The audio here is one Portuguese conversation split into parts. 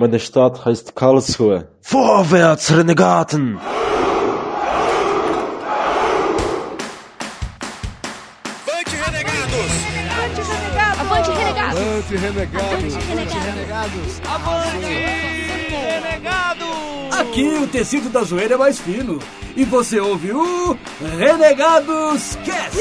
Meine Stadt heißt Karlsruhe. Vorwärts, Renegaten! Avante, renegados! Avante, renegados! Aqui o tecido da zoeira é mais fino. E você ouve o Renegados Cast!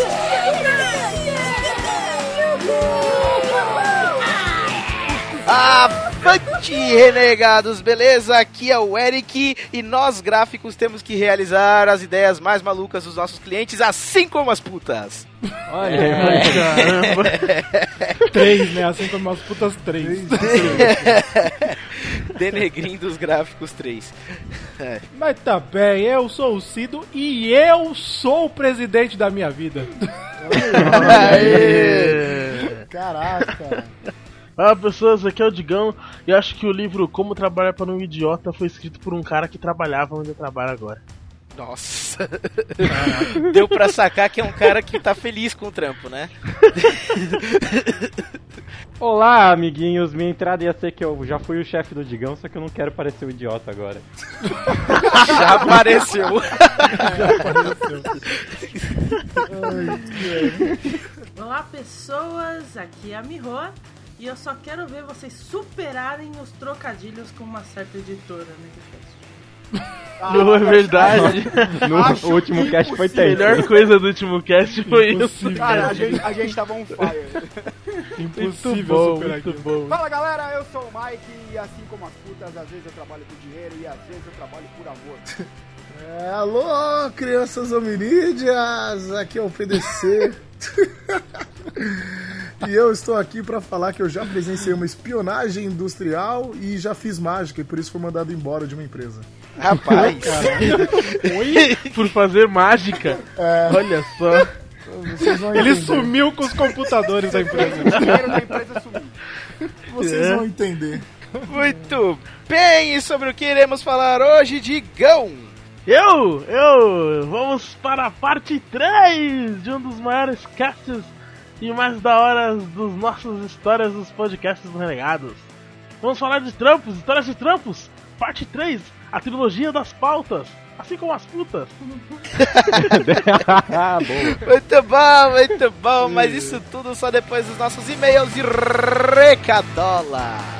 Avante, renegados! Beleza? Aqui é o Eric e nós gráficos temos que realizar as ideias mais malucas dos nossos clientes, assim como as putas. Olha, é. caramba. três, né? Assim como as putas três. Denegrindo os gráficos 3. É. Mas tá bem, eu sou o Cido e eu sou o presidente da minha vida. Caraca! Ah, pessoas, aqui é o Digão e acho que o livro Como Trabalhar para um Idiota foi escrito por um cara que trabalhava onde eu trabalho agora. Nossa. Deu pra sacar que é um cara que tá feliz com o trampo, né? Olá, amiguinhos. Minha entrada ia ser que eu já fui o chefe do Digão, só que eu não quero parecer o idiota agora. Já apareceu. Olá, pessoas. Aqui é a Miho. E eu só quero ver vocês superarem os trocadilhos com uma certa editora né, Não é verdade. No último cast foi A tenso. melhor coisa do último cast foi isso. Cara, a gente, a gente tava on fire. Muito Impossível bom, superar muito bom. Fala galera, eu sou o Mike e assim como as putas, às vezes eu trabalho por dinheiro e às vezes eu trabalho por amor. É, alô, crianças hominídeas, aqui é o PDC. e eu estou aqui para falar que eu já presenciei uma espionagem industrial e já fiz mágica e por isso fui mandado embora de uma empresa. Rapaz. Por fazer mágica. Olha só. Ele sumiu com os computadores da empresa. O dinheiro da empresa sumiu. Vocês vão entender. Muito bem, e sobre o que iremos falar hoje, Digão? Eu, eu, vamos para a parte 3 de um dos maiores casts e mais da hora dos nossas histórias dos podcasts do Renegados. Vamos falar de trampos, histórias de trampos, parte 3, a trilogia das pautas, assim como as putas. Muito bom, muito bom, mas isso tudo só depois dos nossos e-mails e recadolas.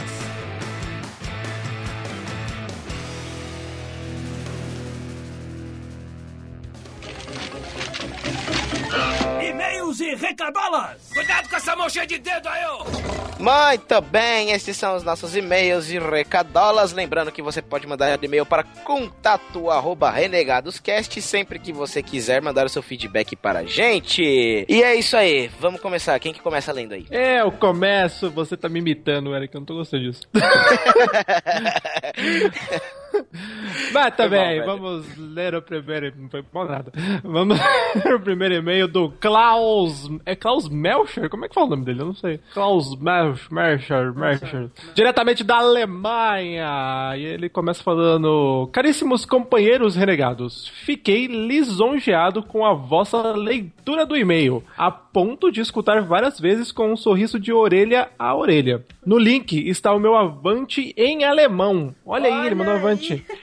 E-mails e recadolas! Cuidado com essa mão cheia de dedo aí, ô! Muito bem, esses são os nossos e-mails e recadolas. Lembrando que você pode mandar e-mail para contato arroba renegadoscast sempre que você quiser mandar o seu feedback para a gente. E é isso aí, vamos começar. Quem que começa lendo aí? Eu começo, você tá me imitando, Eric, eu não tô gostando disso. Mas tá bem, velho. vamos ler o primeiro. Não foi bom nada. Vamos ler o primeiro e-mail do Klaus. É Klaus Melcher? Como é que fala o nome dele? Eu não sei. Klaus Melcher, Melcher, Melcher. Diretamente da Alemanha. E ele começa falando: Caríssimos companheiros renegados, fiquei lisonjeado com a vossa leitura do e-mail, a ponto de escutar várias vezes com um sorriso de orelha a orelha. No link está o meu avante em alemão. Olha, aí, ele mandou aí.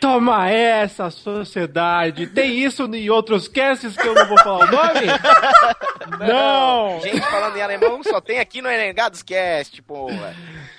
Toma essa, sociedade. Tem isso em outros casts que eu não vou falar o nome? Não! Gente falando em alemão só tem aqui no Renegados Cast, porra.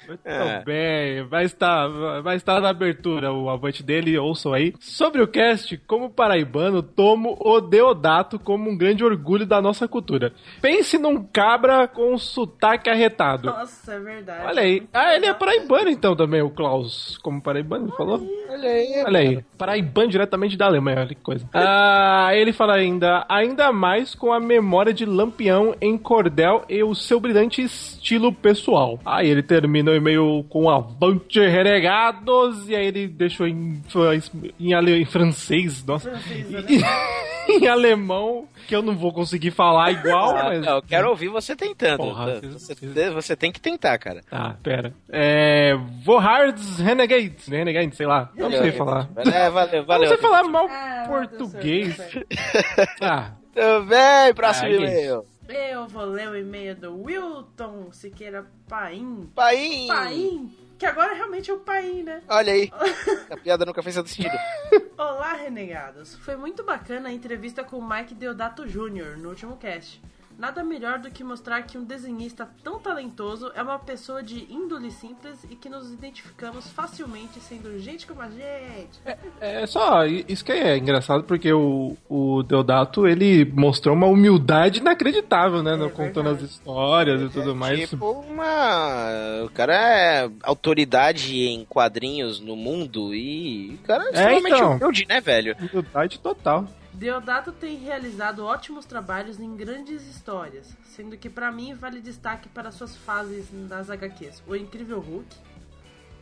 Muito É. bem, vai estar, vai estar na abertura o avante dele, ouçam aí. Sobre o cast, como paraibano, tomo o Deodato como um grande orgulho da nossa cultura. Pense num cabra com sotaque arretado. Nossa, é verdade. Olha aí. Ah, ele é paraibano então também, o Klaus. Como paraibano, ele falou? Olha aí. Olha aí, paraibano diretamente da Alemanha, olha que coisa. Ah, ele fala ainda, ainda mais com a memória de Lampião em cordel e o seu brilhante estilo pessoal. Aí ele termina o e-mail com avante renegados, e aí ele deixou em, em, ale- em francês, nossa, Francês, né? em, em alemão, que eu não vou conseguir falar igual, Ah, mas... não, eu quero ouvir você tentando. Porra, você, você tem que tentar, cara. Ah, pera. É. Vohards Renegades. Renegades, sei lá. Eu não sei falar. É, valeu, Eu valeu. não sei falar mal Ah, português. Ah, bem, próximo Ah, que e-mail. Eu vou ler o e-mail do Wilton Siqueira Paim. Paim. Paim. que agora realmente é o pai, né? Olha aí. A piada nunca fez sentido. Olá, renegados. Foi muito bacana a entrevista com o Mike Deodato Jr. no último cast. Nada melhor do que mostrar que um desenhista tão talentoso é uma pessoa de índole simples e que nos identificamos facilmente sendo gente como a gente. É só, isso que é engraçado, porque o, o Deodato, ele mostrou uma humildade inacreditável, né? no, contando as histórias e tudo mais. Tipo uma. O cara é autoridade em quadrinhos no mundo e. O cara é, É, extremamente então. humilde, né, velho? Humildade total. Deodato tem realizado ótimos trabalhos em grandes histórias, sendo que pra mim vale destaque para suas fases nas HQs O Incrível Hulk,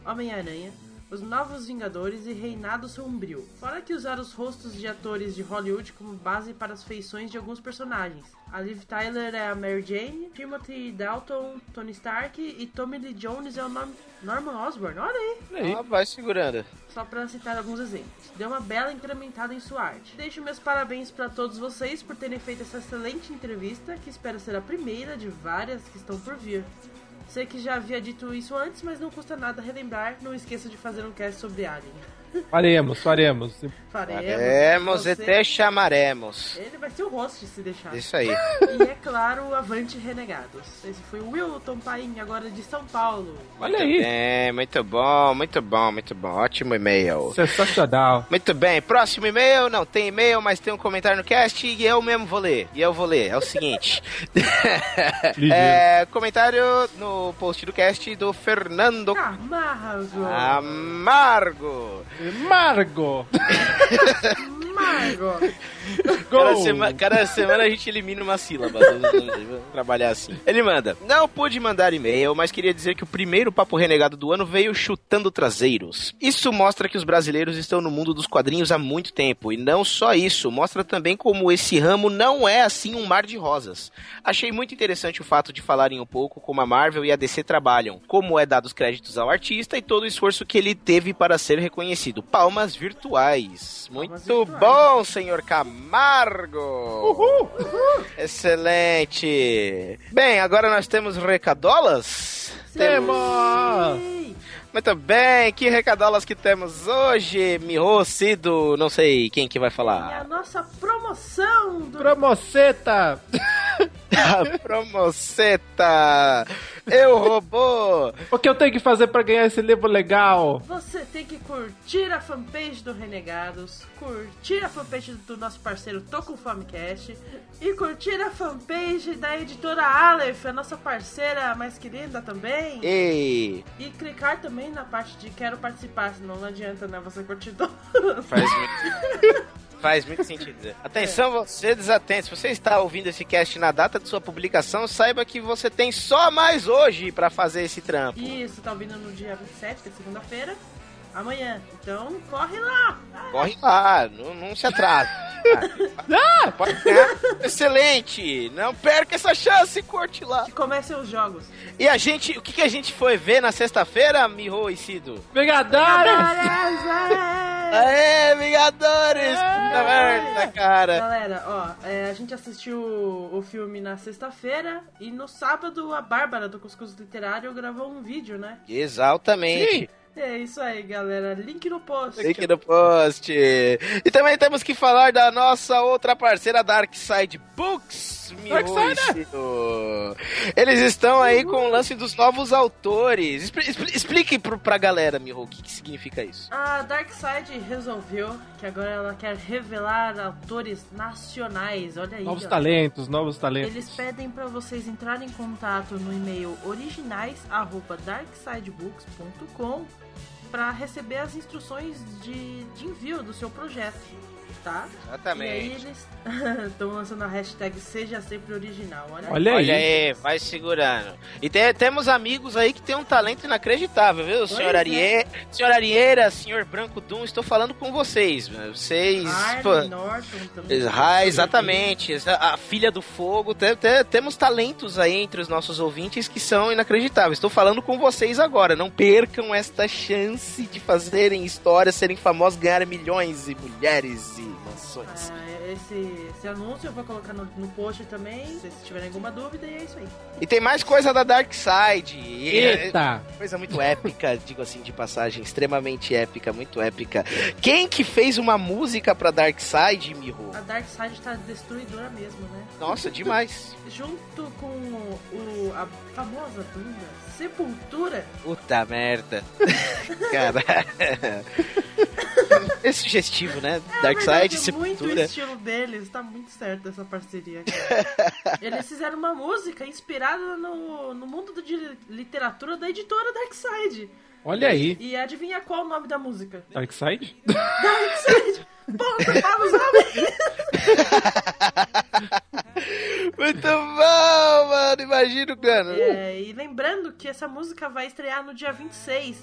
Homem-Aranha, Os Novos Vingadores e Reinado Sombrio. Fora que usar os rostos de atores de Hollywood como base para as feições de alguns personagens. A Liv Tyler é a Mary Jane, Timothy Dalton, Tony Stark e Tommy Lee Jones é o nome Norman Osborn. Olha aí! Ah, vai segurando. Só para citar alguns exemplos. Deu uma bela incrementada em sua arte. Deixo meus parabéns para todos vocês por terem feito essa excelente entrevista, que espero ser a primeira de várias que estão por vir. Sei que já havia dito isso antes, mas não custa nada relembrar. Não esqueça de fazer um cast sobre Alien. Faremos, faremos. Faremos. Faremos e te chamaremos. Ele vai ser o host se deixar. Isso aí. E é claro, Avante Renegados. Esse foi o Wilton Paim, agora de São Paulo. Olha Muito bem, muito bom, muito bom, muito bom. Ótimo e-mail. Sensacional. Muito bem, próximo e-mail, não tem e-mail, mas tem um comentário no cast e eu mesmo vou ler. E eu vou ler, é o seguinte. é, comentário no post do cast do Fernando Amargo. Amargo. Margo. Cada, sema- cada semana a gente elimina uma sílaba. Vamos trabalhar assim. Ele manda: Não pude mandar e-mail, mas queria dizer que o primeiro papo renegado do ano veio chutando traseiros. Isso mostra que os brasileiros estão no mundo dos quadrinhos há muito tempo. E não só isso, mostra também como esse ramo não é assim um mar de rosas. Achei muito interessante o fato de falarem um pouco como a Marvel e a DC trabalham, como é dado os créditos ao artista e todo o esforço que ele teve para ser reconhecido. Palmas virtuais. Muito bom, senhor Camargo! Uhul! Excelente! Bem, agora nós temos recadolas? Temos! Muito bem, que recadolas que temos hoje? Miho, Cido, não sei quem que vai É falar. a nossa promoção do Promoceta! A promoceta! Eu robô! O que eu tenho que fazer pra ganhar esse livro legal? Você tem que curtir a fanpage do Renegados, curtir a fanpage do nosso parceiro Tô Com Fome Cast e curtir a fanpage da editora Aleph, a nossa parceira mais querida também. Ei! E clicar também na parte de quero participar, senão não adianta, né? Você curtir. Faz muito, faz muito sentido. Atenção, você desatento. Se você está ouvindo esse cast na data de sua publicação, saiba que você tem só mais hoje para fazer esse trampo. Isso, tá ouvindo no dia 27, que é segunda-feira. Amanhã. Então, corre lá! Corre lá, não, não se atrase. Ah, pode ganhar. Excelente! Não perca essa chance, curte lá. Que comecem os jogos. E a gente, o que, que a gente foi ver na sexta-feira, Miho e Cido? Vingadores! Aê, Vingadores! Puta merda, cara. Galera, ó, é, a gente assistiu o, o filme na sexta-feira e no sábado a Bárbara do Cuscuz Literário gravou um vídeo, né? Exatamente. É isso aí, galera. Link no post. Link no post. E também temos que falar da nossa outra parceira, Dark Side Books. Miho Dark Side. Cido. Eles estão aí com o lance dos novos autores. Expli- expli- explique pro, pra galera, Miho, o que, que significa isso. A Darkseid resolveu que agora ela quer revelar autores nacionais. Olha aí. Novos galera. talentos, novos talentos. Eles pedem pra vocês entrarem em contato no e-mail originais@darksidebooks.com para receber as instruções de, de envio do seu projeto, tá? Exatamente. E aí eles estão lançando a hashtag Seja Sempre Original. Olha, Olha Olha aí, vai segurando. E te- temos amigos aí que tem um talento inacreditável, viu? Senhor é. Arie... Senhor Arieira, senhor Branco Doom, estou falando com vocês. Vocês. pô, Arne Norton também. Ah, exatamente. Essa- A filha do fogo. Te- te- temos talentos aí entre os nossos ouvintes que são inacreditáveis. Estou falando com vocês agora. Não percam esta chance de fazerem histórias, serem famosos, ganharem milhões e mulheres e mansões. Ah, esse, esse anúncio eu vou colocar no, no post também, se vocês tiverem alguma dúvida, e é isso aí. E tem mais coisa da Dark Side. E é- Eita! Coisa muito épica, digo assim, de passagem, extremamente épica, muito épica. Quem que fez uma música pra Dark Side, Miho? A Dark Side tá destruidora mesmo, né? Nossa, demais. Junto com o, a famosa banda Sepultura, Puta merda. Cara. É sugestivo, né? Dark Na Side, é muito o estilo deles, tá muito certo essa parceria. cara. Eles fizeram uma música inspirada no, no mundo de literatura da editora Darkside. Olha aí. E adivinha qual o nome da música? Darkseid? Darkside! Pô, fala os nomes! Muito bom, mano. Imagino, cara. É, e lembrando que essa música vai estrear no dia 26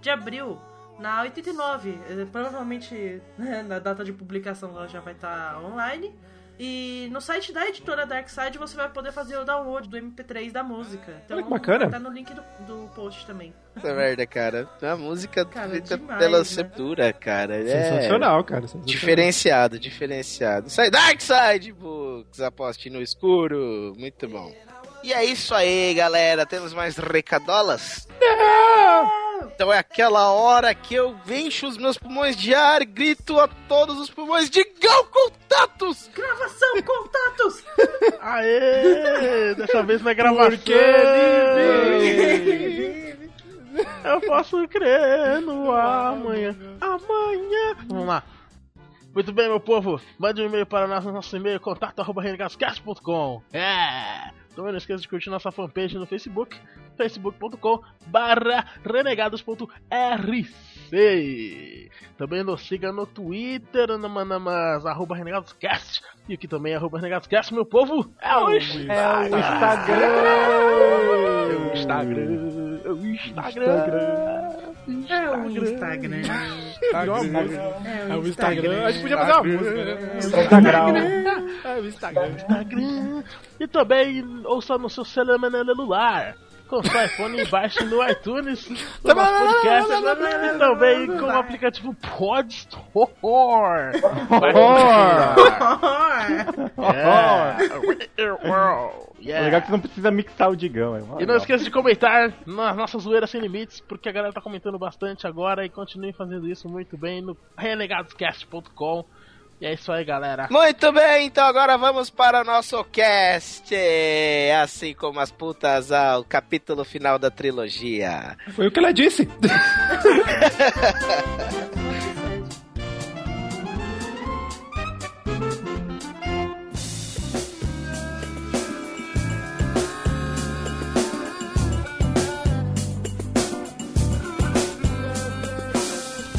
de abril, na 89. Eh, Provavelmente né, na data de publicação ela já vai estar online. E no site da editora Darkside você vai poder fazer o download do MP3 da música. Então Olha que bacana. tá no link do, do post também. Puta merda, cara. A música Cara, feita demais, pela né? Sepultura, cara. É Sensacional, cara. sensacional. Diferenciado, diferenciado. Sai Dark Side Books, aposte no escuro. Muito bom. E é isso aí, galera. Temos mais recadolas? Então é aquela hora que eu encho os meus pulmões de ar, grito a todos os pulmões de Gal Contatos! Gravação, contatos! Aê! Dessa vez na gravação. Porque ele Eu posso crer no amanhã. Amanhã. Vamos lá. Muito bem, meu povo. Mande um e-mail para nosso, nosso e-mail, contato arroba renegascast.com. É! Também não esqueça de curtir nossa fanpage no Facebook, facebook.com barra renegados.rc. Também nos siga no Twitter, na Manamas, arroba renegadoscast. E aqui também é arroba renegadoscast, meu povo. É o Instagram. É o Instagram. É o Instagram. É o Instagram. É o Instagram. Virou uma música. É É o Instagram. A gente podia fazer uma música, né? Instagram. É o Instagram. Instagram. E também ouça no seu celular. Com seu iPhone e baixe no iTunes o nosso podcast e também com o aplicativo Podstore. É legal que você não precisa mixar o Digão. É E não esqueça de comentar nas nossas zoeiras sem limites, porque a galera tá comentando bastante agora e continue fazendo isso muito bem no renegadoscast.com. E é isso aí, galera. Muito bem, então agora vamos para o nosso cast. Assim como as putas ao capítulo final da trilogia. Foi o que ela disse.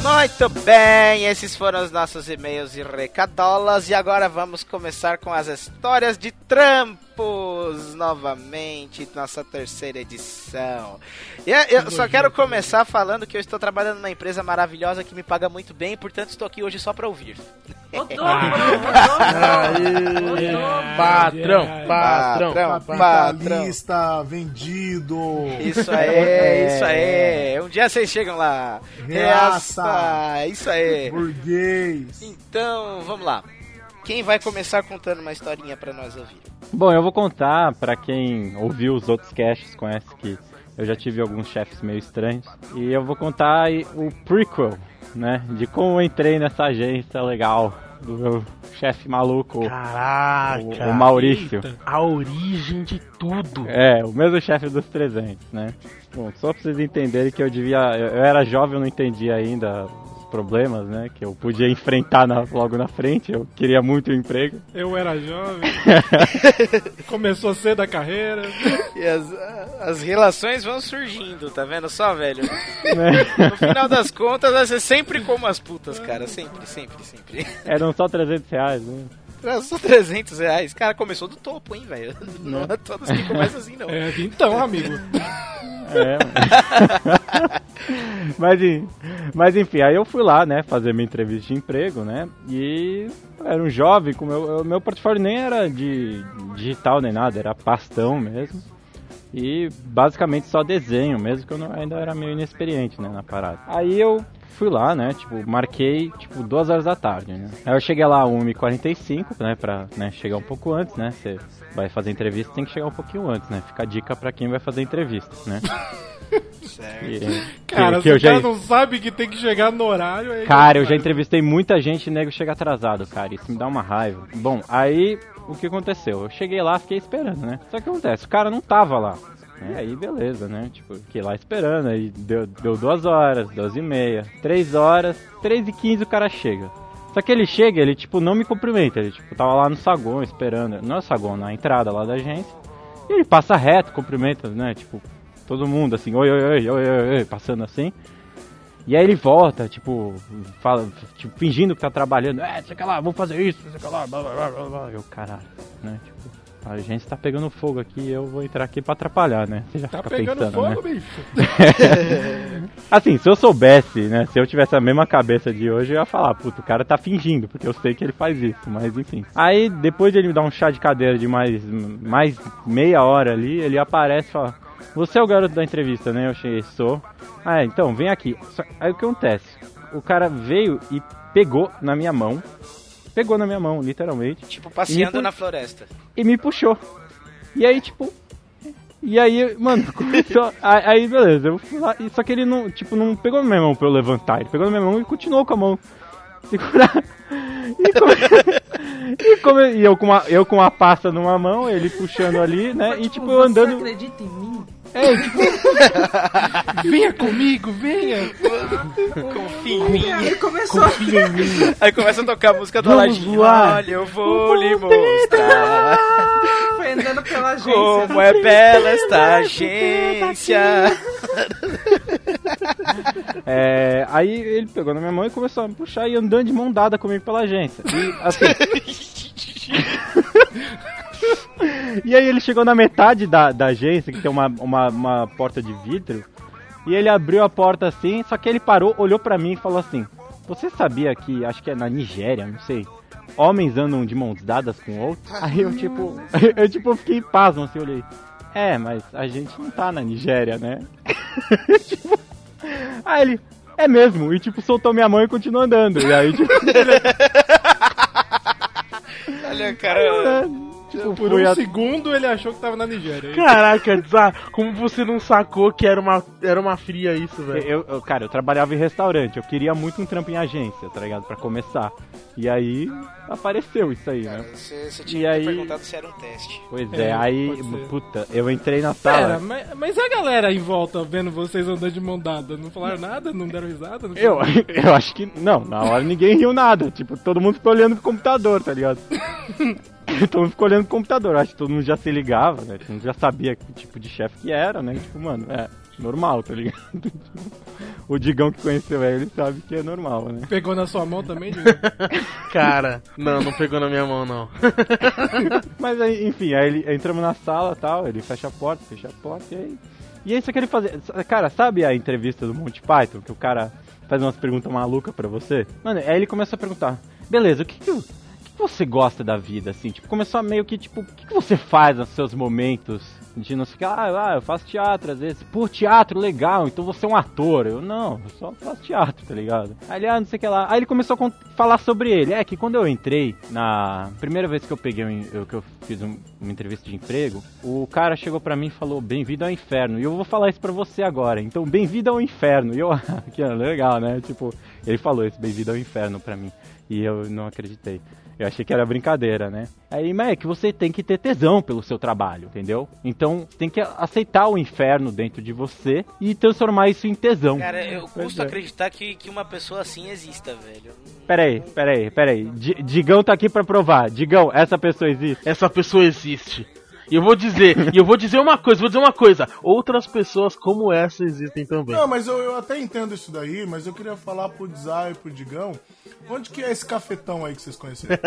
Muito bem, esses foram os nossos e-mails e recadolas. E agora vamos começar com as histórias de novamente, nossa terceira edição. E eu- eu só quero começar falando que eu estou trabalhando numa empresa maravilhosa que me paga muito bem, portanto estou aqui hoje só para ouvir. O dobro, o dobro, o dobro. Patrão, patrão, Patrão. Vendido. Isso aí, isso aí. Um dia vocês chegam lá. Reaça. Reaça, Isso aí. Burguês. Então, vamos lá. Quem vai começar contando uma historinha pra nós ouvir? Bom, eu vou contar pra quem ouviu os outros casts, conhece que eu já tive alguns chefes meio estranhos. E eu vou contar o prequel, né? De como eu entrei nessa agência legal do meu chefe maluco, Caraca. o, o Maurício. A origem de tudo. É, o mesmo chefe dos 300, né? Bom, só pra vocês entenderem que eu devia. Eu, eu era jovem, eu não entendia ainda problemas, né? Que eu podia enfrentar na- logo na frente. Eu queria muito o emprego. Eu era jovem. Começou cedo a carreira. E as, as relações vão surgindo, tá vendo só, velho? né? No final das contas, vai ser sempre como as putas, cara. Sempre, sempre, sempre. Eram só 300 reais, né? Só 300 reais. Cara, começou do topo, hein, velho? Não é todas que começam assim, não. É, então, amigo. É. mas, mas enfim, aí eu fui lá, né, fazer minha entrevista de emprego, né? E era um jovem, com meu, meu portfólio nem era de digital nem nada, era pastão mesmo. E basicamente só desenho, mesmo que eu não- ainda era meio inexperiente né, na parada. Aí eu fui lá, né? Tipo, marquei, tipo, duas horas da tarde, né? Aí eu cheguei lá 1h45, né? Pra né, chegar um pouco antes, né? Você vai fazer entrevista, tem que chegar um pouquinho antes, né? Fica a dica pra quem vai fazer entrevista, né? Certo. E- Cara, que- que já- não sabe que tem que chegar no horário... aí Cara, eu já entrevistei muita gente e nego chega atrasado, cara. Isso me dá uma raiva. Bom, aí o que aconteceu? Eu cheguei lá, fiquei esperando, né? Só que acontece, o cara não tava lá. E aí, beleza, né? Tipo, fiquei lá esperando. Aí deu, deu duas horas, duas e meia, três horas, três e quinze o cara chega. Só que ele chega, ele, tipo, não me cumprimenta. Ele, tipo, tava lá no saguão esperando. Não é saguão, na entrada lá da agência. E ele passa reto, cumprimenta, né? Tipo, todo mundo assim, oi, oi, oi, oi, oi, oi, passando assim. E aí ele volta, tipo, fala, tipo, fingindo que tá trabalhando, é, sei lá, vamos fazer isso, sei lá, blá blá blá blá. Eu, caralho, né? Tipo, a gente tá pegando fogo aqui eu vou entrar aqui pra atrapalhar, né? Você já Tá fica pegando pensando, fogo, né? bicho. Assim, se eu soubesse, né? Se eu tivesse a mesma cabeça de hoje, eu ia falar, puto, o cara tá fingindo, porque eu sei que ele faz isso, mas enfim. Aí, depois de ele me dar um chá de cadeira de mais, mais meia hora ali, ele aparece e fala, você é o garoto da entrevista, né? Eu cheguei, sou. Ah, é, então, vem aqui. Aí o que acontece? O cara veio e pegou na minha mão, pegou na minha mão, literalmente. Tipo, passeando na floresta. E me puxou. E aí, tipo, e aí, mano, começou. aí, beleza, eu fui lá. Só que ele não, tipo, não pegou na minha mão pra eu levantar. Ele pegou na minha mão e continuou com a mão. Segurar. E, come- e, come- e eu, com uma, eu com uma pasta numa mão, ele puxando ali, né? E tipo, eu Você andando. acredita em mim? É, tipo. venha comigo, venha. Confia em mim. Ele começou. Aí começa a tocar a música do Vamos. Olha, eu vou lhe mostrar Foi andando pela agência. como é bela esta agência. É, aí ele pegou na minha mão e começou a me puxar e andando de mão dada comigo pela agência. E assim. e aí ele chegou na metade da, da agência, que tem uma, uma, uma porta de vidro, e ele abriu a porta assim, só que ele parou, olhou pra mim e falou assim: Você sabia que, acho que é na Nigéria, não sei, homens andam de mãos dadas com outros? Aí eu tipo, eu tipo fiquei pasmo assim, olhei. É, mas a gente não tá na Nigéria, né? Tipo, Aí ele, é mesmo, e tipo, soltou minha mão e continuou andando. E aí, tipo, Olha, cara. Tipo Por um a- segundo ele achou que tava na Nigéria. Caraca, Zá, como você não sacou que era uma, era uma fria isso, velho? Eu, eu- cara, eu trabalhava em restaurante, eu queria muito um trampo em agência, tá ligado? Pra começar. E aí apareceu isso aí, né? Você, você E tinha que ter aí- perguntado se era um teste. Pois É, é, aí, puta, eu entrei na Pera, sala. mas, mas a galera em volta vendo vocês andando de mão dada, não falaram nada? Não deram risada? Não Eu, eu acho que. Não, na hora ninguém riu nada. Tipo, todo mundo ficou olhando pro computador, tá ligado? todo mundo ficou olhando pro computador. Acho que todo mundo já se ligava, né? Todo mundo já sabia que tipo de chefe que era, né? Tipo, mano, é normal, tá ligado? o Digão que conheceu ele sabe que é normal, né? Pegou na sua mão também, Diego? Cara, não, não pegou na minha mão, não. Mas aí, enfim, aí ele, entramos na sala e tal, ele fecha a porta, fecha a porta e aí. E é isso que ele fazia. Cara, sabe a entrevista do Monty Python? Que o cara faz umas perguntas malucas pra você? Mano, aí ele começa a perguntar: beleza, o que que, o você gosta da vida, assim? Tipo, começou a meio que, tipo, o que, que você faz nos seus momentos de não que? Ah, ah, eu faço teatro às vezes. Pô, teatro, legal, então você é um ator. Eu, não, eu só faço teatro, tá ligado? Aí ah, não sei o que lá. Aí ele começou a falar sobre ele. É que quando eu entrei, na primeira vez que eu peguei, eu, que eu fiz um- uma entrevista de emprego, o cara chegou pra mim e falou, bem-vindo ao inferno. E eu vou falar isso pra você agora. Então, bem-vindo ao inferno. E eu, que legal, né? Tipo, ele falou isso, bem-vindo ao inferno pra mim. E eu não acreditei. Eu achei que era brincadeira, né? Aí, Mac, você tem que ter tesão pelo seu trabalho, entendeu? Então, tem que aceitar o inferno dentro de você e transformar isso em tesão. Cara, eu custo é. acreditar que, que uma pessoa assim exista, velho. Peraí, peraí, peraí. Di- Digão tá aqui pra provar. Digão, essa pessoa existe? Essa pessoa existe. E eu vou dizer, e eu vou dizer uma coisa, vou dizer uma coisa. Outras pessoas como essa existem também. Não, mas eu, eu até entendo isso daí, mas eu queria falar pro Zay e pro Digão, onde que é esse cafetão aí que vocês conheceram?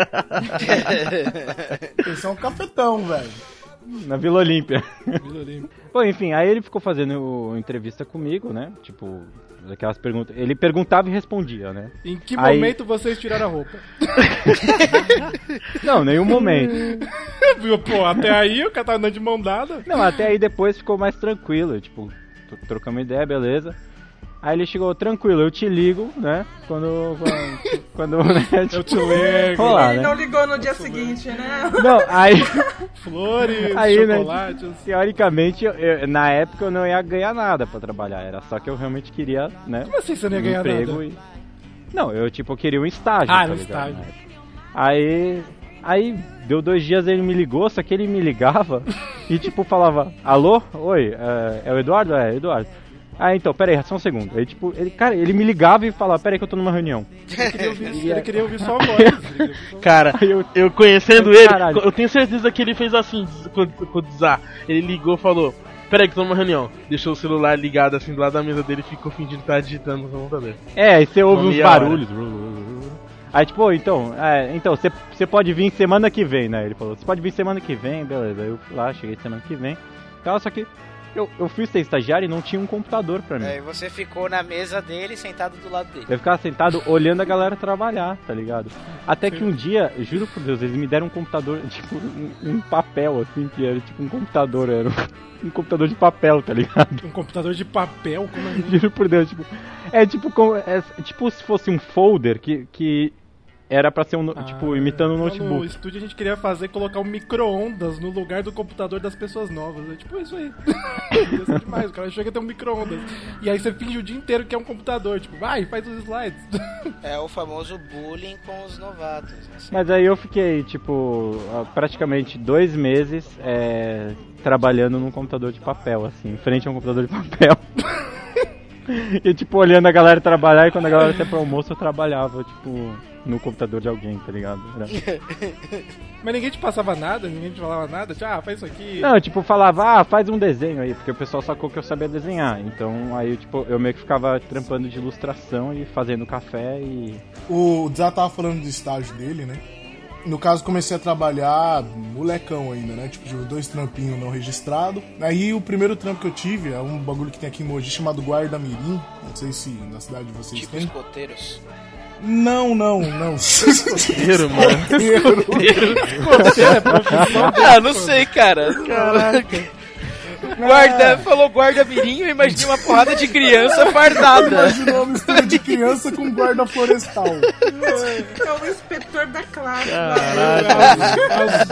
Esse é um cafetão, velho. Na Vila Olímpia. Vila Olímpia. Bom, enfim, aí ele ficou fazendo o- entrevista comigo, né? Tipo, aquelas perguntas. Ele perguntava e respondia, né? Em que Aí- momento vocês tiraram a roupa? Não, nenhum momento. Viu, Pô, até aí o cara tá andando de mão dada. Não, até aí depois ficou mais tranquilo, tipo, tro- trocamos ideia, beleza. Aí ele chegou, tranquilo, eu te ligo, né? Quando. Quando. quando né, Eu te ligo. Rolar, Ele né? não ligou no dia seguinte, né? Não, aí. Flores, Aí, né, chocolates. teoricamente, eu- eu- na época eu não ia ganhar nada pra trabalhar. Era só que eu realmente queria, né? Como assim você não ia um ganhar emprego nada? E... Não, eu tipo, eu queria um estágio. Ah, tá um ligado, estágio. Aí. Aí deu dois dias ele me ligou, só que ele me ligava e tipo falava, alô? Oi, é, é o Eduardo? É, Eduardo. Ah, então, pera aí, só um segundo. Aí, tipo, ele, cara, ele me ligava e falava, pera aí que eu tô numa reunião. Ele queria ouvir, ele queria ouvir voz. queria ouvir sua Cara, eu- eu conhecendo ele, caralho. eu tenho certeza que ele fez assim com, com o Dzar. Ele ligou e falou: Peraí, que tô numa reunião. Deixou o celular ligado assim do lado da mesa dele e ficou fingindo que tava digitando no computador. É, aí você ouve uns meia hora. Aí, tipo, "Ô, então, é, então, você você pode vir semana que vem, né? Ele falou, você pode vir semana que vem, beleza. Aí eu fui lá, cheguei semana que vem. Então, só que eu, eu fui ser estagiário e não tinha um computador pra mim. Aí você ficou na mesa dele, sentado do lado dele. Eu ficava sentado olhando a galera trabalhar, tá ligado? Até que um dia, juro por Deus, eles me deram um computador, tipo, um, um papel, assim, que era tipo um computador, era um, um computador de papel, tá ligado? Um computador de papel? Como é Juro por Deus, tipo. É tipo, como, é, tipo se fosse um folder que, que era pra ser um. no- tipo, imitando um No notebook. estúdio a gente queria fazer colocar um micro-ondas no lugar do computador das pessoas novas. É tipo isso aí. Ser demais, o cara chega a ter um micro-ondas. E aí você finge o dia inteiro que é um computador. Tipo, vai, faz os slides. É o famoso bullying com os novatos. assim. Mas aí eu fiquei, tipo, ah, praticamente dois meses é, trabalhando num computador de papel, assim, em frente a um computador de papel. e, tipo, olhando a galera trabalhar, e quando a galera ia pro almoço, eu trabalhava, tipo, no computador de alguém, tá ligado? Era- Mas ninguém te passava nada, ninguém te falava nada. Tipo, ah, faz isso aqui. Não, tipo, falava, ah, faz um desenho aí, porque o pessoal sacou que eu sabia desenhar. Então, aí, tipo, eu meio que ficava trampando de ilustração e fazendo café e... O Zá tava falando do estágio dele, né? No caso, comecei a trabalhar molecão ainda, né? Tipo, tive dois trampinhos não registrados. Aí, o primeiro trampo que eu tive é um bagulho que tem aqui em Mogi chamado Guarda Mirim. Não sei se na cidade de vocês Tipo tem. escoteiros. Não, não, não. Escoteiro, mano. Escoteiro. ah, não sei, cara. Caraca. Guarda, falou guarda mirim, eu imaginei uma porrada de criança fardada. Imaginou uma mistura de criança com guarda florestal. É o inspetor da classe.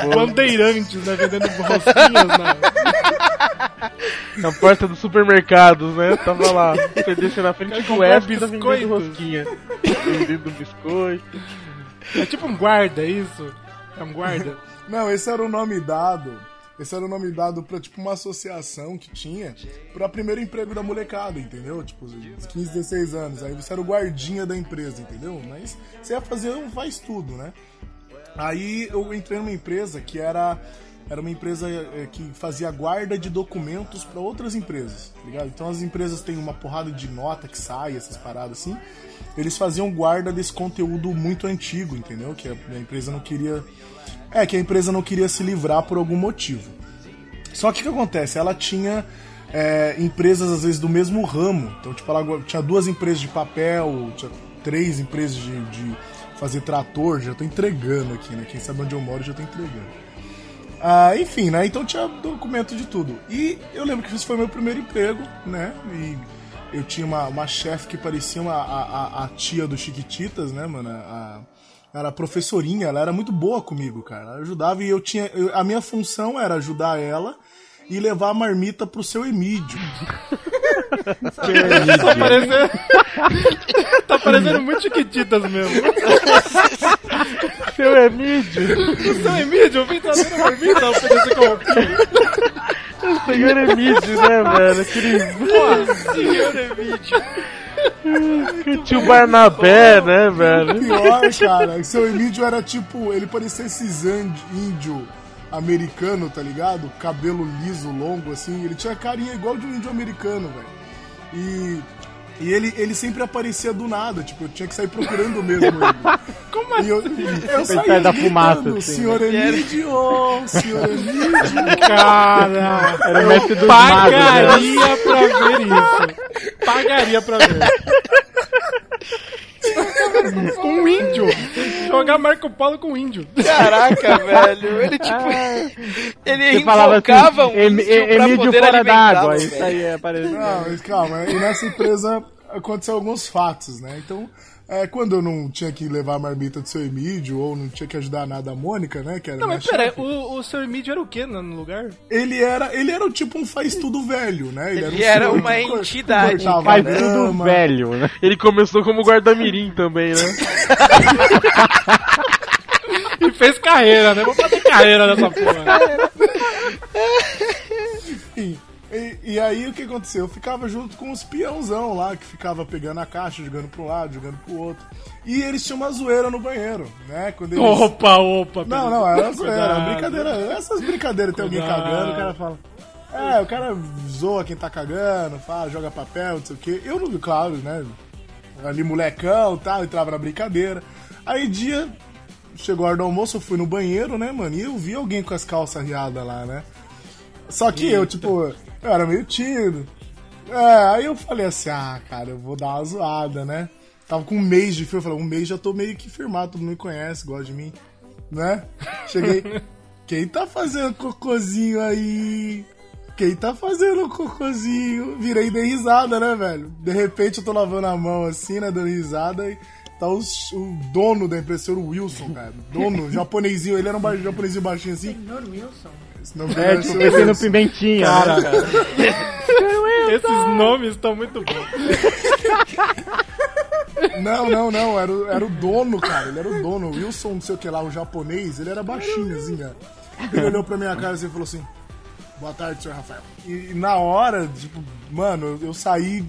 Os bandeirantes, né? Vendendo rosquinhas na. Na porta dos supermercados, né? Tava lá. Você deixa na frente comprar West vendendo rosquinha. Vendendo biscoito. É tipo um guarda, é isso? É um guarda. Não, esse era o nome dado. Esse era o nome dado pra, tipo, uma associação que tinha pra primeiro emprego da molecada, entendeu? Tipo, uns 15, 16 anos. Aí você era o guardinha da empresa, entendeu? Mas você ia fazer um faz tudo, né? Aí eu entrei numa empresa que era era uma empresa eh, que fazia guarda de documentos para outras empresas, tá ligado? Então as empresas têm uma porrada de nota que sai, essas paradas assim. Eles faziam guarda desse conteúdo muito antigo, entendeu? Que a empresa não queria é que a empresa não queria se livrar por algum motivo. Só que o que acontece? Ela tinha é, empresas, às vezes, do mesmo ramo. Então, tipo, ela tinha duas empresas de papel, tinha três empresas de, de fazer trator. Já tô entregando aqui, né? Quem sabe onde eu moro já tô entregando. Ah, enfim, né? Então tinha documento de tudo. E eu lembro que esse foi meu primeiro emprego, né? E eu tinha uma, uma chefe que parecia uma, a, a, a tia do Chiquititas, né, mano? A, era professorinha, ela era muito boa comigo, cara. Ela ajudava e eu tinha. eu- a minha função era ajudar ela e levar a marmita pro seu Emídio. Tá parecendo. tá parecendo muito chiquititas mesmo. Seu Emídio. O seu Emídio, eu vim trazer a marmita, oferecer como O senhor Emídio, né, velho? Aquele. Pô, senhor Emídio. Tio Barnabé, né, velho? Pior, cara. Seu Emídio era tipo. Ele parecia esses índio americano, tá ligado? Cabelo liso, longo, assim. Ele tinha carinha igual de um índio americano, velho. E. E ele, ele sempre aparecia do nada, tipo, eu tinha que sair procurando mesmo ele. Como assim? eu, eu saía perto da gritando, fumaça, assim, senhor né? Emídio, senhor Emídio. Cara, Era o mestre dos pagaria magos, pra ver isso. Pagaria pra ver. um índio. Jogar Marco Polo com um índio. Caraca, velho. Ele tipo. Ele Você falava assim, invocava um "Em- índio pra Emídio poder fora d'água. Isso aí é parecido. Não, mas calma, e nessa empresa aconteceu alguns fatos, né? Então, é, quando eu não tinha que levar a marmita do seu Emílio, ou não tinha que ajudar nada a Mônica, né? Que era Não, mas pera, o, o seu Emílio era o quê no no lugar? Ele era, ele era o tipo um faz tudo velho, né? Ele um era senhor uma que entidade. cortava Faz grama. tudo velho, né? Ele começou como guarda-mirim também, né? e fez carreira, né? Vou fazer carreira nessa porra. Enfim, E, e aí o que aconteceu? Eu ficava junto com os peãozão lá, que ficava pegando a caixa, jogando pro lado, jogando pro outro. E eles tinham uma zoeira no banheiro, né? Quando eles... Opa, opa. Não, não, era uma zoeira, brincadeira. Essas brincadeiras, tem alguém cagando, o cara fala. É, o cara zoa quem tá cagando, fala, joga papel, não sei o quê. Eu não, claro, né? Ali molecão e tal, entrava na brincadeira. Aí dia, chegou a hora do almoço, eu fui no banheiro, né, mano? E eu vi alguém com as calças riadas lá, né? Só que eu, tipo, eu era meio tímido. É, aí eu falei assim, ah, cara, eu vou dar uma zoada, né? Tava com um mês de fio, eu falei, um mês já tô meio que firmado, todo mundo me conhece, gosta de mim, né? Cheguei, quem tá fazendo cocôzinho aí? Quem tá fazendo cocôzinho? Virei e dei risada, né, velho? De repente eu tô lavando a mão assim, né, dando risada e tá o, o dono da impressora, o Wilson, cara. Dono, japonesinho, ele era um japonesinho baixinho assim. Senhor Wilson. É, tipo, no. Pimentinha. Cara, né? cara. Esses nomes estão muito bons. Não, não, não, era, o- era o dono, cara. Ele era o dono. O Wilson, não sei o que lá, o japonês, ele era baixinho, assim, cara. Ele olhou pra minha cara assim e falou assim: Boa tarde, senhor Rafael. E, e na hora, tipo, mano, eu, eu saí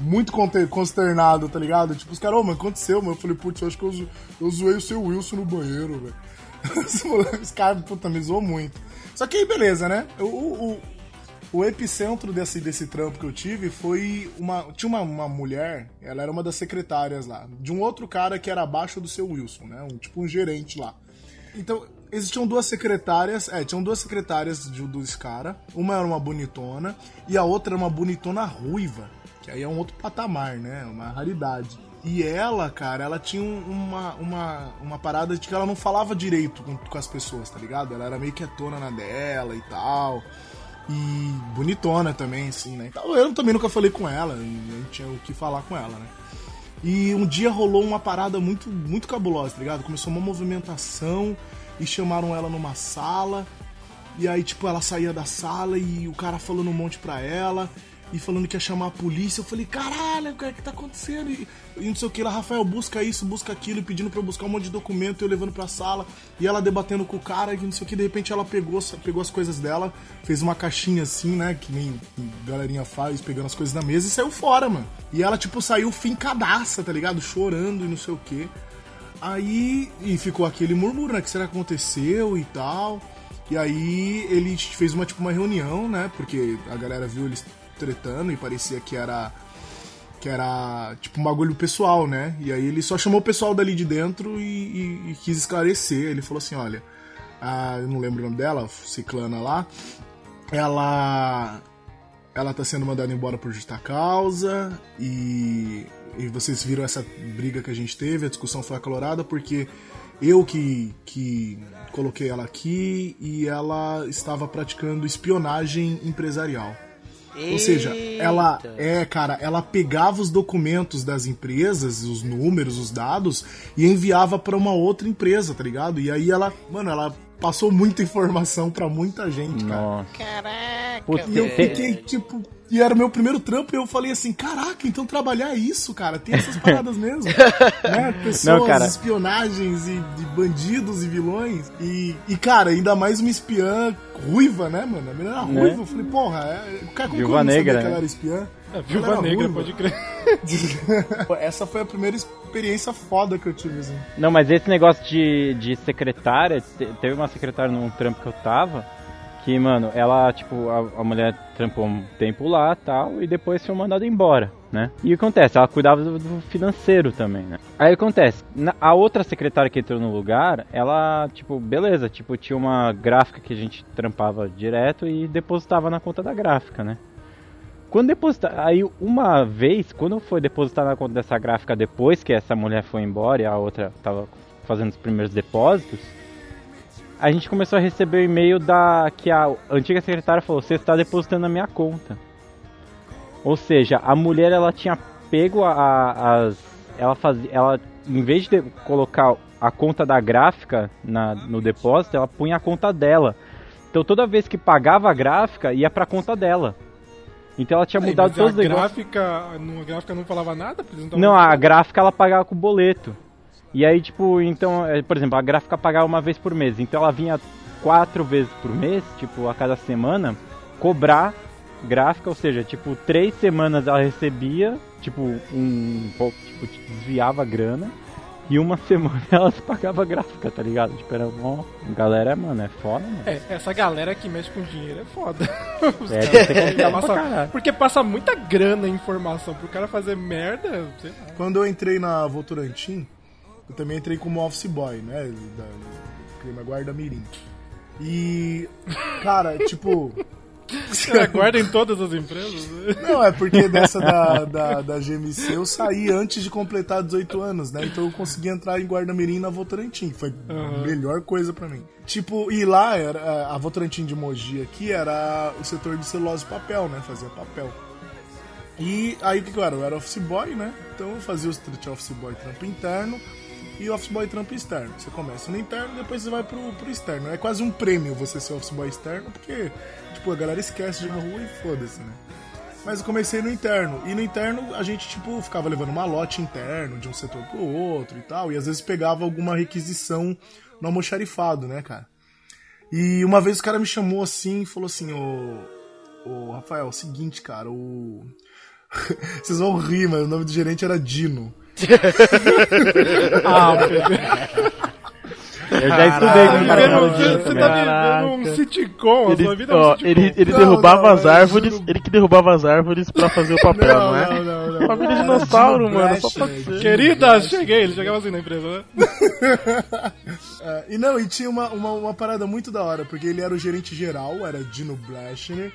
muito conte- consternado, tá ligado? Tipo, os caras, ô, mano, aconteceu, mano. Eu falei, putz, eu acho que eu, zo- eu zoei o seu Wilson no banheiro, velho. Os caras, puta, me zoou muito. Só que aí, beleza, né? O, o, o- o epicentro desse, desse trampo que eu tive foi uma. Tinha uma, uma mulher, ela era uma das secretárias lá, de um outro cara que era abaixo do seu Wilson, né? Um, tipo um gerente lá. Então, existiam duas secretárias, é, tinham duas secretárias de, dos cara. Uma era uma bonitona e a outra era uma bonitona ruiva, que aí é um outro patamar, né? Uma raridade. E ela, cara, ela tinha um- uma, uma, uma parada de que ela não falava direito com, com as pessoas, tá ligado? Ela era meio quietona na dela e tal. E bonitona também, assim, né? Então, eu também nunca falei com ela, não tinha o que falar com ela, né? E um dia rolou uma parada muito, muito cabulosa, tá ligado? Começou uma movimentação e chamaram ela numa sala. E aí, tipo, ela saía da sala e o cara falando um monte pra ela e falando que ia chamar a polícia. Eu falei, caralho, o que é que tá acontecendo? E, e não sei o que lá, Rafael, busca isso, busca aquilo, e pedindo pra eu buscar um monte de documento, eu levando pra sala, e ela debatendo com o cara, e não sei o que, de repente ela pegou, pegou as coisas dela, fez uma caixinha assim, né, que nem galerinha faz, pegando as coisas da mesa e saiu fora, mano. E ela, tipo, saiu fincadaça, tá ligado? Chorando e não sei o que. Aí, e ficou aquele murmúrio, né, que será que aconteceu e tal. E aí ele fez uma, tipo, uma reunião, né, porque a galera viu eles tretando e parecia que era que era tipo um bagulho pessoal, né? E aí ele só chamou o pessoal dali de dentro e, e- e quis esclarecer. Ele falou assim: olha, a, eu não lembro o nome dela, Ciclana lá, ela ela tá sendo mandada embora por justa causa e, e vocês viram essa briga que a gente teve, a discussão foi acalorada porque eu que, que coloquei ela aqui e ela estava praticando espionagem empresarial. Ou seja, ela é, cara, ela pegava os documentos das empresas, os números, os dados e enviava pra uma outra empresa, tá ligado? E aí ela, mano, ela passou muita informação pra muita gente, cara. Nossa. Caraca, E eu tem- fiquei, tipo, e era meu primeiro trampo e eu falei assim, caraca, então trabalhar é isso, cara, tem essas paradas mesmo. né? Pessoas, Não, cara. espionagens e, de bandidos e vilões. E, e, cara, ainda mais uma espiã ruiva, né, mano? A menina era Né? ruiva. Eu falei, porra, é, o cara como Viúva que eu não sabia negra, que ela né? era espiã? É, Viúva Negra, ruiva. pode crer. Essa foi a primeira experiência foda que eu tive, assim. Não, mas esse negócio de, de secretária, te- teve uma secretária num trampo que eu tava, que, mano, ela, tipo, a, a mulher trampou um tempo lá tal, e depois foi mandada embora, né? E acontece? Ela cuidava do, do financeiro também, né? Aí acontece? Na- a outra secretária que entrou no lugar, ela, tipo, beleza, tipo, tinha uma gráfica que a gente trampava direto e depositava na conta da gráfica, né? Quando depositar, aí uma vez, quando foi depositar na conta dessa gráfica depois que essa mulher foi embora e a outra tava fazendo os primeiros depósitos, a gente começou a receber o e-mail da que a antiga secretária falou: "Você está depositando na minha conta". Ou seja, a mulher ela tinha pego a- a- as. Ela fazia. Ela, em vez de colocar a conta da gráfica na, no depósito, ela punha a conta dela. Então toda vez que pagava a gráfica, ia pra conta dela. Então ela tinha Aí, mudado todos os negócios. gráfica, não- a gráfica não falava nada? Tavam- Não, a gráfica ela pagava com boleto. E aí, tipo, então, é, por exemplo, a gráfica pagava uma vez por mês. Então ela vinha quatro vezes por mês, tipo, a cada semana, cobrar gráfica, ou seja, tipo, três semanas ela recebia, tipo, um pouco, tipo, desviava a grana. E uma semana ela pagava a gráfica, tá ligado? Tipo, era bom. Galera, mano, é foda, mano. É, essa galera que mexe com dinheiro é foda. Os É, caras- pra passa- porque passa muita grana em informação pro cara fazer merda, sei lá. Quando eu entrei na Votorantim, eu também entrei como office boy, né? Da, clima guarda mirim. E, cara, tipo... Os caras guardam em todas as empresas. né? Não, é porque dessa da, da, da GMC eu saí antes de completar 18 anos, né? Então eu consegui entrar em Guarda-Mirim na Votorantim. Foi a melhor coisa pra mim. Tipo, e lá, era, a Votorantim de Mogi aqui era o setor de celulose e papel, né? Fazia papel. E aí o que que eu era? Eu era office boy, né? Então eu fazia os tinha office boy trampo interno e office boy trampo externo. Você começa no interno, depois você vai pro, pro externo. É quase um prêmio você ser office boy externo, porque, tipo, a galera esquece de uma rua e foda-se, né? Mas eu comecei no interno. E no interno a gente, tipo, ficava levando uma lote interno de um setor pro outro e tal. E às vezes pegava alguma requisição no almoxarifado, né, cara? E uma vez o cara me chamou assim e falou assim: Ô, ô Rafael, é o seguinte, cara, o. Vocês vão rir, mas o nome do gerente era Dino. Ah, Eu já estudei com o cara Dino Você também. tá vivendo um sitcom, a Ele, sua vida é um ó, sitcom. ele, ele Não, derrubava não, as árvores, juro. ele que derrubava as árvores pra fazer o papel, não, é? não, não, não. Família Era dinossauro, Dino mano, só pode ser. Querida, cheguei. Ele chegava assim na empresa, né? É, e não, e tinha uma, uma, uma parada muito da hora, porque ele era o gerente geral, era Dino Blashner,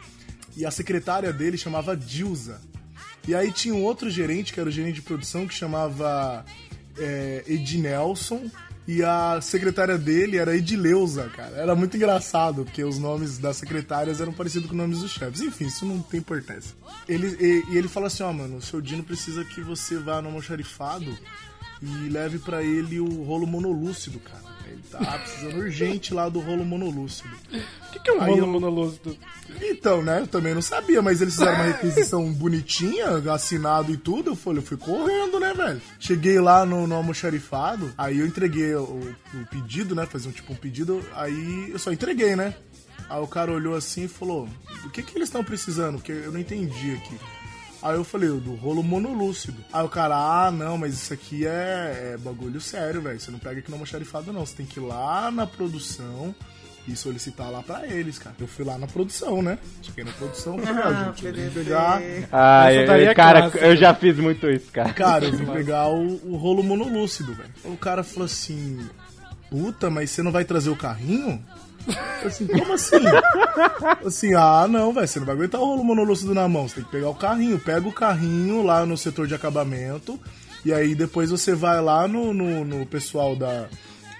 e a secretária dele chamava Dilza. E aí tinha um outro gerente, que era o gerente de produção, que chamava é, Ednelson, e a secretária dele era Edileuza, cara. Era muito engraçado, porque os nomes das secretárias eram parecidos com os nomes dos chefes. Enfim, isso não tem importância. Ele, e, e ele fala assim, ó, mano, o seu Dino precisa que você vá no almoxarifado e leve pra ele o rolo monolúcido, cara. Ele tá precisando urgente lá do rolo monolúcido. O que, que é um Aí rolo eu- monolúcido? Então, né? Eu também não sabia, mas eles fizeram uma requisição bonitinha, assinado e tudo. Eu falei, eu fui correndo, né, velho? Cheguei lá no, no almoxarifado, aí eu entreguei o, o pedido, né? Fazer um tipo um pedido, aí eu só entreguei, né? Aí o cara olhou assim e falou: O que que eles estão precisando? Porque eu não entendi aqui. Aí eu falei, do rolo monolúcido. Aí o cara, ah, não, mas isso aqui é, é bagulho sério, velho. Você não pega aqui no almoxarifado, não. Você tem que ir lá na produção e solicitar lá pra eles, cara. Eu fui lá na produção, né? Cheguei na produção, falei, ah, gente, eu vim pegar. Ah, eu- é cara, clássica. eu já fiz muito isso, cara. Cara, eu vim pegar o, o rolo monolúcido, velho. O cara falou assim: Puta, mas você não vai trazer o carrinho? Assim, como assim? Assim, ah, não, velho, você não vai aguentar o rolo monolúcido na mão, você tem que pegar o carrinho. Pega o carrinho lá no setor de acabamento, e aí depois você vai lá no, no, no pessoal da,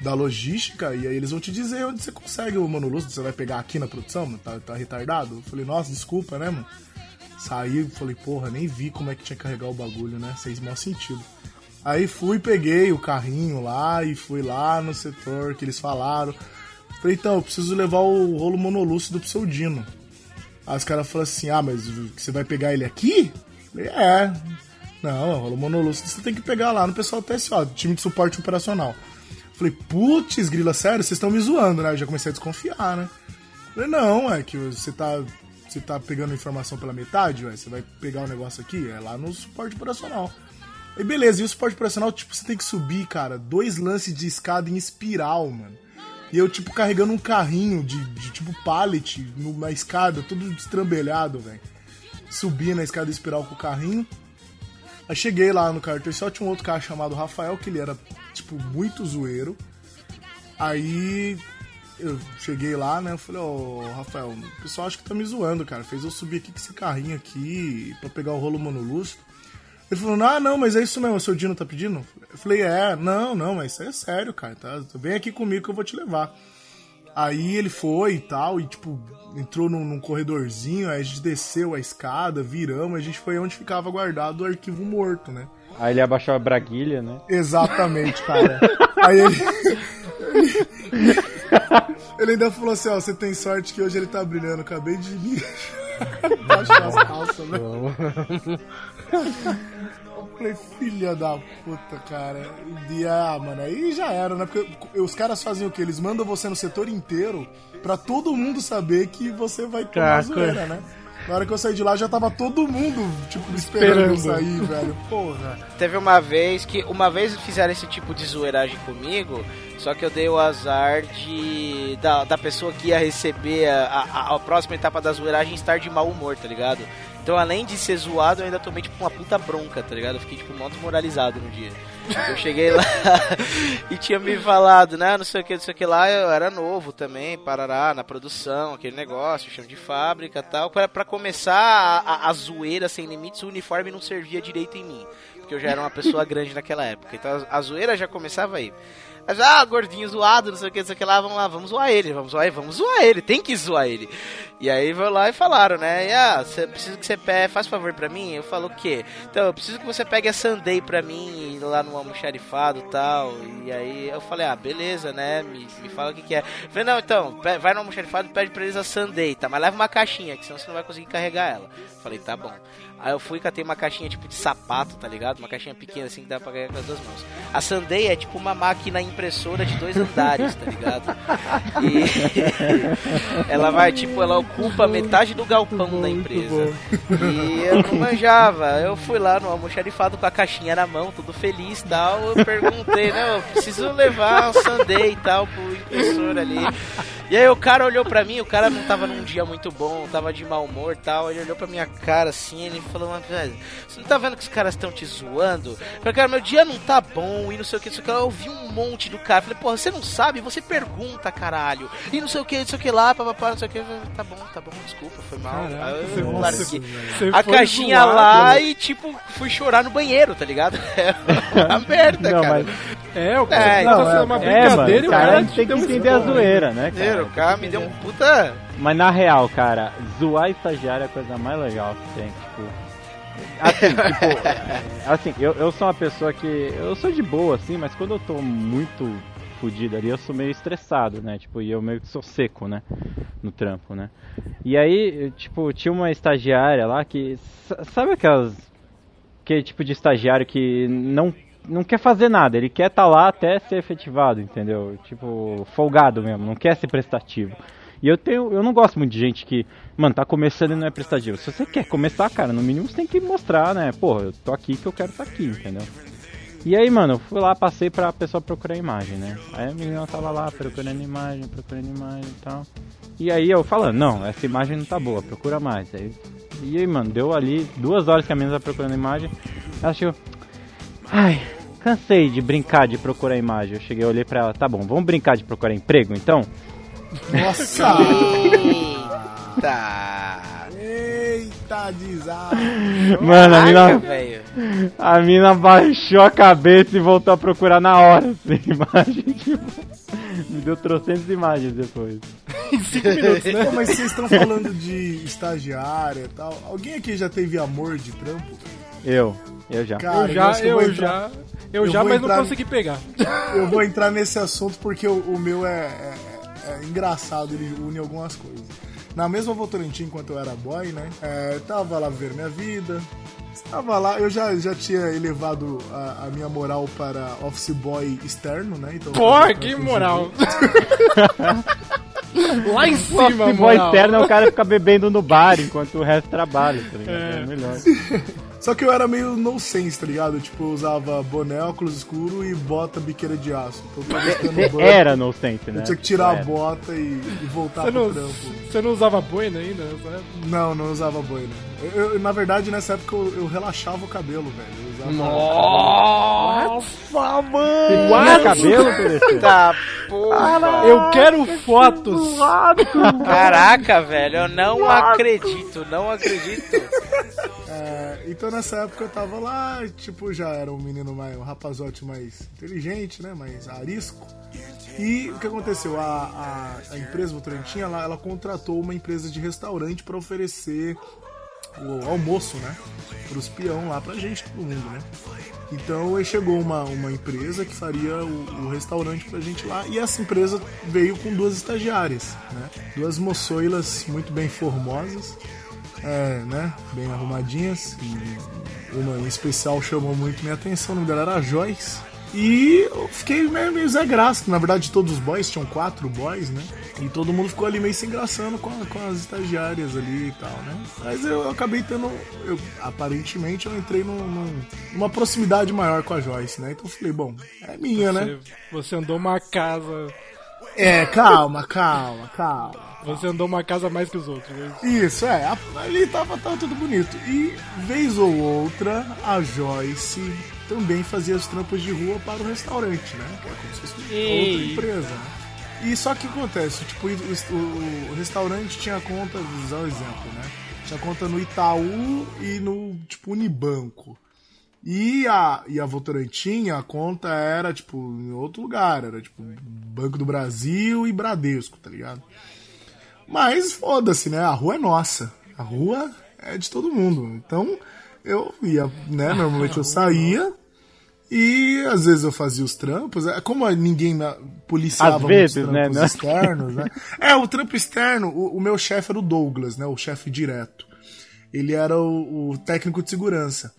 da logística, e aí eles vão te dizer onde você consegue o monolúcido. Você vai pegar aqui na produção, mano? Tá, tá retardado? Eu falei, nossa, desculpa, né, mano? Saí, falei, porra, nem vi como é que tinha que carregar o bagulho, né? Fez maior sentido. Aí fui, peguei o carrinho lá e fui lá no setor que eles falaram. Falei, então, eu preciso levar o rolo monolúcido pro seu Dino. Aí os caras falaram assim, ah, mas você vai pegar ele aqui? Falei, é. Não, o rolo monolúcido você tem que pegar lá no pessoal TSO, time de suporte operacional. Falei, putz, grila, sério, vocês estão me zoando, né? Eu já comecei a desconfiar, né? Falei, não, é que você tá, você tá pegando informação pela metade, ué, você vai pegar o negócio aqui, é lá no suporte operacional. Aí beleza, e o suporte operacional, tipo, você tem que subir, cara, dois lances de escada em espiral, mano. E eu, tipo, carregando um carrinho de, de tipo pallet numa escada, todo destrambelhado, velho. Subi na escada espiral com o carrinho. Aí cheguei lá no cartão, só tinha um outro cara chamado Rafael, que ele era, tipo, muito zoeiro. Aí eu cheguei lá, né? Eu falei, ô Rafael, o pessoal acha que tá me zoando, cara. Fez eu subir aqui com esse carrinho aqui pra pegar o rolo monolúcido. Ele falou, ah, não, mas é isso mesmo, o seu Dino tá pedindo? Eu falei, é, não, não, mas isso aí é sério, cara. Tá? Vem aqui comigo que eu vou te levar. Aí ele foi e tal, e tipo, entrou num, num corredorzinho, aí a gente desceu a escada, viramos, a gente foi onde ficava guardado o arquivo morto, né? Aí ele abaixou a braguilha, né? Exatamente, cara. Aí ele. ele, ele ainda falou assim: ó, você tem sorte que hoje ele tá brilhando. Acabei de me. Baixar as calças, velho. Eu falei, filha da puta, cara. E, ah, mano, aí já era, né? Porque os caras fazem o quê? Eles mandam você no setor inteiro pra todo mundo saber que você vai tomar Caca. zoeira, né? Na hora que eu saí de lá já tava todo mundo, tipo, esperando eu Esperando. sair, velho. Porra. Teve uma vez que. Uma vez fizeram esse tipo de zoeiragem comigo, só que eu dei o azar de. da, da pessoa que ia receber a, a, a próxima etapa da zoeiragem estar de mau humor, tá ligado? Então, além de ser zoado, eu ainda tomei, tipo, uma puta bronca, tá ligado? Eu fiquei, tipo, mó desmoralizado no dia. Eu cheguei lá e tinha me falado, né, não sei o que, não sei o que lá, eu era novo também, parará, na produção, aquele negócio, chão de fábrica tal. Pra começar a, a, a zoeira sem limites, o uniforme não servia direito em mim. Porque eu já era uma pessoa grande naquela época. Então a, zoeira já começava aí. Mas, ah, gordinho zoado, não sei o que, não sei o que lá, vamos lá, vamos zoar ele, vamos zoar ele, vamos zoar ele, tem que zoar ele. E aí vão lá e falaram, né? E, ah, precisa que você pegue, faz favor pra mim? Eu falo o quê? Então, eu preciso que você pegue a Sunday pra mim lá no almoxarifado e tal. E aí eu falei, ah, beleza, né? Me, me fala o que, que é. Eu falei, não, então, vai no almoxarifado e pede pra eles a Sunday, tá? Mas leva uma caixinha, que senão você não vai conseguir carregar ela. Eu falei, tá bom. Aí eu fui e catei uma caixinha tipo de sapato, tá ligado? Uma caixinha pequena assim que dá pra carregar com as duas mãos. A Sunday é tipo uma máquina impressora de dois andares, tá ligado? E ela vai, tipo, ela ocupa metade do galpão da empresa. E eu não manjava. Eu fui lá no almoxarifado com a caixinha na mão, tudo feliz e tal. Eu perguntei, né? Eu preciso levar um Sunday e tal pro impressor ali. E aí o cara olhou pra mim, o cara não tava num dia muito bom, tava de mau humor e tal. Ele olhou pra minha cara assim, ele falou, mas velho, você não tá vendo que os caras estão te zoando? Eu falei, cara, meu dia não tá bom e não sei o que, não sei o que. Eu ouvi um monte do cara. Falei, porra, você não sabe? Você pergunta, caralho. E não sei o que, não sei o que lá, papapá, não sei o que. Eu falei, Tá bom, tá bom, desculpa, foi mal. Caraca, Aí eu larguei você a caixinha zoado, lá né? e, tipo, fui chorar no banheiro, tá ligado? É uma merda, Não, cara. mas- É, o cara É, tava então, sendo é- uma É, brincadeira mano, e o o cara cara tem que entender a zoeira, né, cara? O cara me deu um puta. Mas na real, cara, zoar estagiário é a coisa mais legal que tem, tipo. Assim, tipo, é, assim, eu, eu sou uma pessoa que. Eu sou de boa, assim, mas quando eu tô muito fudido ali, eu sou meio estressado, né? Tipo, e eu meio que sou seco, né? No trampo, né? E aí, tipo, tinha uma estagiária lá que. sa- Sabe aquelas. Que tipo de estagiário que não. Não quer fazer nada, ele quer estar lá até ser efetivado, entendeu? Tipo, folgado mesmo, não quer ser prestativo. E eu tenho, eu não gosto muito de gente que, mano, tá começando e não é prestativo. Se você quer começar, cara, no mínimo você tem que mostrar, né? Pô, eu tô aqui que eu quero estar aqui, entendeu? E aí, mano, eu fui lá, passei pra pessoa procurar imagem, né? Aí a menina tava lá procurando imagem, procurando imagem e tal. E aí eu falando, não, essa imagem não tá boa, procura mais. Aí, e aí, mano, deu ali duas horas que a menina tá procurando imagem. Ela chegou, ai, cansei de brincar de procurar imagem. Eu cheguei, olhei pra ela, tá bom, vamos brincar de procurar emprego então? Nossa! Eita! Eita, desastre! Mano, a mina, a mina baixou a cabeça e voltou a procurar na hora, assim, imagem, tipo, me deu trocentas imagens depois. Em cinco minutos, né? Pô, mas vocês estão falando de estagiária e tal. Alguém aqui já teve amor de trampo? Eu, eu já. Cara, eu já, que eu vou já. entrar- Eu, eu já, mas não entrar- consegui pegar. Eu vou entrar nesse assunto porque o, o meu é, é- é engraçado, ele une algumas coisas. Na mesma Votorantim, enquanto eu era boy, né? É, tava lá ver minha vida. Estava lá, eu já, já tinha elevado a, a minha moral para office boy externo, né? Então, Porra, que moral. Lá em cima, Se for moral. externo, o cara fica bebendo no bar enquanto o resto trabalha, tá ligado? É. É, melhor. Só que eu era meio no sense, tá ligado? Tipo, eu usava boné, óculos escuro e bota biqueira de aço. Então, eu tava ficando Você banho, era no sense, né? Eu tinha que tirar a bota e, e voltar Você pro não, trampo. você não usava boina ainda? Não, não usava boina. Eu, eu- na verdade, nessa época eu, eu relaxava o cabelo, velho. Eu usava. Nossa, mano! Tinha cabelo, PVC? Porra. Eu quero fotos! Caraca, velho, eu não acredito, não acredito. É, então nessa época eu tava lá, tipo, já era um menino mais, um rapazote mais inteligente, né? Mais arisco. E o que aconteceu? A, a, a empresa Votorantim, ela, ela contratou uma empresa de restaurante para oferecer o almoço, né? Pros peão lá pra gente, todo mundo, né? Então aí chegou uma, uma empresa que faria o, o restaurante pra gente lá e essa empresa veio com duas estagiárias, né? Duas moçoilas muito bem formosas, é, né? Bem arrumadinhas. Uma em especial chamou muito minha atenção, o nome dela era Joyce. E eu fiquei meio, meio Zé Graça, que na verdade todos os boys, tinham quatro boys, né? E todo mundo ficou ali meio se engraçando com, a- com as estagiárias ali e tal, né? Mas eu acabei tendo. Eu, aparentemente eu entrei num- num- numa proximidade maior com a Joyce, né? Então eu falei, bom, é minha, né? Você, você andou uma casa. É, calma, calma, calma. Você andou uma casa mais que os outros. né? Isso, é, ali tava, tava tudo bonito. E, vez ou outra, a Joyce também fazia os trampos de rua para o restaurante, né? Que é como se fosse outra empresa, né? E só que acontece, tipo, o, o- o restaurante tinha conta, vou usar um exemplo, né? Tinha conta no Itaú e no, tipo, Unibanco. E a, e a Votorantim, a conta era, tipo, em outro lugar, era, tipo, Banco do Brasil e Bradesco, tá ligado? Mas foda-se, né? A rua é nossa. A rua é de todo mundo. Então, eu ia, né? Normalmente eu saía e às vezes eu fazia os trampos. É Como ninguém policiava Às muitos vezes, né, trampos né? externos, né? É, o trampo externo, o, o meu chefe era o Douglas, né? O chefe direto. Ele era o, o técnico de segurança.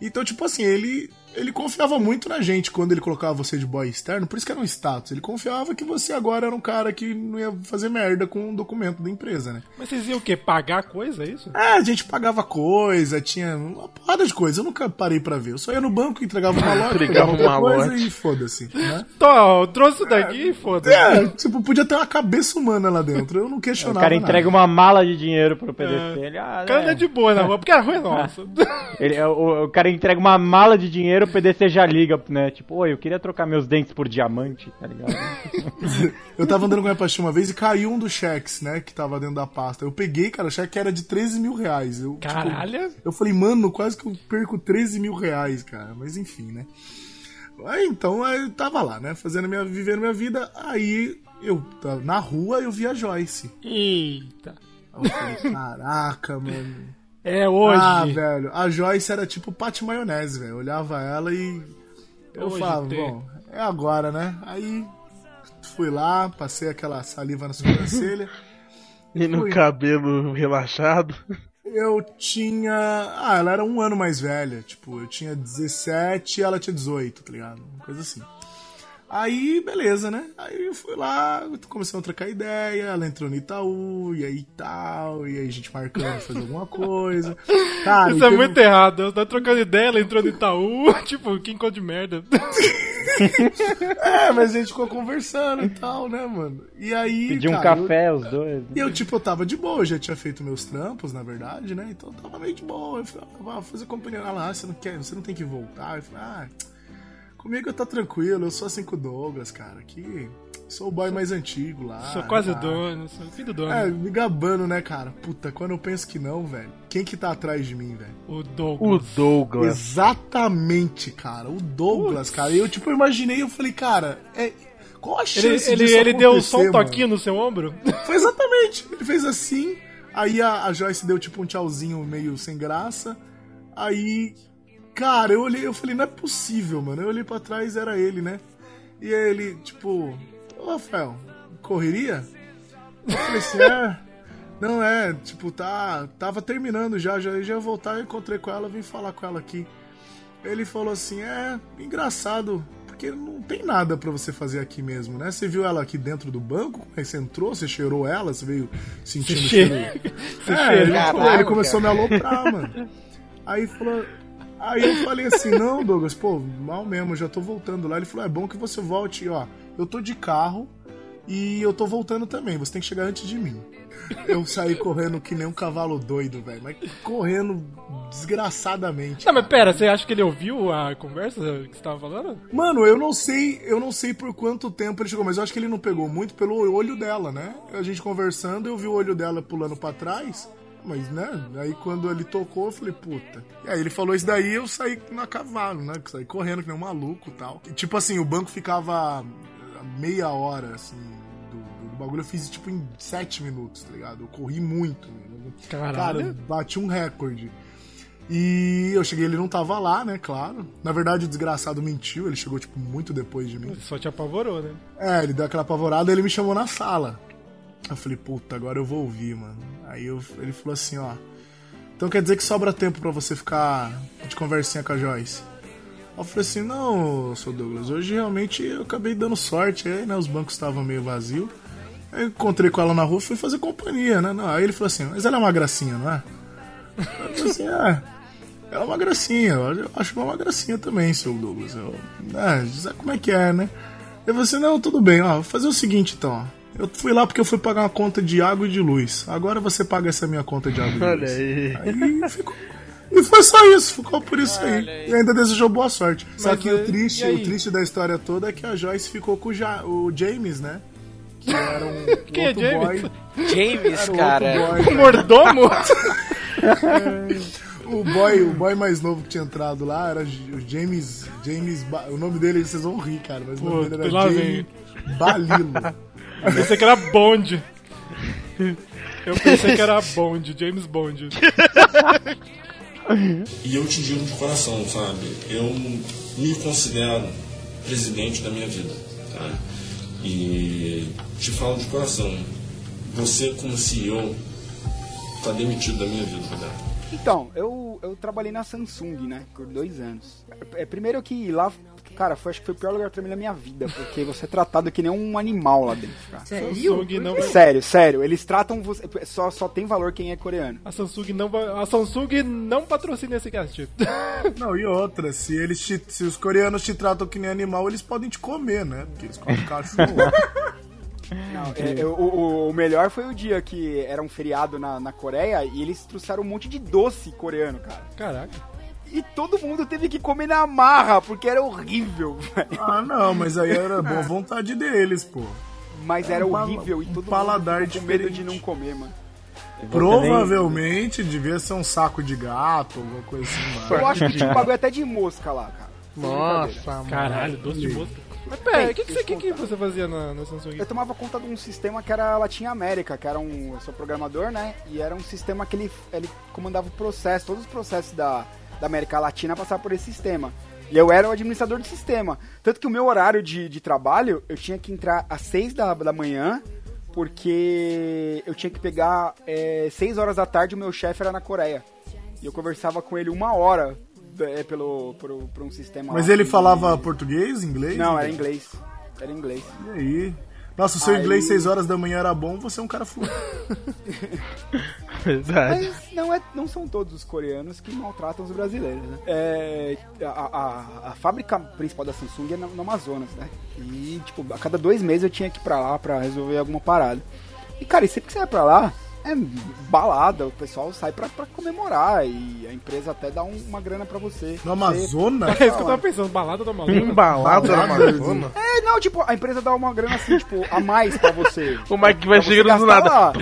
Então, tipo assim, ele, ele confiava muito na gente quando ele colocava você de boy externo, por isso que era um status. Ele confiava que você agora era um cara que não ia fazer merda com o documento da empresa, né? Mas vocês iam o quê? Pagar coisa, é isso? É, a gente pagava coisa, tinha uma porrada de coisa. Eu nunca parei pra ver. Eu só ia no banco, entregava uma lote, Entregava um coisa malote. e foda-se, né? Tô, trouxe isso daqui e foda-se. É, tipo, podia ter uma cabeça humana lá dentro. Eu não O questionava cara nada. entrega uma mala de dinheiro pro PDC. Ele, ah, O cara é de boa na rua, porque a rua é nossa. Ele- o, o cara entrega uma mala de dinheiro, o PDC já liga, né? Tipo, oi, eu queria trocar meus dentes por diamante, tá ligado? Eu tava andando com a minha pastinha uma vez e caiu um dos cheques, né? Que tava dentro da pasta. Eu peguei, cara, o cheque era de 13 mil reais. Eu, tipo, Caralho. eu falei, mano, quase que eu perco 13 mil reais, cara. Mas enfim, né? Aí, então, eu tava lá, né? Fazendo minha, vivendo minha vida. Aí, eu tava na rua, eu vi a Joyce. Eita. Falei, caraca, mano. É hoje. Ah, velho, a Joyce era tipo pate maionese, velho. Eu olhava ela e eu Hoje falava, tem. bom, é agora, né? Aí fui lá, passei aquela saliva na sobrancelha. E no Fui. cabelo relaxado. Eu tinha. Ah, ela era um ano mais velha. Tipo, eu tinha 17 e ela tinha 18, tá ligado? Uma coisa assim. Aí, beleza, né? Aí eu fui lá, começamos a trocar ideia, ela entrou no Itaú, e aí tal, e aí a gente marcando de fazer alguma coisa. Cara, Isso é muito errado. Você tá trocando ideia, ela entrou no Itaú. tipo, quem conta de merda. É, mas a gente ficou conversando e tal, né, mano? E aí. Pedir um café, os dois. Eu, e eu, tipo, eu tava de boa, eu já tinha feito meus trampos, na verdade, né? Então eu tava meio de boa. Eu falei, ah, vou fazer companhia. Ela, ah, você não quer, você não tem que voltar. Eu falei, ah, comigo eu tá tranquilo, eu sou assim com o Douglas, cara. Aqui sou o boy mais antigo lá. sou quase o tá? dono, sou filho do dono. É, me gabando, né, cara? Puta, quando eu penso que não, velho. Quem que tá atrás de mim, velho? O O Douglas. Douglas. Exatamente, cara. O Douglas, cara. E eu, tipo, eu imaginei, eu falei, cara, é. Qual a chance Ele, ele, disso ele deu só um acontecer, mano? toquinho no seu ombro? Foi exatamente. Ele fez assim. Aí a, a Joyce deu tipo um tchauzinho meio sem graça. Aí, cara, eu olhei, eu falei, não é possível, mano. Eu olhei pra trás, era ele, né? E aí ele, tipo, ô Rafael, correria? Eu falei assim, é. Não é, tipo, tá. Tava terminando já, já, já ia voltar, eu encontrei com ela, vim falar com ela aqui. Ele falou assim, é, engraçado, porque não tem nada pra você fazer aqui mesmo, né? Você viu ela aqui dentro do banco, aí você entrou, você cheirou ela, você veio sentindo Você cheiro. você É, ele, Caralho, ele começou cara. a me aloprar, mano. Aí falou. Aí eu falei assim, não, Douglas, pô, mal mesmo, já tô voltando lá. Ele falou, é bom que você volte, ó. Eu tô de carro e eu tô voltando também, você tem que chegar antes de mim. Eu saí correndo que nem um cavalo doido, velho, mas correndo desgraçadamente. Não, mas pera, você acha que ele ouviu a conversa que você tava falando? Mano, eu não sei, eu não sei por quanto tempo ele chegou, mas eu acho que ele não pegou muito pelo olho dela, né? A gente conversando, eu vi o olho dela pulando pra trás. Mas, né? Aí quando ele tocou, eu falei, puta. E aí ele falou isso daí, eu saí na cavalo, né? Saí correndo que nem um maluco e tal. E, tipo assim, o banco ficava. meia hora, assim, do, do- bagulho. Eu fiz, tipo, em sete minutos, tá ligado? Eu corri muito. né? Caralho. Cara, bati um recorde. E eu cheguei, ele não tava lá, né, claro. Na verdade, o desgraçado mentiu, ele chegou, tipo, muito depois de mim. Só te apavorou, né? É, ele deu aquela apavorada, ele me chamou na sala. Eu falei, puta, agora eu vou ouvir, mano. Aí eu- ele falou assim, ó. Então quer dizer que sobra tempo pra você ficar de conversinha com a Joyce? Eu falei assim, não, seu Douglas, hoje realmente eu acabei dando sorte aí, né? Os bancos estavam meio vazios. Aí eu encontrei com ela na rua e fui fazer companhia, né? Não, aí ele falou assim, mas ela é uma gracinha, não é? Eu falei assim, é. Ela é uma gracinha, eu acho uma gracinha também, seu Douglas. Eu, é, sabe como é que é, né? Eu falei assim, não, tudo bem, ó, vou fazer o seguinte então, ó. Eu fui lá porque eu fui pagar uma conta de água e de luz. Agora você paga essa minha conta de água e de Olha luz. aí. Aí ficou. E foi só isso, ficou por isso aí. E ainda desejou boa sorte. Só Mas, que eh, o triste, aí? o triste da história toda é que a Joyce ficou com o, Ja- o James, né? Que era um Quem é outro James? boy. James, Era um cara. boy. O mordomo? O boy, o boy mais novo que tinha entrado lá era o James. James. Ba- O nome dele, vocês vão rir, cara, mas o nome Puta, dele era James Balilo. Eu pensei que era Bond. Eu pensei que era Bond, James Bond. E eu te digo de coração, sabe? Eu me considero presidente da minha vida, tá? E te falo de coração. Você, como CEO, tá demitido da minha vida, Roberto. Então, eu, eu trabalhei na Samsung, né? Por dois anos. É, primeiro que lá, cara, foi, acho que foi o pior lugar pra mim da minha vida, porque você é tratado que nem um animal lá dentro, cara. Samsung não vai- Sério, sério. Eles tratam você. Só, só tem valor quem é coreano. A Samsung não a Samsung não patrocina esse cast. Não, e outra, se eles te- se os coreanos te tratam que nem animal, eles podem te comer, né? Porque eles comem cachorro. Não, é, eu- o, o- o melhor foi o dia que era um feriado na, na Coreia e eles trouxeram um monte de doce coreano, cara. Caraca. E todo mundo teve que comer na marra, porque era horrível, velho. Ah, não, mas aí era boa vontade deles, pô. Mas É era um horrível e um todo paladar mundo com medo de não comer, mano. Provavelmente devia ser um saco de gato, alguma coisa assim. Eu acho que tinha um bagulho até de mosca lá, cara. Nossa, mano. Caralho, doce de mosca. Mas pera, o que, que, você, que, que você fazia na, na Samsung? Eu tomava conta de um sistema que era Latin América, que era um. Eu sou programador, né? E era um sistema que ele, ele comandava o processo, todos os processos da, da América Latina passavam por esse sistema. E eu era o administrador do sistema. Tanto que o meu horário de, de trabalho, eu tinha que entrar às 6 da, da manhã, porque eu tinha que pegar é, 6 horas da tarde, o meu chefe era na Coreia. E eu conversava com ele uma hora é, pelo, por, por um sistema Mas lá ele falava português, inglês? Não, era inglês. Era inglês. E aí? Nossa, o seu Aí- inglês 6 horas da manhã era bom, você é um cara fluente. Verdade. Mas não, é, não são todos os coreanos que maltratam os brasileiros, né? É, a, a- a fábrica principal da Samsung é no, no Amazonas, né? E, tipo, a cada dois meses eu tinha que ir pra lá pra resolver alguma parada. E, cara, e sempre que você vai pra lá, é balada, o pessoal sai pra, pra comemorar e a empresa até dá um- uma grana pra você. No Amazonas? É isso que eu tava pensando, balada da maluca. Embalado no Amazonas. É, não, tipo, a empresa dá uma grana assim, tipo, a mais pra você. O Mike vai chegando do nada. lá.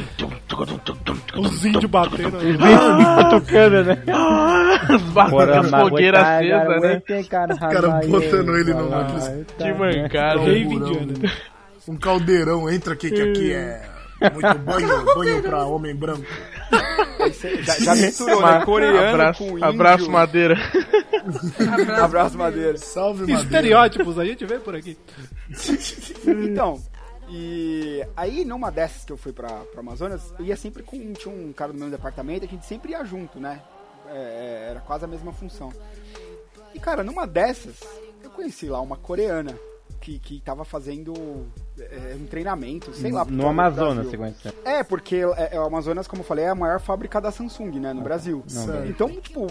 Os índios batendo. tocando, né? As barracas fogueiras acesas, né? O cara botando ele no Que mancada. Rave indiana. Um caldeirão, entra aqui que aqui é muito banho, banho pra homem branco. Já, já misturou, né? Coreano abraço, com índio. abraço, madeira. Abraço, Madeira. Salve, Madeira. Estereótipos, a gente vê por aqui. Então, e aí numa dessas que eu fui pra, pra Amazonas, eu ia sempre com. Tinha um cara do meu departamento, a gente sempre ia junto, né? É, era quase a mesma função. E cara, numa dessas, eu conheci lá uma coreana que, que tava fazendo é, um treinamento, sei lá. No Amazonas, você conhece? É, porque é, é, o Amazonas, como eu falei, é a maior fábrica da Samsung, né, no Brasil. não. Então, tipo,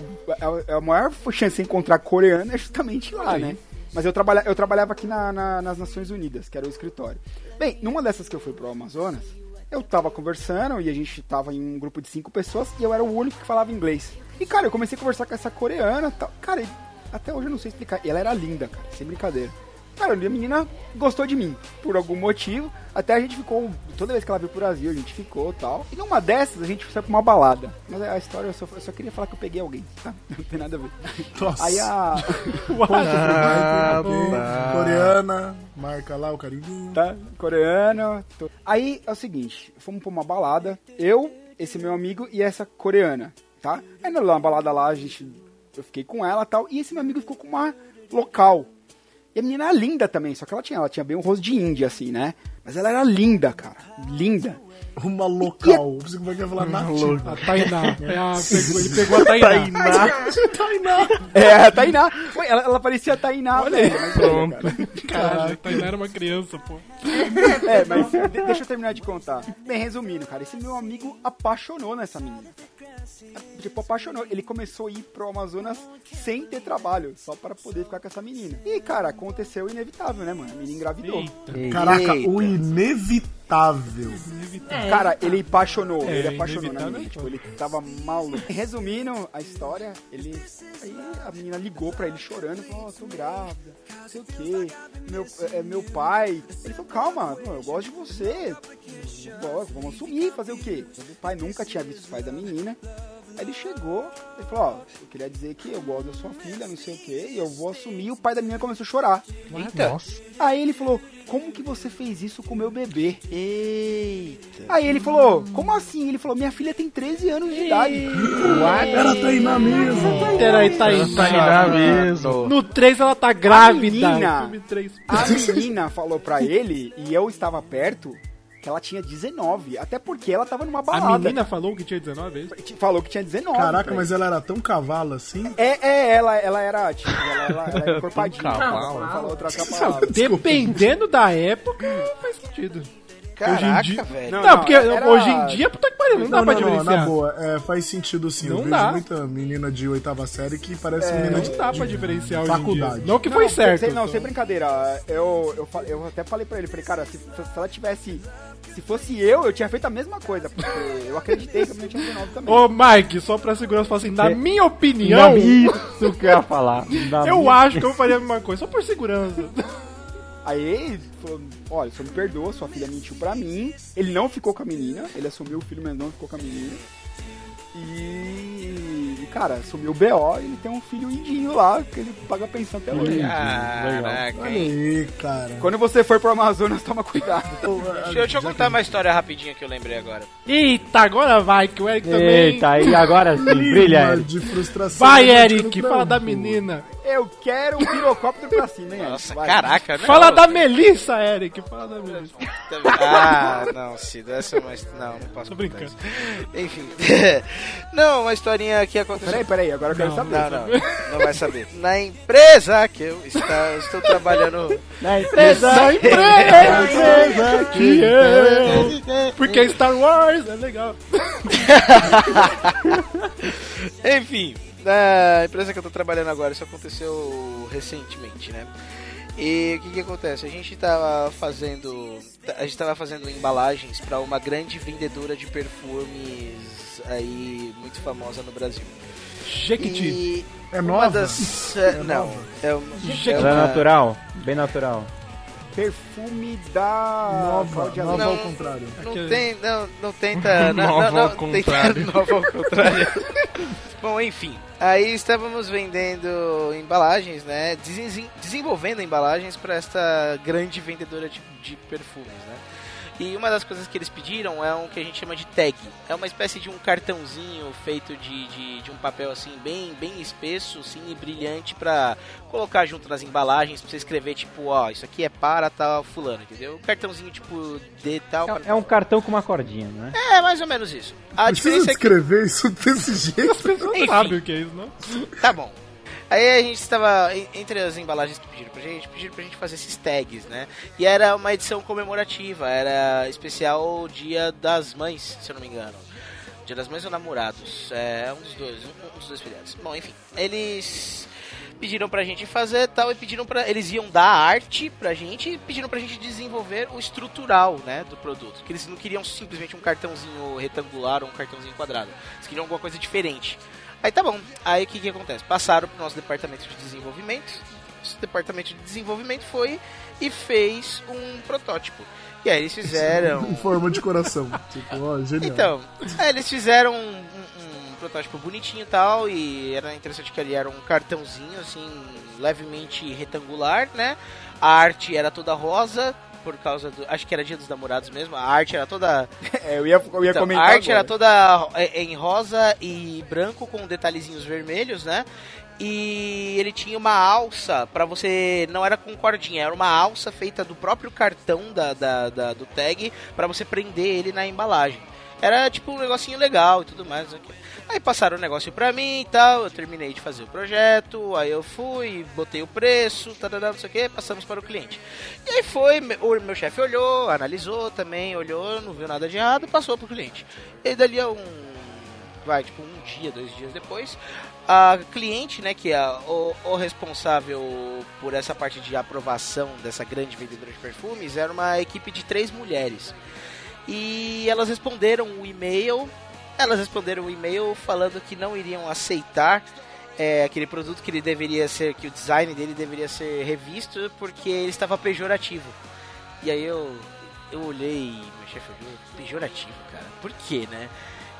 a, a maior chance de encontrar coreano é justamente lá, né? Mas eu, trabalha, eu trabalhava aqui na- na- nas Nações Unidas, que era o escritório. Bem, numa dessas que eu fui pro Amazonas, eu tava conversando e a gente tava em um grupo de cinco pessoas e eu era o único que falava inglês. E, cara, eu comecei a conversar com essa coreana e tal. Cara, até hoje eu não sei explicar. E ela era linda, cara, sem brincadeira. Cara, a menina gostou de mim, por algum motivo. Até a gente ficou, toda vez que ela veio pro Brasil, a gente ficou e tal. E numa dessas, a gente foi pra uma balada. Mas a história, eu só, eu só queria falar que eu peguei alguém, tá? Não tem nada a ver. Nossa. Aí a... Ah, tá. Coreana, marca lá o carimbinho. Tá? Coreano. tô- Aí é o seguinte, fomos pra uma balada, eu, esse meu amigo e essa coreana, tá? Aí na balada lá, a gente. Eu fiquei com ela e tal, e esse meu amigo ficou com uma local. E a menina era linda também, só que ela tinha, ela tinha bem um rosto de índia, assim, né? Mas ela era linda, cara. Linda. Uma local. Eu pensei que vai falar nativa. A Tainá. É a- pegou- ele pegou a Tainá. Tainá. É, a Tainá. Ué, ela, ela parecia a Tainá. Olha aí, pronto. cara. Caralho, a Tainá era uma criança, pô. É, mas de- deixa eu terminar de contar. Bem, resumindo, cara, esse meu amigo apaixonou nessa menina. Tipo, apaixonou. Ele começou a ir pro Amazonas sem ter trabalho, só para poder ficar com essa menina. E, cara, aconteceu o inevitável, né, mano? A menina engravidou. Caraca, o inevitável. Cara, ele apaixonou, É, ele apaixonou na inevitável, menina. Tipo, ele tava maluco. Resumindo a história, ele. Aí a menina ligou pra ele chorando, falou, oh, tô grávida, não sei o quê. Meu, é, meu pai. Ele falou, calma, eu gosto de você. Vamos assumir, fazer o quê? O pai nunca tinha visto os pais da menina. Aí ele chegou, ele falou, ó, eu queria dizer que eu gosto da sua filha, não sei o quê, e eu vou assumir. E o pai da menina começou a chorar. Eita. Aí ele falou, como que você fez isso com o meu bebê? Eita. Aí ele falou, como assim? Ele falou, minha filha tem 13 anos de idade. Era a Tainá mesmo. Peraí, Tainá. Tainá mesmo. No 3 ela tá A grávida. menina, Filme 3. a menina falou pra ele, e eu estava perto, que ela tinha 19. Até porque ela tava numa balada. A menina falou que tinha 19 vezes? Falou que tinha 19. Caraca, mas ela era tão cavalo assim? É, é, ela, ela era, tipo, ela, ela, ela era encorpadinha. Cavalo. Outra. Dependendo da época, faz sentido. Caraca, hoje em dia... velho. Não, Não, não, porque era- hoje em dia, puta que pariu, não, dá Não, pra não, não, diferenciar. na boa, é, faz sentido sim. Não eu vejo dá. muita menina de oitava série que parece É, menina não de, dá pra de diferenciar hoje em faculdade. dia. Não que foi certo. Sem, não, sem brincadeira. Eu, eu, eu até falei pra ele, falei, cara, se, se ela tivesse. Se fosse eu, eu tinha feito a mesma coisa, porque eu acreditei que a menina tinha 19 também. Ô, Mike, só pra segurança, fala assim, na É. minha opinião, Não, isso que eu ia falar. Na eu minha- acho que eu faria a mesma coisa, só por segurança. Aí ele falou, olha, só me perdoa, sua filha mentiu pra mim. Ele não ficou com a menina, ele assumiu o filho, mas não ficou com a menina. E, cara, assumiu o BO e ele tem um filho indinho lá, que ele paga pensão até hoje. Caraca, Olha aí, cara. Quando você for pro Amazonas, toma cuidado. Deixa, eu- deixa eu contar uma história rapidinha que eu lembrei agora. Eita, agora vai, que o Eric também... Eita, e agora sim, brilha, de frustração. Vai, Tá Eric, fala da menina. Eu quero um pirocóptero pra cima, hein? Nossa, Vai. caraca, não. Fala da Melissa, Eric, fala da Melissa. Ah, não, Cida, essa é uma. Não, não posso Tô brincando. isso. Enfim. não, uma historinha que aconteceu. Peraí, peraí, agora eu quero Não, saber. Não, não, não vai saber. Na empresa que eu está, estou trabalhando. Na empresa. Da empresa que eu... Porque Star Wars é legal. Enfim, na empresa que eu tô trabalhando agora, isso aconteceu recentemente, né? E o que que acontece? A gente tava fazendo, a gente tava fazendo embalagens para uma grande vendedora de perfumes aí muito famosa no Brasil. Jequiti. E É uma nova? das, é, não, é uma, é uma- natural, bem natural. Perfume da. Nova, Cláudia nova Não. ao contrário. Não Aquele- tem, não, não tenta. Não, Nova não, não, ao tenta contrário. nova ao contrário. Bom, enfim. Aí estávamos vendendo embalagens, né? desen- Desenvolvendo embalagens para esta grande vendedora de, de perfumes, né? E uma das coisas que eles pediram é um que a gente chama de tag. É uma espécie de um cartãozinho feito de, de, de um papel assim bem, bem espesso, assim, e brilhante pra colocar junto nas embalagens pra você escrever tipo, ó, isso aqui é para tal fulano, entendeu? Um cartãozinho tipo de tal. É, é um cartão com uma cordinha, né? É, mais ou menos isso. A Precisa diferença é que. isso desse jeito. As pessoas Enfim. sabem o que é isso, não? Tá bom. Aí a gente estava, en- entre as embalagens que pediram pra gente, pediram pra gente fazer esses tags, né? E era uma edição comemorativa, era especial Dia das Mães, se eu não me engano. Dia das Mães ou Namorados, é um dos dois, um, dos dois feriados. Bom, enfim, eles pediram pra gente fazer tal e pediram pra. Eles iam dar arte pra gente e pediram pra gente desenvolver o estrutural, né, do produto. Que eles não queriam simplesmente um cartãozinho retangular ou um cartãozinho quadrado. Eles queriam alguma coisa diferente. Aí tá bom. Aí o que que acontece? Passaram pro nosso departamento de desenvolvimento. Esse departamento de desenvolvimento foi e fez um protótipo. E aí eles fizeram. Em forma de coração. Tipo, ó, genial. Então, aí eles fizeram um, um- um protótipo bonitinho e tal, e era interessante que ele era um cartãozinho, assim, levemente retangular, né? A arte era toda rosa, por causa do. Acho que era dia dos namorados mesmo. A arte era toda. É, eu ia, eu ia Então, comentar. a arte agora. era toda é, em rosa e branco com detalhezinhos vermelhos, né? E ele tinha uma alça pra você. Não era com cordinha, era uma alça feita do próprio cartão da, da- da- do tag pra você prender ele na embalagem. Era tipo um negocinho legal e tudo mais. não sei o quê. Aí passaram o negócio pra mim e tal, eu terminei de fazer o projeto, aí eu fui, botei o preço, tarará, não sei o que, passamos para o cliente. E aí foi, o meu chefe olhou, analisou também, olhou, não viu nada de errado, passou pro cliente. E dali a um, vai, tipo um dia, dois dias depois, a cliente, né, que é o, o responsável por essa parte de aprovação dessa grande vendedora de perfumes, era uma equipe de três mulheres. E elas responderam o e-mail. Elas responderam o e-mail falando que não iriam aceitar é, aquele produto que ele deveria ser, que o design dele deveria ser revisto porque ele estava pejorativo. E aí eu, eu olhei, meu chefe olhou, pejorativo, cara. Por quê, né?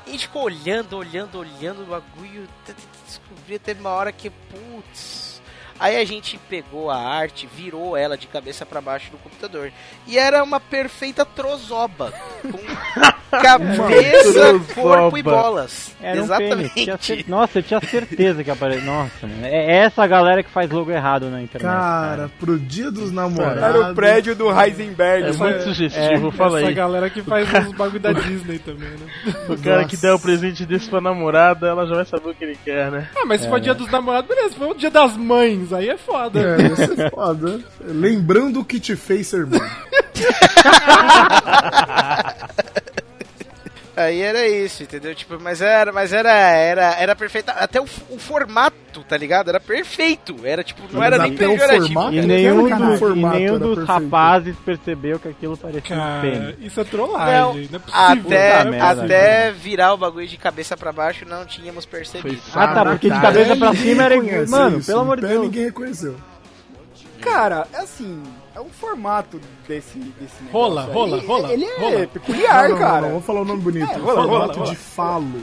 E ficou olhando, olhando, olhando o bagulho, até descobrir até uma hora que, putz. Aí a gente pegou a arte, virou ela de cabeça para baixo no computador. E era uma perfeita trozoba. Com cabeça, Trozoba. corpo e bolas. Era um Exatamente. pênis. Tinha cer- Nossa, eu tinha certeza que apareceu. Nossa, mano. É essa galera que faz logo errado na internet. Cara, pro dia dos namorados. Era o prédio do Heisenberg. É muito sugestivo, fala Essa aí. galera que faz os bagulho da Disney também, né? O cara que der o presente desse pra namorada, ela já vai saber o que ele quer, né? Ah, mas se for dia dos namorados, beleza. For o dia das mães, aí é foda. É, isso é foda. Lembrando o que te fez ser bom. Aí era isso, entendeu? Tipo, mas era, mas era, era, era perfeito. Até o, o formato, tá ligado? Era perfeito. Era tipo, não era nem pejorativo. formato? E nenhum, Cara, o dos, e formato nenhum dos perfeito. rapazes percebeu que aquilo parecia um Cara, pênis. isso é Não, trollagem. Não, é possível. até, Puta merda, até virar o bagulho de cabeça pra baixo não tínhamos percebido. Ah, tá, porque de cabeça pra ninguém cima era. Mano, isso. pelo amor de Deus. ninguém reconheceu. Cara, é assim, é o formato desse, desse negócio Rola, aí, rola, rola, Ele é rola. peculiar, não, não, cara. Não, não, vamos falar o nome bonito. É, rola, formato rola, rola. de falo.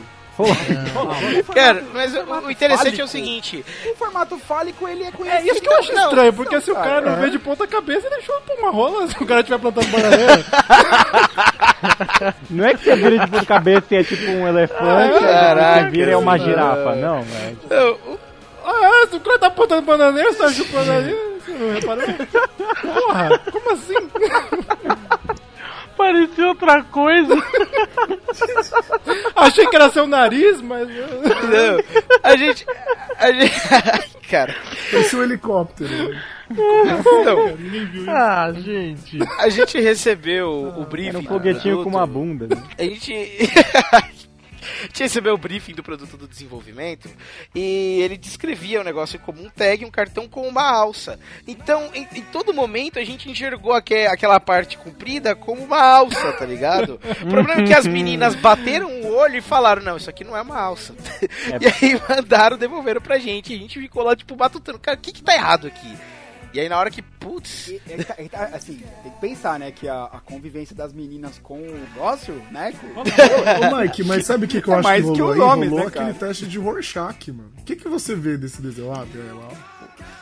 Cara, mas o, interessante é o fálico. seguinte. O formato fálico, ele é conhecido. É isso que eu acho Não, estranho, porque se o não, cara não cara, vê de ponta cabeça, ele achou uma rola se o cara estiver plantando bananeira. Não é que você vira de ponta cabeça e é tipo um elefante, Caraca, você vira é uma mano. girafa. Não, velho. Ah, se o cara tá plantando bananeira, você tá chupando ali, você não reparou? Porra, como assim? Parecia outra coisa. Achei que era seu nariz, mas... Não, a gente. A gente. Cara, Esse é o helicóptero. então, Ah, gente. a gente recebeu o briefing. Era um foguetinho com uma bunda. né? A gente. Gente recebeu o briefing do produto do desenvolvimento e ele descrevia o negócio como um tag, um cartão com uma alça. Então, em, em todo momento, a gente enxergou aque- aquela parte comprida como uma alça, tá ligado? O problema é que as meninas bateram o olho e falaram: Não, isso aqui não é uma alça. E aí mandaram, devolveram pra gente. E a gente ficou lá, tipo, batutando. Cara, o que que tá errado aqui? E aí, na hora que, putz. E- ele tá- ele tá- assim, tem que pensar, né, que a, a convivência das meninas com o negócio, né, com- Ô, Mike, mas sabe o que, que eu É acho mais que que rolou aí? homens, rolou né, aquele cara? teste de Rorschach, mano. O que, que você vê desse desenho? Ah, tem lá.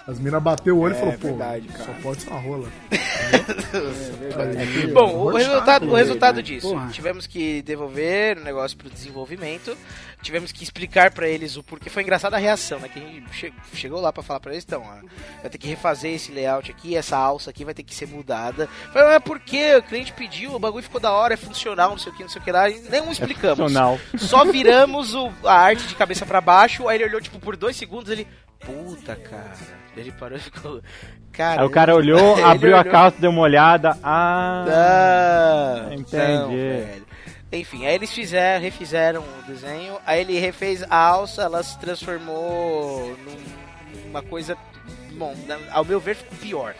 As minas bateu o olho É e falou, pô, verdade, só pode ser uma rola. Bom, o resultado, o resultado disso, Porra. tivemos que devolver o negócio pro desenvolvimento, tivemos que explicar pra eles o porquê. Foi engraçada a reação, né? Que a gente che- chegou lá pra falar pra eles, então, ó, vai ter que refazer esse layout aqui, essa alça aqui vai ter que ser mudada. Falei, mas por quê? O cliente pediu, o bagulho ficou da hora, é funcional, não sei o que, não sei o que lá, e nem explicamos. funcional. Só viramos o- a arte de cabeça pra baixo, aí ele olhou, tipo, por dois segundos, ele... Puta, cara. Ele parou e ficou... Cara, Aí o cara olhou, abriu a olhou. calça, deu uma olhada. Ah, Não, Entendi. não. Enfim, aí eles fizeram, refizeram o desenho, aí ele refez a alça, ela se transformou num- numa coisa, bom, ao meu ver ficou pior.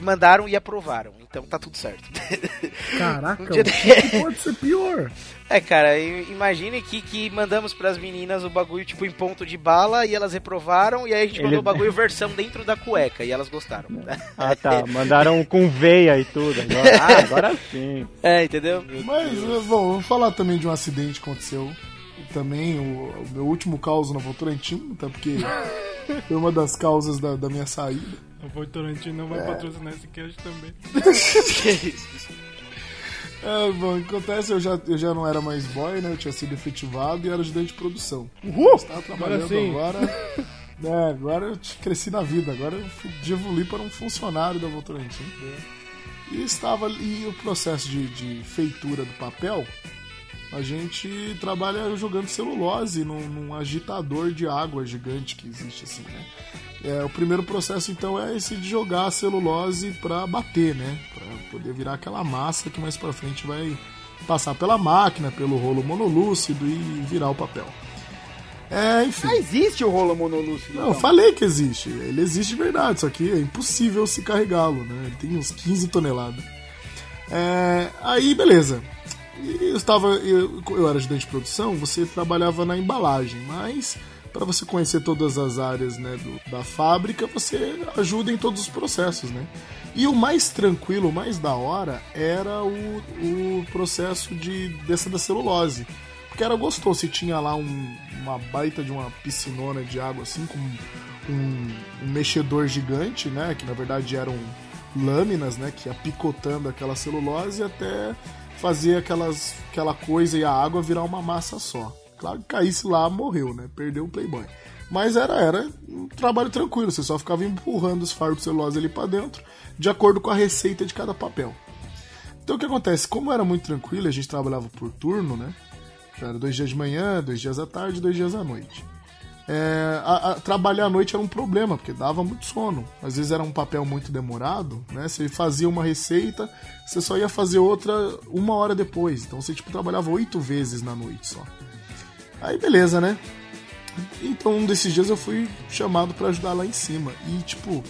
E mandaram e aprovaram, então tá tudo certo. Caraca, Um o dia que, de- que pode ser pior? É, cara, imagine que, que mandamos pras meninas o bagulho tipo em ponto de bala e elas reprovaram, e aí a gente mandou Ele- o bagulho versão dentro da cueca e elas gostaram. ah tá, mandaram com veia e tudo. Agora, ah, agora sim. É, entendeu? Mas, bom, vou falar também de um acidente que aconteceu. também o, o meu último caos na Votorantim, tá? Porque foi uma das causas da, da minha saída. O não vai É. patrocinar esse cast também. É, bom, acontece, eu já, eu já não era mais boy, né? Eu tinha sido efetivado e era ajudante de produção. Uhul! Estava trabalhando Agora sim. agora. né, agora eu cresci na vida, agora eu fui- evolui para um funcionário da Votorantim. E estava ali o processo de, de feitura do papel. A gente trabalha jogando celulose num, num agitador de água gigante que existe assim, né? É, o primeiro processo então é esse de jogar a celulose para bater, né? Para poder virar aquela massa que mais para frente vai passar pela máquina, pelo rolo monolúcido e virar o papel. É, enfim. Ah, existe o rolo monolúcido. Não, eu então. falei que existe. Ele existe de verdade, só que é impossível se carregá-lo, né? Ele tem uns 15 toneladas. É, aí, beleza. Eu estava, eu, eu era ajudante de produção, você trabalhava na embalagem, mas para você conhecer todas as áreas né, do- da fábrica, você ajuda em todos os processos, né? E o mais tranquilo, o mais da hora, era o, o processo de dessa da celulose. Porque era gostoso, você tinha lá um- uma baita de uma piscinona de água assim, com um, um mexedor gigante, né? Que na verdade eram lâminas, né? Que ia picotando aquela celulose até fazer aquelas, aquela coisa e a água virar uma massa só. Claro que caísse lá, morreu, né? Perdeu o Playboy. Mas era, era um trabalho tranquilo, você só ficava empurrando os fardos celulose ali pra dentro, de acordo com a receita de cada papel. Então o que acontece? Como era muito tranquilo, a gente trabalhava por turno, né? Era dois dias de manhã, dois dias à tarde, dois dias à noite. É, a- a- trabalhar à noite era um problema, porque dava muito sono. Às vezes era um papel muito demorado, né? Você fazia uma receita, você só ia fazer outra uma hora depois. Então você tipo, trabalhava oito vezes na noite só. Aí beleza, né? Então um desses dias eu fui chamado pra ajudar lá em cima. E tipo,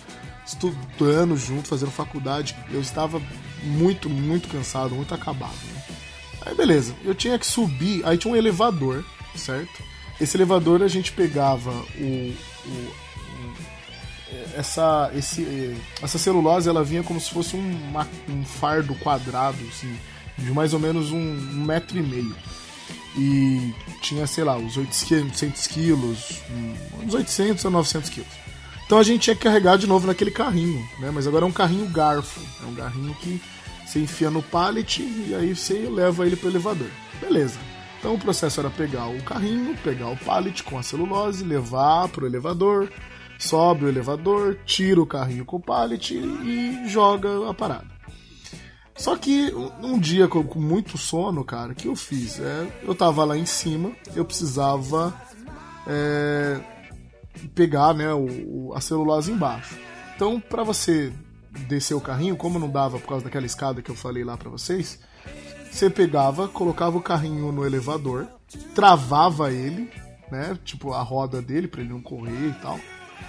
estudando junto, fazendo faculdade, eu estava muito, muito cansado, muito acabado. Né? Aí beleza, eu tinha que subir, aí tinha um elevador, certo? Esse elevador a gente pegava o, o- essa esse essa celulose ela vinha como se fosse um, um fardo quadrado assim, de mais ou menos um metro e meio e tinha sei lá uns 800 quilos uns 800 a 900 quilos. Então a gente tinha que carregar de novo naquele carrinho né? Mas agora é um carrinho garfo. É um carrinho que você enfia no pallet e aí você leva ele para o elevador. Beleza. Então o processo era pegar o carrinho, pegar o pallet com a celulose, levar pro elevador, sobe o elevador, tira o carrinho com o pallet e joga a parada. Só que um dia com, com muito sono, cara, o que eu fiz? É, eu tava lá em cima, eu precisava é, pegar né, o, o- a celulose embaixo. Então, para você descer o carrinho, como não dava por causa daquela escada que eu falei lá para vocês, você pegava, colocava o carrinho no elevador, travava ele, né? Tipo a roda dele para ele não correr e tal,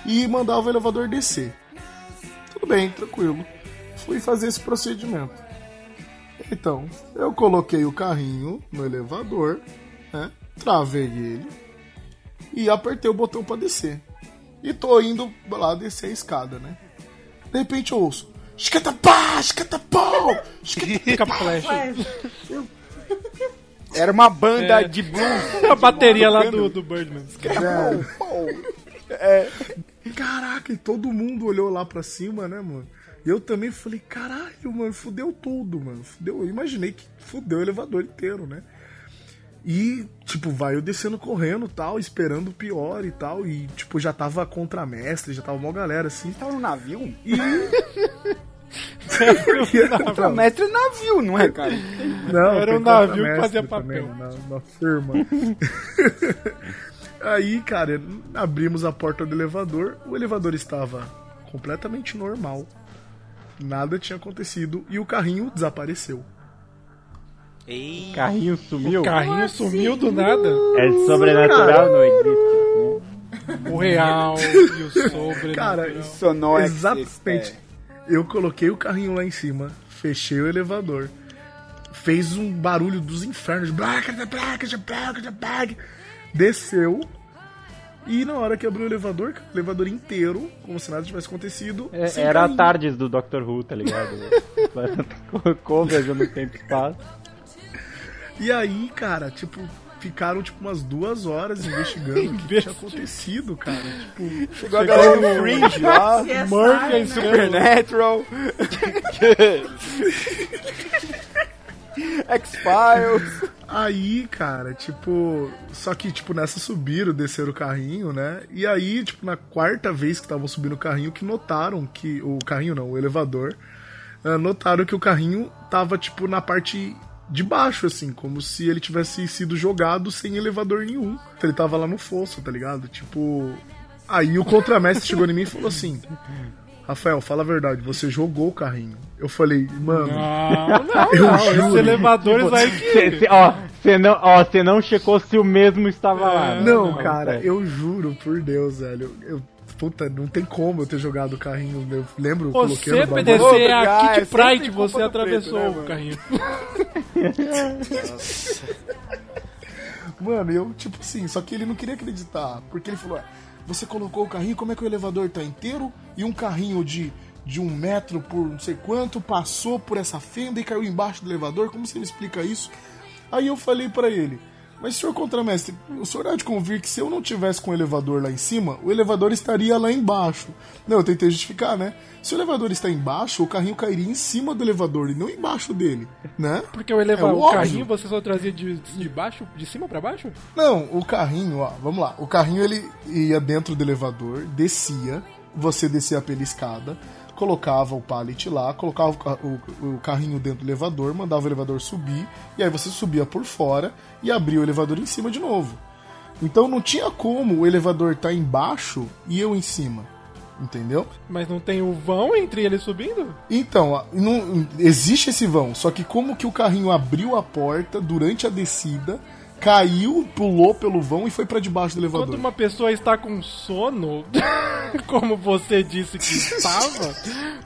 e mandava o elevador descer. Tudo bem, tranquilo. Fui fazer esse procedimento. Então, eu coloquei o carrinho no elevador, né? Travei ele e apertei o botão para descer. E tô indo lá descer a escada, né? De repente eu ouço. Escatapá, escatapau, Era uma banda É. de blues. A bateria lá do, do Birdman. É. Caraca, e todo mundo olhou lá pra cima, né, mano? E eu também falei, caralho, mano, fudeu tudo, mano. Fudeu. Eu imaginei que fudeu o elevador inteiro, né? E, tipo, vai eu descendo correndo tal, esperando o pior e tal. E, tipo, já tava contramestre, já tava uma galera assim. Tava no navio? E. Contra mestre é navio, não é, cara? Não, Era um navio que contramestre fazia também papel. Na, na firma. Aí, cara, abrimos a porta do elevador. O elevador estava completamente normal. Nada tinha acontecido e o carrinho desapareceu. Ei. Carrinho sumiu? O carrinho sumiu do nada. É sobrenatural, não existe. né? O real e o sobrenatural. Cara, Isso não é Exatamente. Eu coloquei o carrinho lá em cima, fechei o elevador, fez um barulho dos infernos, desceu. E na hora que abriu o elevador, o elevador inteiro, como se nada tivesse acontecido. É, sem era a carrinho. tardes do Doctor Who, tá ligado? Como viajando no tempo e espaço. E aí, cara, tipo, ficaram, tipo, umas duas horas investigando o que tinha acontecido, cara. Tipo, Chegou a galera do Fringe lá, CSI, Murphy, né? Supernatural, X-Files. Aí, cara, tipo. Só que, tipo, nessa subiram, desceram o carrinho, né? E aí, tipo, na quarta vez que estavam subindo o carrinho, que notaram que. O carrinho não, o elevador. ah, notaram que o carrinho tava, tipo, na parte de baixo, assim, como se ele tivesse sido jogado sem elevador nenhum. Ele tava lá no fosso, tá ligado? Tipo. Aí o contramestre chegou em mim e falou assim: Rafael, fala a verdade, você jogou o carrinho. Eu falei, mano. Não, não, Eu não. juro. Esses elevadores Tipo, aí que. Cê- cê- ó, você não, ó, você não checou se o mesmo estava lá. né? Não, cara, eu juro por Deus, velho. Eu, puta, não tem como eu ter jogado o carrinho. Eu lembro, eu coloquei Você, no bagulho. PDC, é a Ah, é Kit sempre Pride, culpa você atravessou preto, né, o carrinho. Mano, eu, tipo assim, só que ele não queria acreditar. Porque ele falou: "Ué, você colocou o carrinho, como é que o elevador tá inteiro? E um carrinho de, de um metro por não sei quanto passou por essa fenda e caiu embaixo do elevador? Como você me explica isso? Aí eu falei pra ele. Mas, senhor contramestre, o senhor há de convir que se eu não tivesse com o elevador lá em cima, o elevador estaria lá embaixo. Não, eu tentei justificar, né? Se o elevador está embaixo, o carrinho cairia em cima do elevador e não embaixo dele, né? Porque o elevador, É o carrinho você só trazia de, de baixo, de cima pra baixo? Não, o carrinho, ó, vamos lá. O carrinho ele ia dentro do elevador, descia, você descia pela escada, colocava o pallet lá, colocava o, ca- o- o carrinho dentro do elevador, mandava o elevador subir, e aí você subia por fora e abria o elevador em cima de novo. Então não tinha como o elevador estar embaixo e eu em cima. Entendeu? Mas não tem o vão entre eles subindo? Então, não, existe esse vão, só que como que o carrinho abriu a porta durante a descida, caiu, pulou pelo vão e foi pra debaixo do elevador. Quando uma pessoa está com sono, como você disse que estava,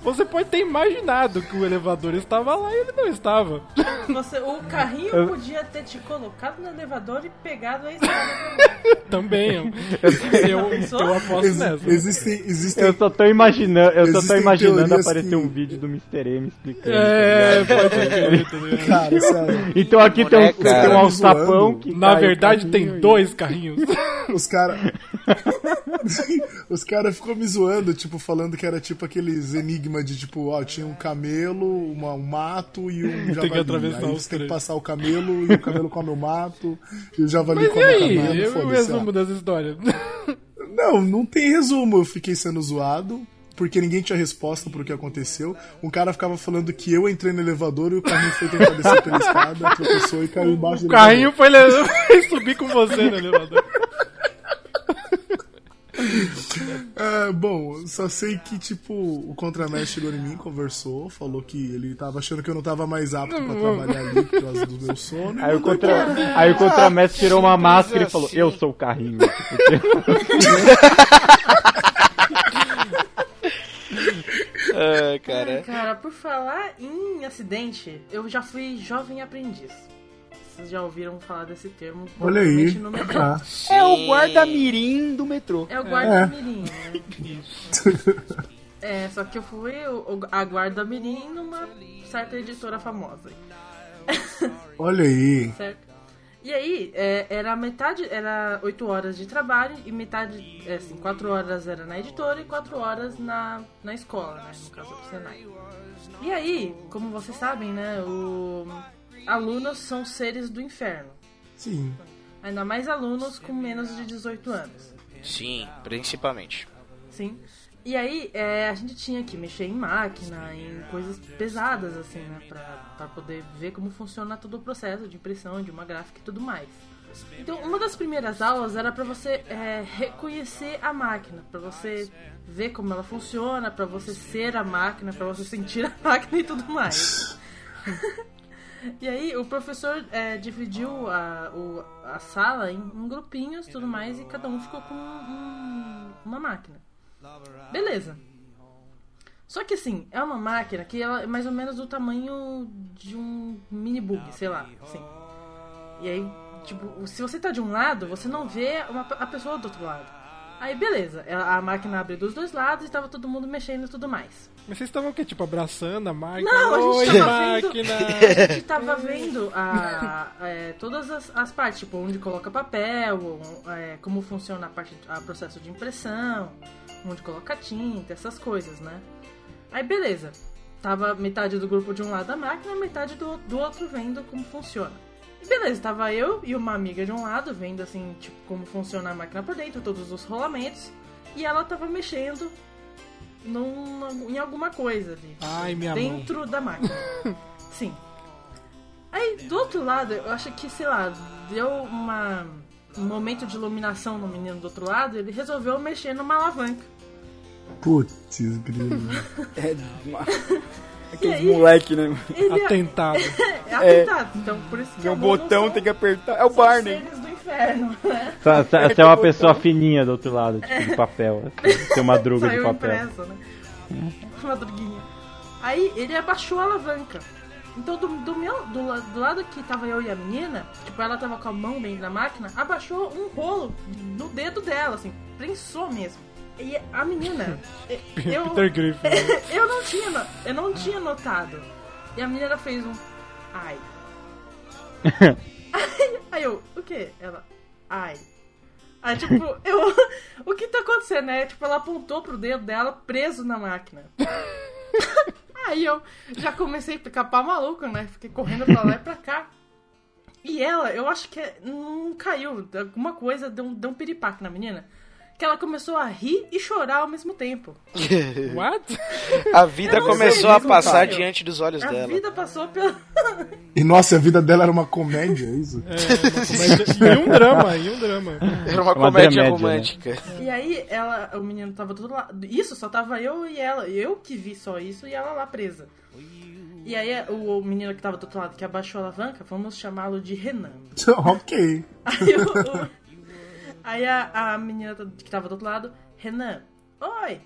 você pode ter imaginado que o elevador estava lá e ele não estava. Você, o carrinho Eu- podia ter te colocado no elevador e pegado a escada. Também. Eu, eu, eu aposto Ex- nessa. Existem, existem, Eu só tô imaginando, eu só tô imaginando aparecer que- um vídeo do Mr. M explicando. É, tá pode ligado? Cara, sério. Então aqui tem um, tem um alçapão. Que Na o verdade, tem e- dois carrinhos. Os caras. Os caras ficou me zoando, tipo, falando que era tipo aqueles enigma de tipo, ó, tinha um camelo, uma- um mato e um javali. que atravessar aí você tem que passar o camelo e o camelo come o mato e o javali Mas e come o aí? camelo. Eu, o foda-se, resumo dessa história. ah. Não, não tem resumo. Eu fiquei sendo zoado. Porque ninguém tinha resposta pro que aconteceu. Um cara ficava falando que eu entrei no elevador e o carrinho foi tentar descer pela escada, tropeçou e caiu embaixo O do carrinho elevador. foi, subir com você no elevador. É, bom, só sei que, tipo, o contramestre chegou em mim, conversou, falou que ele tava achando que eu não tava mais apto pra trabalhar ali por causa do meu sono. Aí o, contra... aí o contramestre tirou uma máscara e falou, eu sou o carrinho. Ah, cara. Cara, por falar em acidente, eu já fui jovem aprendiz. Vocês já ouviram falar desse termo? Olha aí. no metrô. Ah. É o guarda-mirim do metrô. É o guarda-mirim, né? É, só que eu fui a guarda-mirim numa certa editora famosa. Olha aí. Certo? E aí, é, era metade, era 8 horas de trabalho e metade, é, assim, 4 horas era na editora e 4 horas na, na escola, né? No caso do Senai. E aí, como vocês sabem, né? O, alunos são seres do inferno. Sim. Ainda mais alunos com menos de 18 anos. Sim, principalmente. Sim. E aí, é, a gente tinha que mexer em máquina, em coisas pesadas, assim, né? Pra, pra poder ver como funciona todo o processo de impressão, de uma gráfica e tudo mais. Então, uma das primeiras aulas era pra você é, reconhecer a máquina, pra você ver como ela funciona, pra você ser a máquina, pra você sentir a máquina e tudo mais. E aí o professor é, dividiu a, o- a sala em, em grupinhos tudo mais, e cada um ficou com um- uma máquina. Beleza. Só que assim, é uma máquina que ela é mais ou menos do tamanho de um mini bug, sei lá, assim. E aí, tipo, se você tá de um lado, você não vê uma- a pessoa do outro lado. Aí beleza, a máquina abriu dos dois lados e tava todo mundo mexendo e tudo mais. Mas vocês estavam o quê? Tipo, abraçando a máquina? Não, a Oi, gente tava vendo. máquina! A gente tava vendo a, é, todas as, as partes, tipo, onde coloca papel, é, como funciona a parte, a processo de impressão, onde coloca tinta, essas coisas, né? Aí beleza. Tava metade do grupo de um lado da máquina metade do, do outro vendo como funciona. E beleza, tava eu e uma amiga de um lado vendo assim, tipo, como funciona a máquina por dentro, todos os rolamentos, e ela tava mexendo num, em alguma coisa ali. Ai, minha Dentro da máquina. Sim. Aí, do outro lado, eu acho que, sei lá, deu uma, um momento de iluminação no menino do outro lado, ele resolveu mexer numa alavanca. Putz, grilo. É, Aqueles aí, moleque, né? ele- Atentado. É atentado, então por isso que um não botão, tem que apertar. É o Barney. seres do inferno, né? Você você é uma pessoa fininha do outro lado, tipo, de papel. Assim, tem uma druga de papel. impresso, né? Uma druguinha. Aí ele abaixou a alavanca. Então do, do meu, do, do lado que tava eu e a menina, tipo, ela tava com a mão dentro da máquina, abaixou um rolo no dedo dela, assim, prensou mesmo. E a menina, eu, Peter Griffin. eu não tinha, eu não tinha notado. E a menina fez um ai. aí, aí eu, o que? Ela, ai. Aí, tipo, eu. O que tá acontecendo, né? Tipo, ela apontou pro dedo dela preso na máquina. Aí eu já comecei a ficar pá maluco, né? Fiquei correndo pra lá e pra cá. E ela, eu acho que não caiu. Alguma coisa deu um, deu um piripaque na menina. Que ela começou a rir e chorar ao mesmo tempo. What? A vida começou a passar cara. diante dos olhos A dela. vida passou pela. E nossa, a vida dela era uma comédia, é isso? E um drama, e um drama. Era uma, Uma comédia dramédia, romântica. E aí, ela, o menino tava todo lá. Isso, só tava eu e ela. Eu que vi só isso e ela lá presa. E aí, o, o menino que tava do outro lado, que abaixou a alavanca, vamos chamá-lo de Renan. ok. Aí, o- o- aí a, a menina que tava do outro lado, Renan, oi,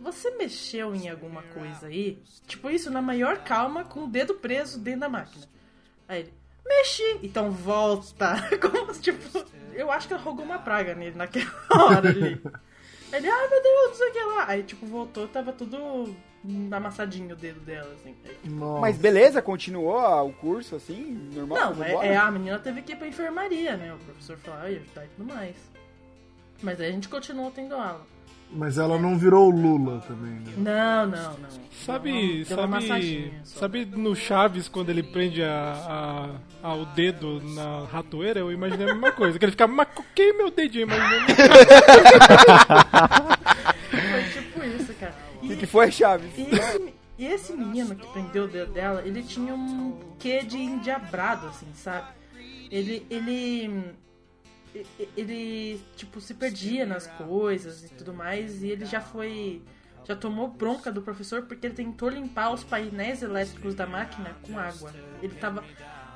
você mexeu em alguma coisa aí? Tipo isso, na maior calma, com o dedo preso dentro da máquina. Aí ele, mexi, então volta. Como tipo, eu acho que ela rogou uma praga nele naquela hora ali. Ele, ai meu Deus, não sei o que lá. Aí, tipo, voltou, tava tudo amassadinho o dedo dela, assim. Mas beleza, continuou o curso assim, normal? Não, é, é, a menina teve que ir pra enfermaria, né? O professor falou, ai, ajudar e tudo mais. Mas aí a gente continuou tendo aula. Mas ela não virou o Lula também, né? Não, não, não. Sabe, uma sabe, sabe no Chaves quando ele prende a, a, a- o dedo na ratoeira? Eu imaginei a mesma coisa. Que ele fica, macuquei meu dedinho, imaginei. O que, que foi, Chaves? E esse, e esse menino que prendeu o dedo dela, ele tinha um quê de endiabrado, assim, sabe? Ele, ele, e- ele, tipo, se perdia nas coisas e tudo mais, e ele já foi, já tomou bronca do professor porque ele tentou limpar os painéis elétricos da máquina com água. Ele tava,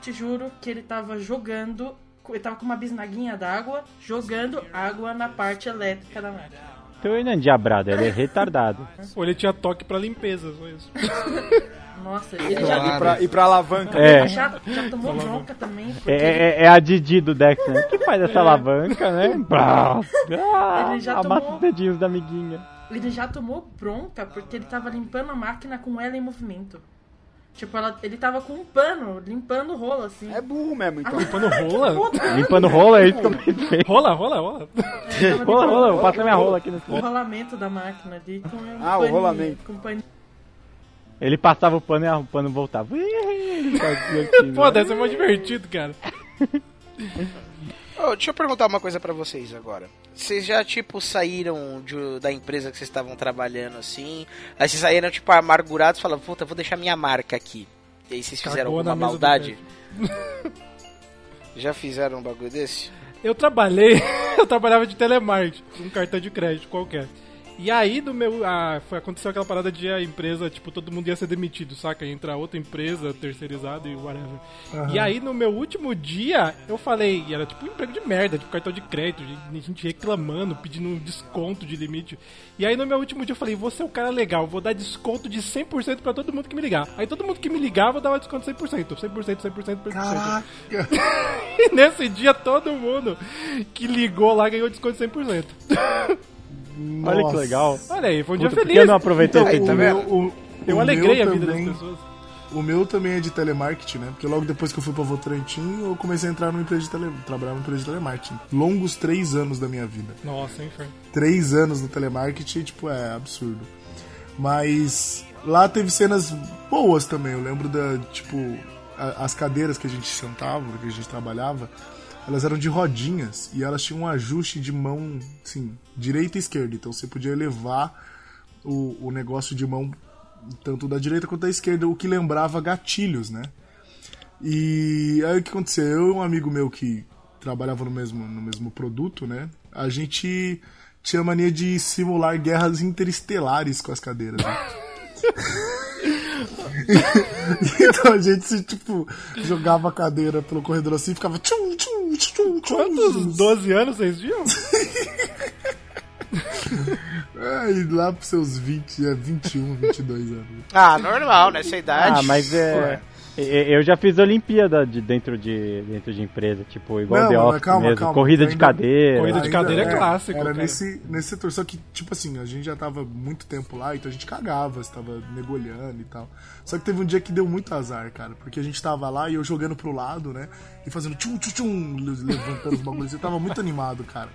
te juro que ele tava jogando, ele tava com uma bisnaguinha d'água, jogando água na parte elétrica da máquina. Então ele não é diabrado, ele é retardado. Ou ele tinha toque pra limpeza, só isso. Nossa, ele já, E pra, e pra alavanca. É. já, já tomou bronca também, porque É, é- é a Didi do Dex, né? Que faz essa alavanca, né? Ah, Ele já amassa tomou- os dedinhos da amiguinha. ele já tomou bronca porque ele tava limpando a máquina com ela em movimento. Tipo, ela, ele tava com um pano, limpando o rolo, assim. É burro mesmo, então. Limpando rola? Limpando rola, é que eu pensei. Rola, rola, rola. Rola, rola, eu passo minha rola aqui nesse O rolamento da máquina ali com um Ah, o paninho, rolamento. Com um paninho. Ele passava o pano e o pano voltava. Pô, deve ser mó divertido, cara. Ô, deixa eu perguntar uma coisa pra vocês agora. Vocês já, tipo, saíram de- da empresa que vocês estavam trabalhando assim? Aí vocês saíram, tipo, amargurados e falaram, puta, vou deixar minha marca aqui. E aí vocês fizeram Cagou alguma maldade? Já fizeram um bagulho desse? Eu trabalhei, eu trabalhava de telemarketing, com um cartão de crédito qualquer. E aí, no meu. Ah, foi, aconteceu aquela parada de a empresa, tipo, todo mundo ia ser demitido, saca? Ia entrar outra empresa terceirizada e whatever. Aham. E aí, no meu último dia, eu falei, e era tipo um emprego de merda, tipo cartão de crédito, de- gente reclamando, pedindo um desconto de limite. E aí, no meu último dia, eu falei, você é um cara legal, vou dar desconto de 100% pra todo mundo que me ligar. Aí todo mundo que me ligava dava desconto 100%, 100%, 100%, 100%. Caraca! E nesse dia, todo mundo que ligou lá ganhou desconto de 100%. Olha que legal. Olha aí, foi um dia Puta, feliz. que eu não aproveitei Então, o aí meu, também? o, Eu o alegrei a vida também- das pessoas. O meu também é de telemarketing, né? Porque logo depois que eu fui pra Votorantim, eu comecei a entrar numa empresa de tele... trabalhar numa empresa de telemarketing. Longos três anos da minha vida. Nossa, hein, Fer? Três anos no telemarketing, tipo, é absurdo. Mas lá teve cenas boas também. Eu lembro da, tipo, a- as cadeiras que a gente sentava, que a gente trabalhava, elas eram de rodinhas e elas tinham um ajuste de mão, assim, direita e esquerda. Então você podia elevar o, o negócio de mão tanto da direita quanto da esquerda, o que lembrava gatilhos, né? E aí o que aconteceu? Eu e um amigo meu que trabalhava no mesmo, no mesmo produto, né? A gente tinha mania de simular guerras interestelares com as cadeiras. Né? então a gente se, tipo, jogava a cadeira pelo corredor assim e ficava. Tchum, tchum, tchum, tchum. Quantos 12 anos vocês viam? É, e lá pros seus 20, é 21, 22 anos. Ah, normal, nessa idade. Ah, mas é. e- Eu já fiz Olimpíada de dentro de dentro de empresa, tipo, igual Não, The Office calma, mesmo, calma, corrida eu de ainda- cadeira. Corrida de Ainda cadeira é era- clássico, Era cara. nesse, nesse setor. Só que, tipo assim, a gente já tava muito tempo lá, então a gente cagava, estava negolhando e tal. Só que teve um dia que deu muito azar, cara. Porque a gente tava lá e eu jogando pro lado, né? E fazendo tchum, tchum, tchum, levantando os bagulhos. Eu tava muito animado, cara.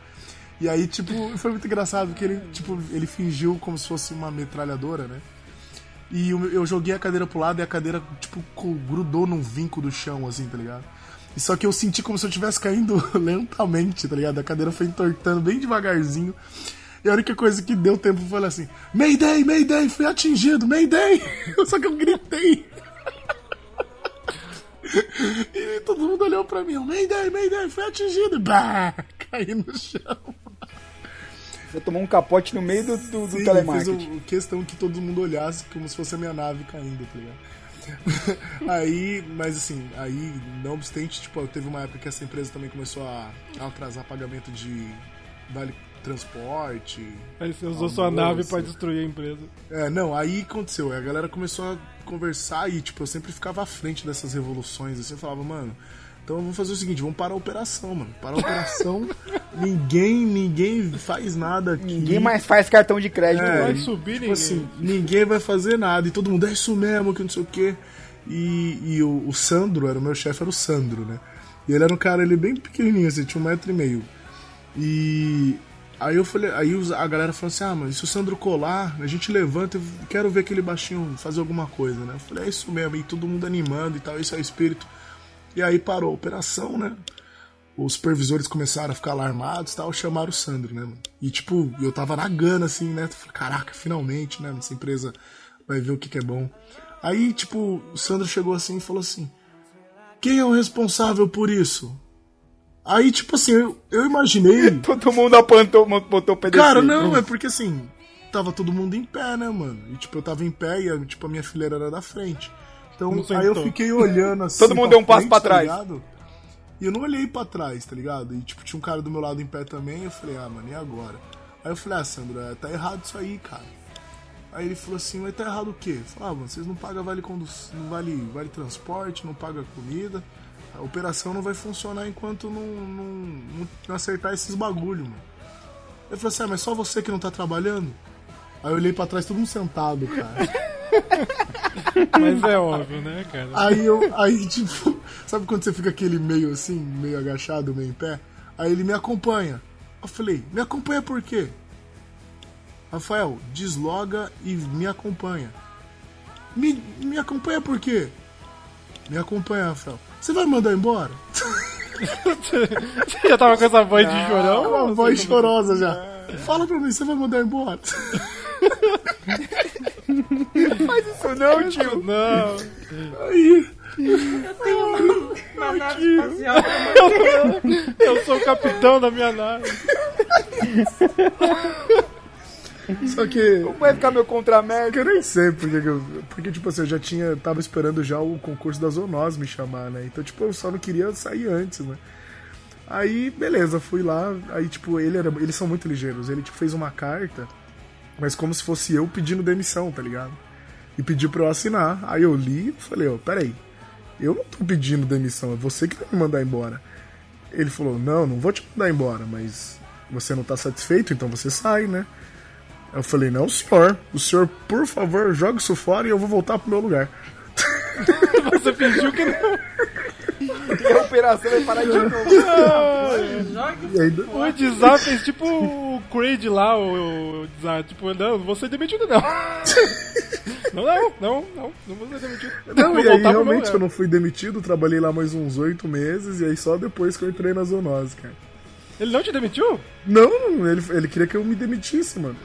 E aí, tipo, foi muito engraçado porque ele, tipo, ele fingiu como se fosse uma metralhadora, né? E eu, eu joguei a cadeira pro lado e a cadeira, tipo, grudou num vinco do chão, assim, tá ligado? E só que eu senti como se eu estivesse caindo lentamente, tá ligado? A cadeira foi entortando bem devagarzinho. E a única coisa que deu tempo foi assim: Mayday, Mayday, fui atingido, Mayday! Só que eu gritei. E todo mundo olhou pra mim: Mayday, Mayday, fui atingido! Bah! Caí no chão. Você tomou um capote no meio do, do, do Sim, telemarketing. fez o- questão que todo mundo olhasse como se fosse a minha nave caindo, tá ligado? aí, mas assim, aí, não obstante, tipo, teve uma época que essa empresa também começou a, a atrasar pagamento de vale transporte. Aí você usou sua nave pra destruir a empresa. É, não, aí aconteceu, a galera começou a conversar e, tipo, eu sempre ficava à frente dessas revoluções, assim, eu falava, mano, então vamos fazer o seguinte, vamos parar a operação, mano. Parar a operação, ninguém, ninguém faz nada aqui. Ninguém mais faz cartão de crédito. É, vai subir tipo ninguém. assim, ninguém vai fazer nada. E todo mundo, é isso mesmo, que não sei o quê. E, e o, o Sandro, era o meu chefe, era o Sandro, né? E ele era um cara, ele bem pequenininho, assim, tinha um metro e meio. E aí eu falei, aí a galera falou assim, ah, mas se o Sandro colar, a gente levanta, eu quero ver aquele baixinho fazer alguma coisa, né? Eu falei, é isso mesmo, e todo mundo animando e tal, esse é o espírito. E aí parou a operação, né? Os supervisores começaram a ficar alarmados e tal, chamaram o Sandro, né, mano? E tipo, eu tava na gana, assim, né? Falei, Caraca, finalmente, né? Essa empresa vai ver o que, que é bom. Aí, tipo, o Sandro chegou assim e falou assim: Quem é o responsável por isso? Aí, tipo assim, eu, eu imaginei. Todo mundo apontou, botou o PDC. Cara, não, é porque assim, tava todo mundo em pé, né, mano? E tipo, eu tava em pé e tipo, a minha fileira era da frente. Então, aí eu fiquei olhando assim. Todo mundo deu um passo frente, pra tá trás. ligado? E eu não olhei pra trás, tá ligado? E tipo, tinha um cara do meu lado em pé também. Eu falei, ah, mano, e agora? Aí eu falei, ah, Sandro, é, tá errado isso aí, cara. Aí ele falou assim, mas tá errado o quê? Eu falei, ah, mano, vocês não pagam vale, conduz... não vale, vale transporte, não paga comida. A operação não vai funcionar enquanto não, não, não- acertar esses bagulho, mano. Eu falei assim, ah, mas só você que não tá trabalhando? Aí eu olhei pra trás, todo mundo sentado, cara. Mas é óbvio, né, cara? Aí eu, aí tipo, sabe quando você fica aquele meio assim, meio agachado, meio em pé? Aí ele me acompanha. Eu falei, me acompanha por quê? Rafael, desloga e me acompanha. Me, me acompanha por quê? Me acompanha, Rafael. Você vai me mandar embora? Você já tava com essa voz de chorão? É uma voz chorosa já. Fala pra mim, você vai mandar embora? Faz isso não, tio. Não. Aí, Uma nave espacial. Eu sou o capitão da minha nave. Só que. Como vai ficar meu contramérito? Eu nem sei porque que eu. Porque, tipo assim, eu já tinha. Tava esperando já o concurso da Zoonose me chamar, né? Então, tipo, eu só não queria sair antes, né? Aí, beleza, fui lá. Aí, tipo, ele era. Eles são muito ligeiros. Ele, tipo, fez uma carta, mas como se fosse eu pedindo demissão, tá ligado? E pediu pra eu assinar. Aí eu li e falei, ó, peraí. Eu não tô pedindo demissão, é você que vai me mandar embora. Ele falou, não, não vou te mandar embora, mas você não tá satisfeito, então você sai, né? Eu falei, não, senhor. O senhor, por favor, joga isso fora e eu vou voltar pro meu lugar. Você fingiu que não. E a operação vai parar de novo. Ainda... O WhatsApp fez tipo o Creed lá, o, o WhatsApp, tipo, não, não vou ser demitido não. não, não, não, não, não vou ser demitido. Não, vou e aí meu realmente eu não fui demitido, trabalhei lá mais uns oito meses, e aí só depois que eu entrei na zoonose, cara. Ele não te demitiu? Não, ele, ele queria que eu me demitisse, mano.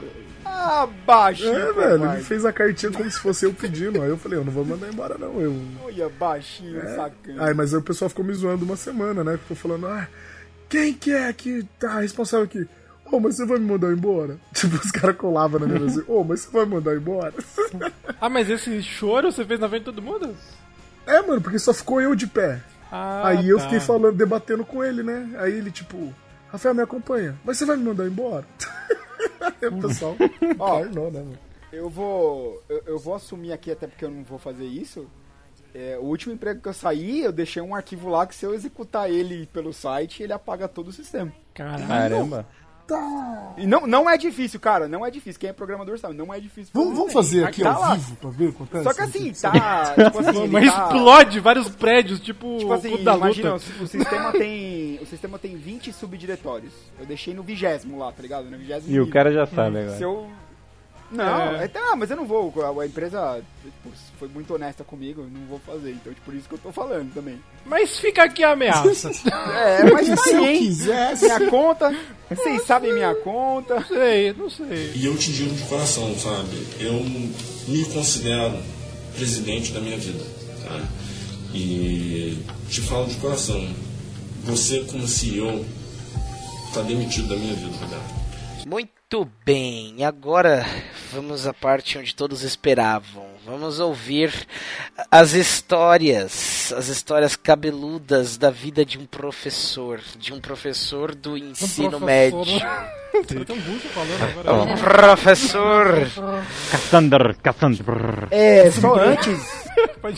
Ah, baixinho. É, velho, ele fez a cartinha como se fosse eu pedindo. Aí eu falei, eu não vou mandar embora, não. Eu. Olha, baixinho, É. sacana. Aí, mas aí o pessoal ficou me zoando uma semana, né? Ficou falando, ah, quem que é que tá responsável aqui? Ô, mas você vai me mandar embora? Tipo, os caras colavam na minha mesa assim, ô, mas você vai me mandar embora? Ah, mas esse choro você fez na frente de todo mundo? É, mano, porque só ficou eu de pé. Ah, Aí eu tá. fiquei falando, debatendo com ele, né? Aí ele, tipo, Rafael, me acompanha. Mas você vai me mandar embora? O pessoal Ó, encarnou, né, mano? Eu vou. Eu, eu vou assumir aqui, até porque eu não vou fazer isso. É, o último emprego que eu saí, eu deixei um arquivo lá que se eu executar ele pelo site, ele apaga todo o sistema. Caramba. E não, não é difícil, cara, não é difícil. Quem é programador sabe, não é difícil. Vamos, vamos fazer aqui tá ao lá. vivo pra ver o que acontece? Só que assim, tá. Tipo assim, Mas tá- explode vários prédios, tipo, Tipo o assim, imagina, o, luta. o sistema tem. O sistema tem 20 subdiretórios. Eu deixei no vigésimo lá, tá ligado? No vigésimo E o cara já sabe agora. Se eu. Não, É. é. tá, mas eu não vou. A, a empresa tipo, foi muito honesta comigo, eu não vou fazer. Então, tipo, por isso que eu tô falando também. Mas fica aqui a ameaça. É, mas tá Se eu aí, quisesse. Minha conta. Vocês sabem minha conta. Não sei, não sei. E eu te digo de coração, sabe? Eu me considero presidente da minha vida, tá? E te falo de coração. Você, como CEO, tá demitido da minha vida, Roberto. Muito bem, agora vamos à parte onde todos esperavam. Vamos ouvir as histórias, as histórias cabeludas da vida de um professor, de um professor do ensino professor. médio. Um russo falando agora. Um professor. Cassandra, Cassandra. É, só antes.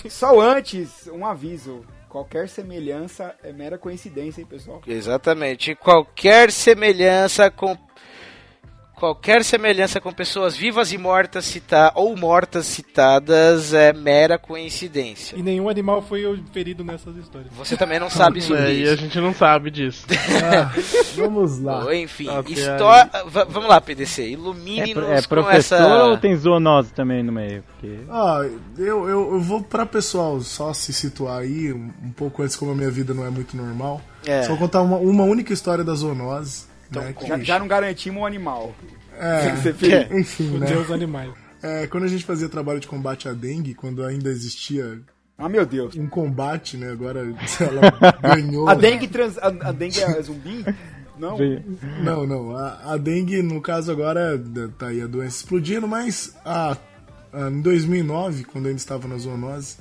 Só antes, um aviso. Qualquer semelhança é mera coincidência, hein, pessoal? Exatamente. Qualquer semelhança com qualquer semelhança com pessoas vivas e mortas cita ou mortas citadas é mera coincidência. E nenhum animal foi ferido nessas histórias. Você também não sabe sobre É, e a isso. gente não sabe disso. Ah, vamos lá. Ou, Enfim, história. va- Vamos lá, PDC. É, Ilumine-nos pro- é com professor essa. ou tem zoonose também no meio? Porque... Ah, eu, eu, eu vou pra pessoal só se situar aí, um, um pouco antes, como a minha vida não é muito normal. É. Só contar uma, uma única história da zoonose. Né, que- Já, já não garantimos um animal. É, Você fez. enfim, né? Fudeu os animais. É, quando a gente fazia trabalho de combate à dengue, quando ainda existia Ah, meu Deus. um combate, né? Agora ela ganhou. A dengue, trans, a, a dengue é zumbi? Não. Não, não. A, a dengue, no caso, agora tá aí a doença explodindo, mas a, a- em 2009, quando eu ainda estava na zoonose,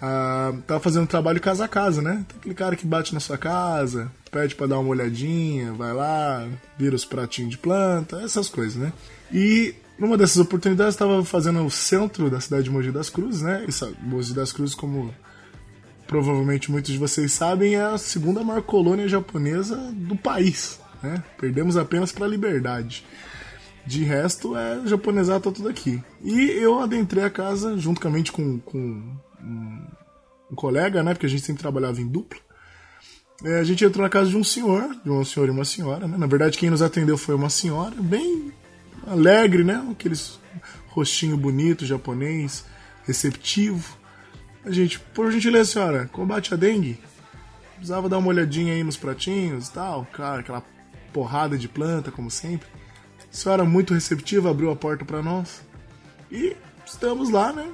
a, tava fazendo trabalho casa a casa, né? Tem aquele cara que bate na sua casa, pede pra dar uma olhadinha, vai lá, vira os pratinhos de planta, essas coisas, né? E numa dessas oportunidades, estava fazendo o centro da cidade de Mogi das Cruzes, né? Essa, Mogi das Cruzes, como provavelmente muitos de vocês sabem, é a segunda maior colônia japonesa do país. Né? Perdemos apenas para a liberdade. De resto, é japonesar tá tudo aqui. E eu adentrei a casa juntamente com, com um, um colega, né? Porque a gente sempre trabalhava em dupla. É, a gente entrou na casa de um senhor, de um senhor e uma senhora, né? Na verdade, quem nos atendeu foi uma senhora, bem alegre, né? Aqueles rostinho bonito, japonês, receptivo. A gente, por gentileza, senhora, combate a dengue? Precisava dar uma olhadinha aí nos pratinhos e tal. Claro, aquela porrada de planta, como sempre. A senhora muito receptiva, abriu a porta para nós. E estamos lá, né?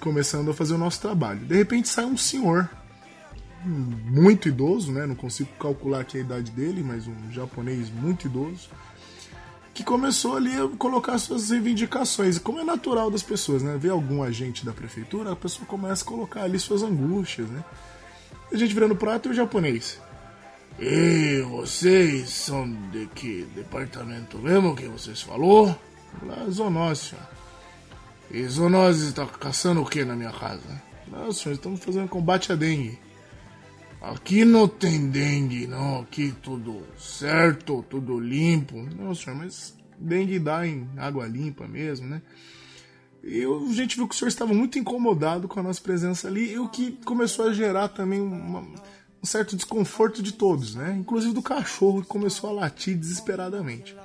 Começando a fazer o nosso trabalho. De repente sai um senhor, muito idoso, né? Não consigo calcular aqui a idade dele, mas um japonês muito idoso, que começou ali a colocar suas reivindicações. Como é natural das pessoas, né? Ver algum agente da prefeitura, a pessoa começa a colocar ali suas angústias, né? A gente vira no prato e o japonês. E vocês são de que departamento mesmo que vocês falou? Lá, zoonose, senhor. E zoonose está caçando o que na minha casa? Não, senhor, estamos fazendo combate à dengue. Aqui não tem dengue, não. Aqui tudo certo, tudo limpo. Não, senhor, mas dengue dá em água limpa mesmo, né? E a gente viu que o senhor estava muito incomodado com a nossa presença ali, e o que começou a gerar também uma, um certo desconforto de todos, né? Inclusive do cachorro que começou a latir desesperadamente.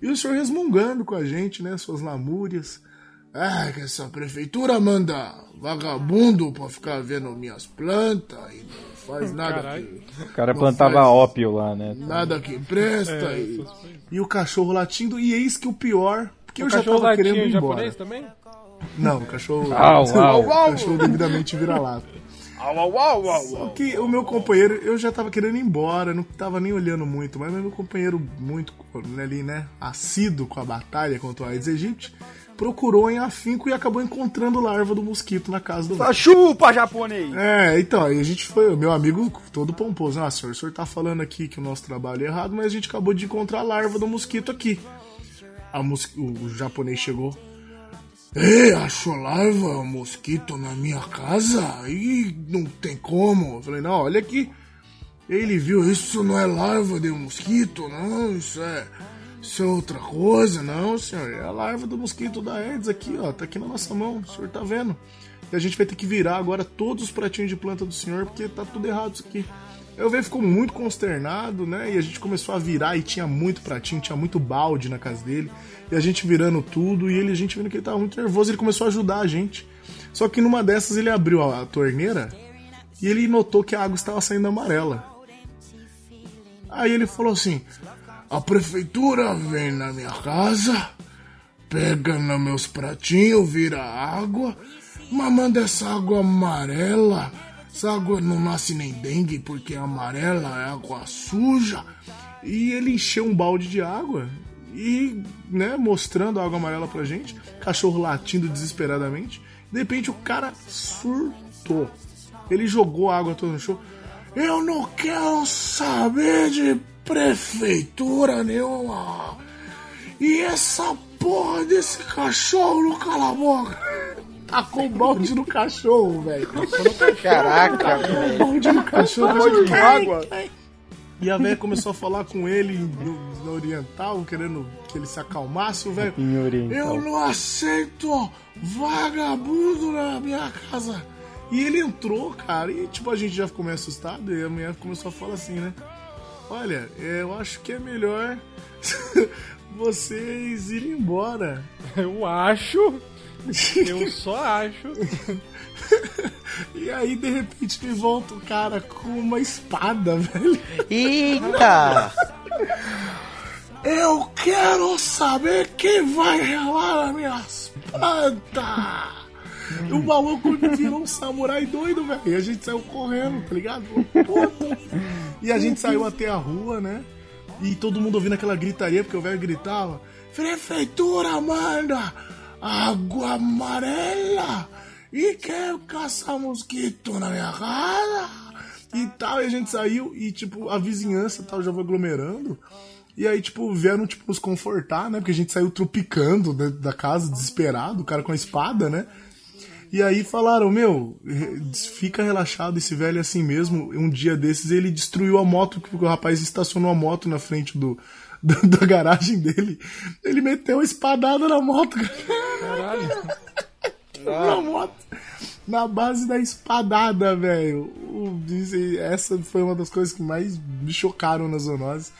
E o senhor resmungando com a gente, né? Suas lamúrias. Ah, que essa prefeitura manda vagabundo pra ficar vendo minhas plantas e não faz nada Caralho. que. O cara plantava ópio lá, né? Nada que presta. É, e, e o cachorro latindo, e eis que o pior. Porque O eu já cachorro tava querendo ir embora. também? Não, o cachorro. Au, au. O cachorro devidamente vira-lata. Au, au, au, au, Só que o meu companheiro, eu já tava querendo ir embora, não tava nem olhando muito, mas meu companheiro, muito ali, né, assíduo com a batalha contra o Aedes aegypti, procurou em afinco e acabou encontrando larva do mosquito na casa do chupa, japonês! É, então, aí a gente foi, meu amigo todo pomposo, ah, senhor, o senhor tá falando aqui que o nosso trabalho é errado, mas a gente acabou de encontrar a larva do mosquito aqui. A mos... O japonês chegou. Ei, achou larva, mosquito na minha casa? Ih, não tem como. Eu falei, não, olha aqui. Ele viu, isso não é larva de mosquito, não, isso é. Isso é outra coisa, não, senhor. É a larva do mosquito da Aedes aqui, ó. Tá aqui na nossa mão, o senhor tá vendo. E a gente vai ter que virar agora todos os pratinhos de planta do senhor, porque tá tudo errado isso aqui. Eu veio ficou muito consternado, né? E a gente começou a virar e tinha muito pratinho, tinha muito balde na casa dele. E a gente virando tudo e ele, a gente vendo que ele tava muito nervoso, ele começou a ajudar a gente. Só que numa dessas ele abriu a, a torneira e ele notou que a água estava saindo amarela. Aí ele falou assim: A prefeitura vem na minha casa, pega nos meus pratinhos, vira água, mas manda essa água amarela. Essa água não nasce nem dengue porque é amarela, é água suja. E ele encheu um balde de água e, né, mostrando a água amarela pra gente, cachorro latindo desesperadamente. De repente o cara surtou. Ele jogou a água toda no chão. Eu não quero saber de prefeitura nenhuma. E essa porra desse cachorro não cala a boca. Tacou o balde no cachorro, velho. Caraca, Tacou o velho. balde no cachorro. Balde Ai, água? E a velha começou a falar com ele no, no oriental, querendo que ele se acalmasse. O velho, eu não aceito vagabundo na minha casa. E ele entrou, cara, e tipo, a gente já ficou meio assustado. E a mulher começou a falar assim, né? Olha, eu acho que é melhor vocês irem embora. Eu acho. Eu só acho. E aí, de repente, me volta o cara com uma espada, velho. Eita! Eu quero saber quem vai relar as minhas plantas! E o maluco virou um samurai doido, velho. E a gente saiu correndo, tá ligado? Puta. E a gente saiu até a rua, né? E todo mundo ouvindo aquela gritaria, porque o velho gritava: Prefeitura manda água amarela e quer caçar mosquito na minha casa e tal. E a gente saiu e, tipo, a vizinhança tal já foi aglomerando. E aí, tipo, vieram, tipo, nos confortar, né? Porque a gente saiu tropicando dentro da casa, desesperado, o cara com a espada, né? E aí falaram, meu, fica relaxado, esse velho é assim mesmo. Um dia desses ele destruiu a moto, porque o rapaz estacionou a moto na frente do, do- da garagem dele. Ele meteu a espadada na moto. Caralho. na moto. Na base da espadada, velho. Essa foi uma das coisas que mais me chocaram na zoonose.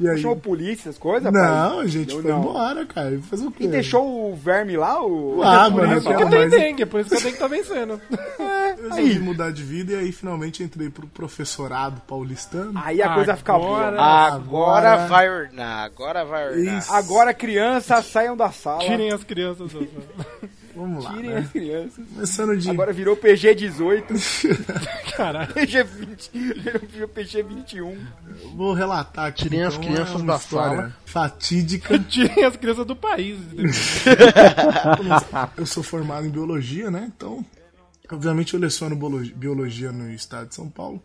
E aí... Chamou a polícia, as coisas? Não, a gente Eu foi não. embora, cara. Fazer o quê? E deixou o verme lá? O... Ah, o mano, eu lá? quero Tem dengue, por isso que a dengue tá vencendo. Eu resolvi mudar de vida e aí finalmente entrei pro professorado paulistano. Aí a coisa fica boa. Agora vai ornar, agora vai ornar. Isso. Agora, crianças, saiam da sala. Tirem as crianças. da sala. Vamos lá. Tirem né? as crianças. Começando de. Agora virou PG 18. Caralho. PG 20. Virou PG 21. Vou relatar aqui. Tirem as então, crianças é da história sala. Fatídica. Tirem as crianças do país. eu sou formado em biologia, né? Então, obviamente eu leciono biolo- biologia no estado de São Paulo,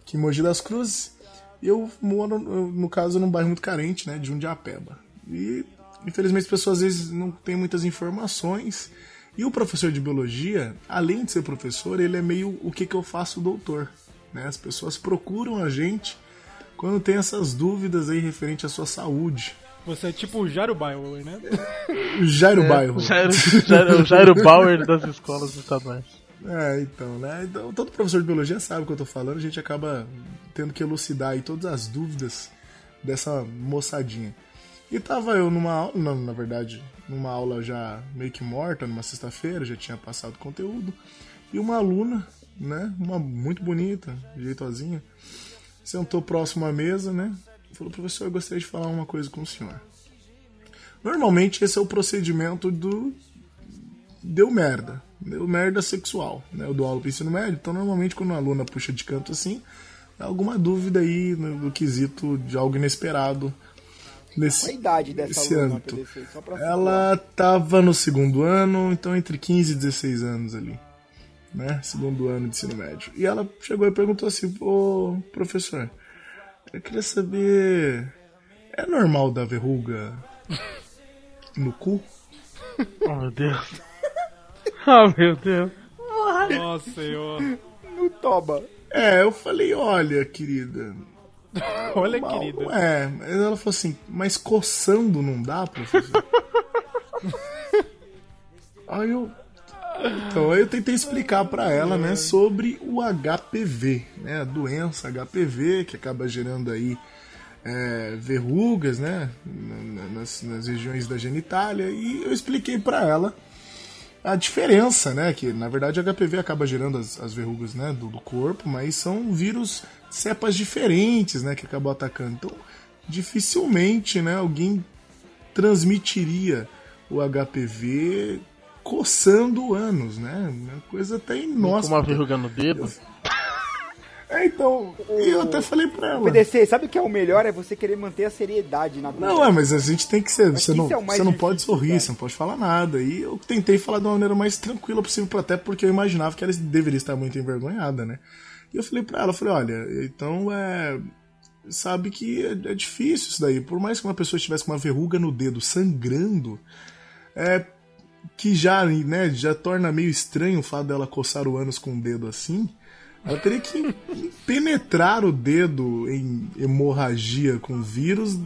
aqui em Mogi das Cruzes. E eu moro, no caso, num bairro muito carente, né? De Jundiapeba. E, infelizmente, as pessoas às vezes não têm muitas informações. E o professor de biologia, além de ser professor, ele é meio o que, que eu faço doutor. Né? As pessoas procuram a gente quando tem essas dúvidas aí referente à sua saúde. Você é tipo o Jairo Bauer, né? Jairo É, Bairro. Jairo, Jairo, Jairo Bauer das escolas estaduais. É, então, né? Então, todo professor de biologia sabe o que eu tô falando, a gente acaba tendo que elucidar aí todas as dúvidas dessa moçadinha. E tava eu numa aula, não, na verdade, numa aula já meio que morta, numa sexta-feira, já tinha passado conteúdo, e uma aluna, né, uma muito bonita, jeitosinha, sentou próximo à mesa, né, falou, professor, eu gostaria de falar uma coisa com o senhor. Normalmente esse é o procedimento do deu merda. Deu merda sexual. Né? Eu dou aula pro ensino médio, então normalmente quando uma aluna puxa de canto assim, há alguma dúvida aí no quesito de algo inesperado nesse, Qual a idade dessa nesse aluna. PDC? Pra Ela tava no segundo ano, então entre 15 e 16 anos ali. Né? Segundo ano de ensino médio. E ela chegou e perguntou assim, ô professor, eu queria saber. É normal dar verruga no cu? Oh, meu Deus. Oh, meu Deus. Nossa senhora. No toba. É, eu falei, olha, querida. Olha, mal- querida. É, ela falou assim, mas coçando não dá, professor? aí eu. Então, eu tentei explicar pra ela, né, sobre o HPV, né, a doença HPV que acaba gerando aí é, verrugas, né, na- na- nas, nas regiões da genitália e eu expliquei pra ela a diferença, né? Que na verdade o HPV acaba gerando as, as verrugas né, do, do corpo, mas são vírus cepas diferentes, né? Que acabam atacando. Então, dificilmente, né? Alguém transmitiria o HPV coçando anos, né? Uma coisa até Com inóspita. uma verruga no dedo. É, então, e eu até falei pra ela. PDC, sabe o que é o melhor? É você querer manter a seriedade na Não, é, mas a gente tem que ser. Acho Você não, é você não pode sorrir, cara. você não pode falar nada. E eu tentei falar de uma maneira mais tranquila possível, até porque eu imaginava que ela deveria estar muito envergonhada, né? E eu falei pra ela, falei, olha, então é. Sabe que é, é difícil isso daí. Por mais que uma pessoa estivesse com uma verruga no dedo sangrando, é. Que já, né, já torna meio estranho o fato dela coçar o ânus com o dedo assim. Ela teria que penetrar o dedo em hemorragia com vírus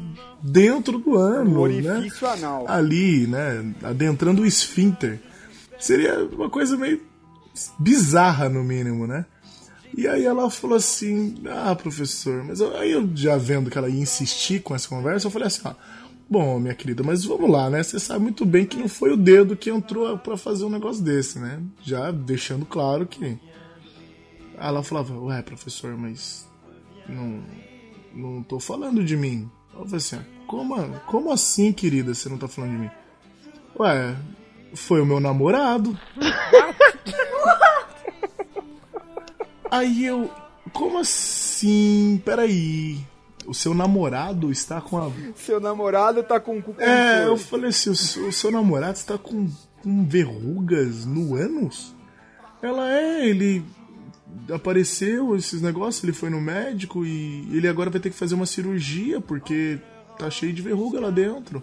dentro do ânus, né? anal. Ali, né? Adentrando o esfíncter. Seria uma coisa meio bizarra, no mínimo, né? E aí ela falou assim: Ah, professor, mas eu- aí eu já vendo que ela ia insistir com essa conversa, eu falei assim: ó, Bom, minha querida, mas vamos lá, né? Você sabe muito bem que não foi o dedo que entrou pra fazer um negócio desse, né? Já deixando claro que. Ela falava: Ué, professor, mas. Não. Não tô falando de mim. Eu falei assim: Como, como assim, querida, você não tá falando de mim? Ué, foi o meu namorado. Aí eu. Como assim? Peraí. O seu namorado está com a. Seu namorado tá com o cu É, eu falei assim: o seu, o seu namorado está com, com verrugas no ânus? Ela é, ele apareceu esses negócios, ele foi no médico e ele agora vai ter que fazer uma cirurgia porque tá cheio de verruga lá dentro.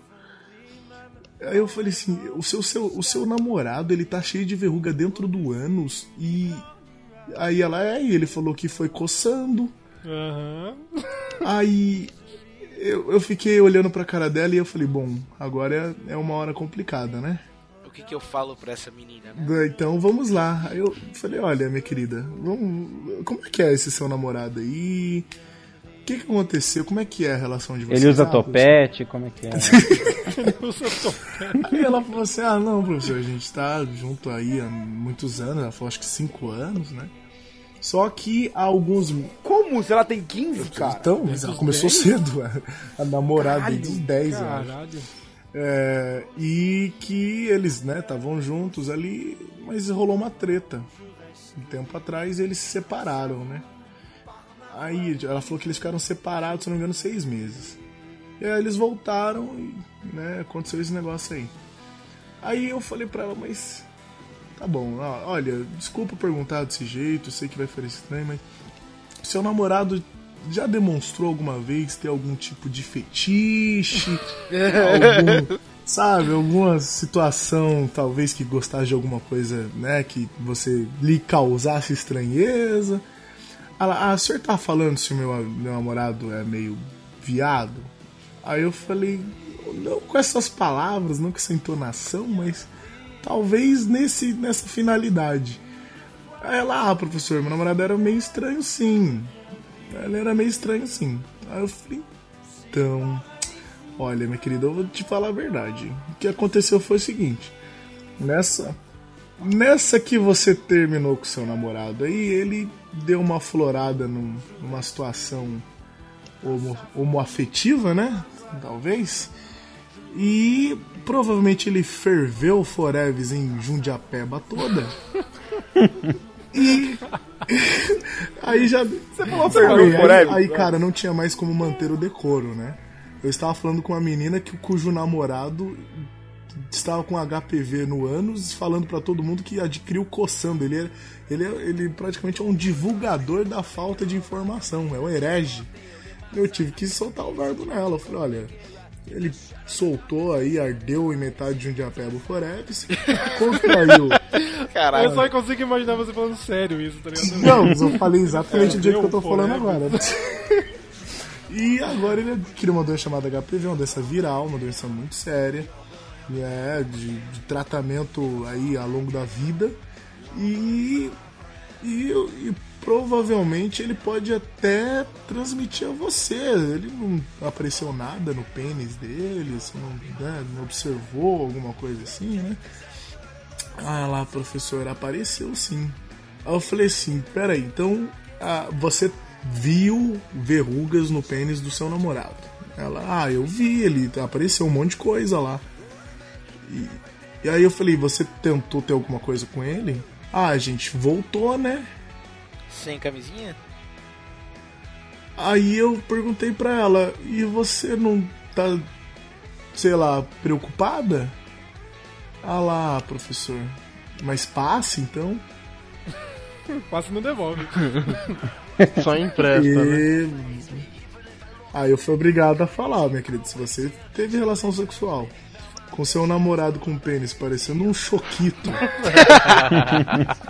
Aí eu falei assim, o seu, seu, o seu namorado, ele tá cheio de verruga dentro do ânus e aí ela é, e ele falou que foi coçando. Aham. Aí eu, eu fiquei olhando pra cara dela e eu falei, bom, agora é, é uma hora complicada, né? O que, que eu falo pra essa menina, né? Então vamos lá. Aí eu falei, olha, minha querida, vamos, como é que é esse seu namorado aí? O que, que aconteceu? Como é que é a relação de vocês? Ele usa Ah, topete, como é que é? Aí ela falou assim: ah, não, professor, a gente tá junto aí há muitos anos, ela falou acho que 5 anos, né? Só que há alguns. Como? Se ela tem 15, cara? Então, mas ela começou cedo a, a namorar Caralho, desde os 10 anos. Caralho. É, e que eles, né, estavam juntos ali, mas rolou uma treta. Um tempo atrás eles se separaram, né? Aí ela falou que eles ficaram separados, se não me engano, seis meses. E aí eles voltaram e, né, aconteceu esse negócio aí. Aí eu falei pra ela, mas tá bom, olha, desculpa perguntar desse jeito, sei que vai parecer estranho, mas seu namorado já demonstrou alguma vez ter algum tipo de fetiche? algum, sabe, alguma situação talvez que gostasse de alguma coisa, né, que você lhe causasse estranheza? Ela, ah, o senhor tá falando se o meu, meu namorado é meio viado? Aí eu falei, não com essas palavras, não com essa entonação, mas talvez nesse, nessa finalidade. Aí ela, ah, professor, meu namorado era meio estranho sim. Ele era meio estranho sim. Aí eu falei, então, olha, minha querida, eu vou te falar a verdade. O que aconteceu foi o seguinte: nessa, nessa que você terminou com seu namorado aí, ele deu uma florada num, numa situação homo, homoafetiva, né? Talvez. E provavelmente ele ferveu o Foreves em Jundiapeba toda. e. aí já. Você falou ferveu aí, aí, cara, não tinha mais como manter o decoro, né? Eu estava falando com uma menina que, cujo namorado estava com HPV no ânus, falando para todo mundo que adquiriu coçando. Ele, é, ele, é, ele praticamente é um divulgador da falta de informação, é um herege. Eu tive que soltar o verbo nela. Eu falei, olha, ele soltou aí, ardeu em metade de um diapebo forever, contraiu. Caralho. Eu só consigo imaginar você falando sério isso, tá ligado? Não, eu falei exatamente o jeito que eu tô falando agora. E agora ele adquiriu uma doença chamada HPV, uma doença viral, uma doença muito séria, né, de, de tratamento aí ao longo da vida. E, e, e, provavelmente ele pode até transmitir a você. Ele não apareceu nada no pênis dele, você não, né, não observou alguma coisa assim, né? Ah lá, professor, apareceu sim. Aí eu falei assim, peraí, então ah, você viu verrugas no pênis do seu namorado. Ela, ah, eu vi, ele apareceu um monte de coisa lá. E, e aí eu falei, você tentou ter alguma coisa com ele? Ah, a gente voltou, né? Sem camisinha? Aí eu perguntei pra ela, e você não tá, sei lá, preocupada? Ah lá, professor. Mas passe então? passe não devolve. Só empresta, e... né? Aí eu fui obrigado a falar, minha querida, se você teve relação sexual com seu namorado com pênis parecendo um choquito.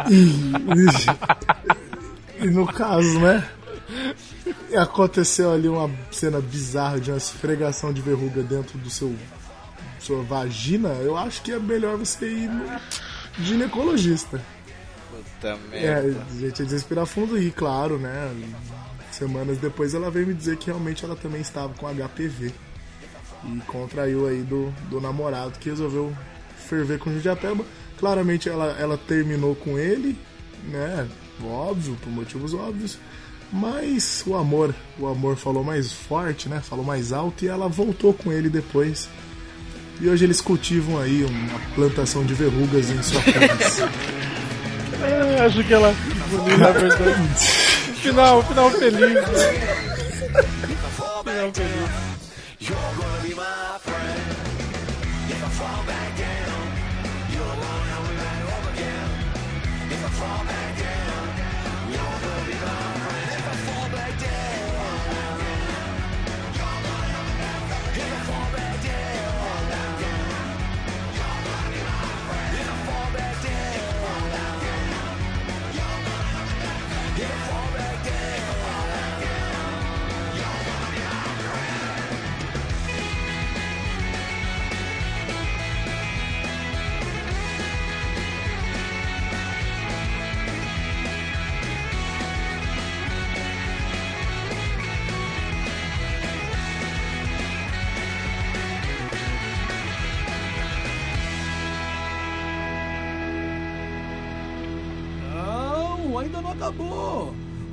e, e, no caso, né? Aconteceu ali uma cena bizarra de uma esfregação de verruga dentro do seu sua vagina, eu acho que é melhor você ir no ginecologista. Puta merda. É, gente, é respirar fundo e, claro, né? Semanas depois ela veio me dizer que realmente ela também estava com HPV. E contraiu aí do, do namorado que resolveu ferver com o Judiapeba. Claramente ela, ela terminou com ele, né? Óbvio, por motivos óbvios. Mas o amor, o amor falou mais forte, né? Falou mais alto e ela voltou com ele depois. E hoje eles cultivam aí uma plantação de verrugas em sua casa. É, acho que ela. Na verdade. final, final feliz. Né? Final feliz. You're gonna be my friend. If I fall back down, you're the one help me back up again. If I fall back down.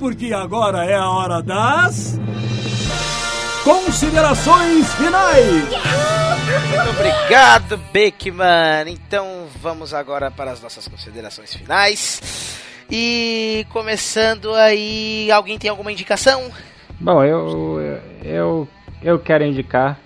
Porque agora é a hora das. Considerações finais! Muito obrigado, Beckman. Então vamos agora para as nossas considerações finais. E começando aí, alguém tem alguma indicação? Bom, eu, eu, eu quero indicar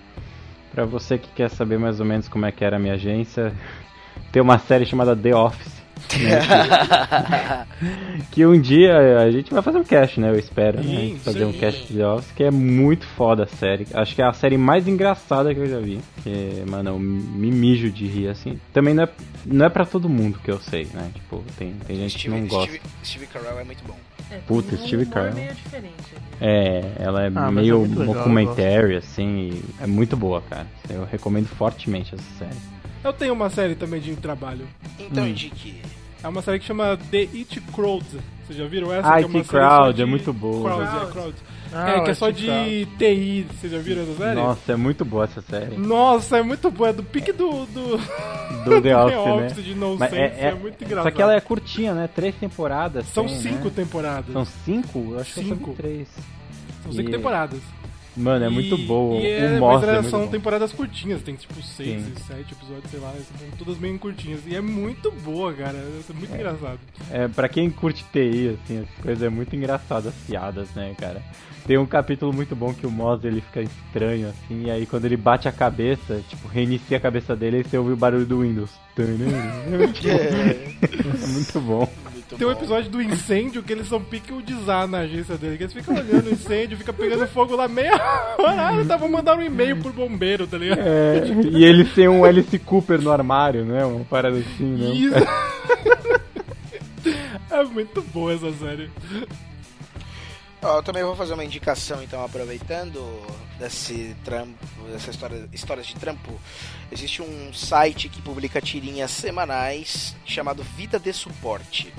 para você que quer saber mais ou menos como é que era a minha agência, tem uma série chamada The Office. Né, que, que, um dia a gente vai fazer um cast, né? Eu espero, sim, né? Fazer sim. um cast de The Office, que é muito foda a série. Acho que é a série mais engraçada que eu já vi. Que, mano, eu me mijo de rir, assim. Também não é, não é pra todo mundo que eu sei, né? Tipo, tem, tem gente Steve, que não gosta. Steve, Steve Carell é muito bom. É, Puta, um Steve Carell. meio diferente. É, ela é Ah, mas meio é documentary, assim, e é muito boa, cara. Eu recomendo fortemente essa série. Eu tenho uma série também de trabalho. Então Hum. indique. É uma série que chama The It Crowd. Vocês já viram essa? Ah, que é IT só Crowd, de- é muito boa. Crowd, é, Crowd. Ah, é, que é só de TI. Vocês já viram essa série? Nossa, é muito boa essa série. Nossa, é muito boa. É do pique do... Do, Do The Office, Office né? de No Mas Sense. é, É, é- muito engraçado. Só que ela é curtinha, né? Três temporadas. São tem, cinco né? temporadas. São cinco? Eu acho que Cinco. vi três. São cinco E- temporadas. Mano, é E- muito boa. E é, o mas é são bom. temporadas curtinhas, tem tipo seis Sim. e sete episódios, sei lá, são todas meio curtinhas. E é muito boa, cara. É muito engraçado. É, pra quem curte TI, assim, as coisas é muito engraçado, as piadas, né, cara? Tem um capítulo muito bom que o Moz ele fica estranho, assim, e aí quando ele bate a cabeça, tipo, reinicia a cabeça dele e você ouve o barulho do Windows. É muito bom. Muito Tem um bom. episódio do incêndio que eles são pique o desar na agência dele, que eles ficam olhando o incêndio, fica pegando fogo lá meia hora. Ah, eu tava mandando um e-mail pro bombeiro, tá ligado? É, e ele tem um Alice Cooper no armário, né? Uma parada assim, né? Isso. É muito boa essa série. Eu também vou fazer uma indicação, então, aproveitando desse trampo, dessa história, histórias de trampo. Existe um site que publica tirinhas semanais chamado Vida de Suporte.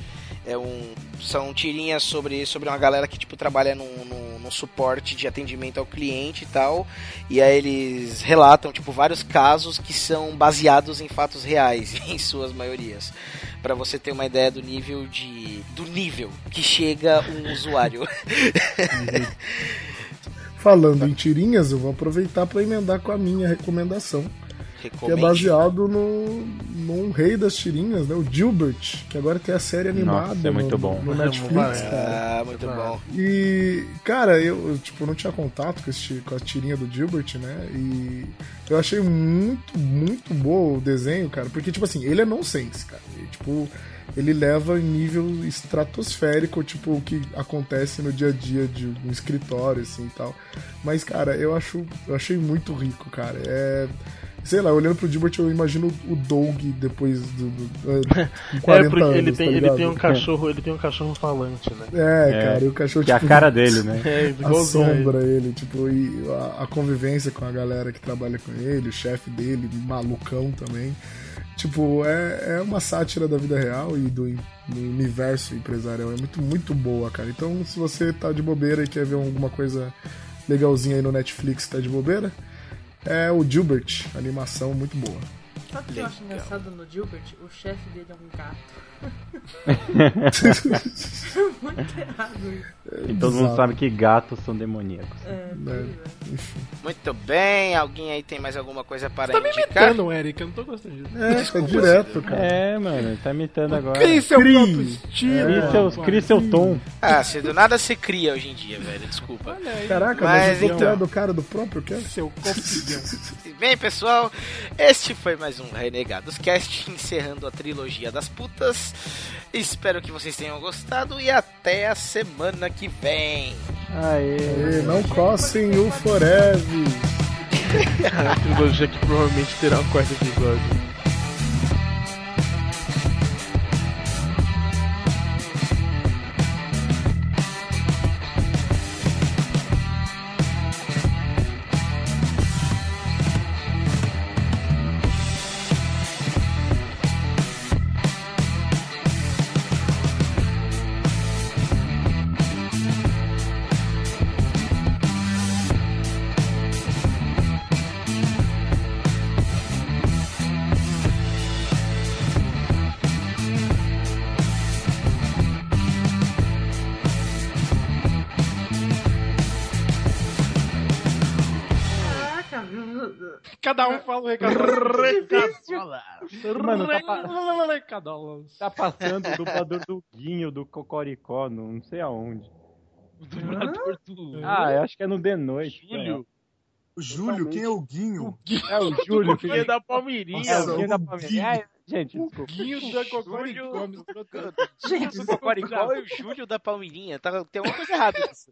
É um, são tirinhas sobre, sobre uma galera que tipo trabalha no, no, suporte de atendimento ao cliente e tal. E aí eles relatam tipo vários casos que são baseados em fatos reais, em suas maiorias. Pra você ter uma ideia do nível de do nível que chega um usuário. Falando em tirinhas, eu vou aproveitar para emendar com a minha recomendação. Que é baseado no, num rei das tirinhas, né? O Gilbert, que agora tem a série animada Nossa, é muito no, bom. no É Netflix, muito cara. Ah, muito bom. E, cara, eu, tipo, não tinha contato com, esse, com a tirinha do Gilbert, né? E eu achei muito, muito boa o desenho, cara, porque, tipo assim, ele é nonsense, cara. E, tipo, ele leva em nível estratosférico, tipo, o que acontece no dia a dia de um escritório, assim e tal. Mas, cara, eu acho, eu achei muito rico, cara. É. Sei lá, olhando pro Gilbert, eu imagino o Doug depois do. do, do 40 É porque anos, ele tá tem, ele ligado? tem um cachorro, ele tem um cachorro falante, né? É, É, cara, e o cachorro Que é a tipo, cara dele, né? É, igualzinho a ele. assombra ele, tipo, e a, a convivência com a galera que trabalha com ele, o chefe dele, malucão também. Tipo, é, é uma sátira da vida real e do, do universo empresarial. É muito, muito boa, cara. Então, se você tá de bobeira e quer ver alguma coisa legalzinha aí no Netflix, tá de bobeira, é o Gilbert, animação muito boa. Sabe o que eu acho engraçado no Gilbert? O chefe dele é um gato. Muito errado isso. E todo mundo sabe que gatos são demoníacos. É, Né? terrível. Muito bem, alguém aí tem mais alguma coisa para Tá me indicar? imitando, Eric, eu não tô gostando disso. É, tá direto, cara. É, mano, ele tá imitando agora. Crie seu Crie. próprio estilo. Crie seu, rapaz. crie seu tom. Ah, se do nada se cria hoje em dia, velho, desculpa. Olha aí. Caraca, Mas mas, então- então... é do cara do próprio cast? Seu confidão. Bem, pessoal, este foi mais um Renegados Cast, encerrando a trilogia das putas. Espero que vocês tenham gostado e até a semana que vem. Aê. Não cossem o Forever. É a trilogia que provavelmente terá um quarto episódio. Um Recadolas. Mano, tá, pa- Recadolas. tá passando o dublador do Guinho, do Cocoricó, não, sei aonde. O dublador do. Ah, eu acho que é no The Noite. Júlio. O Júlio, quem é o Guinho? É o Júlio, O Guinho da Palmeirinha. É o Guinho da o Palmeirinha. Guinho. Gente, desculpa. Guinho da Cocoricó. Gente, do Cocoricó e o Júlio da Palmeirinha. Tá, tem uma coisa errada nisso.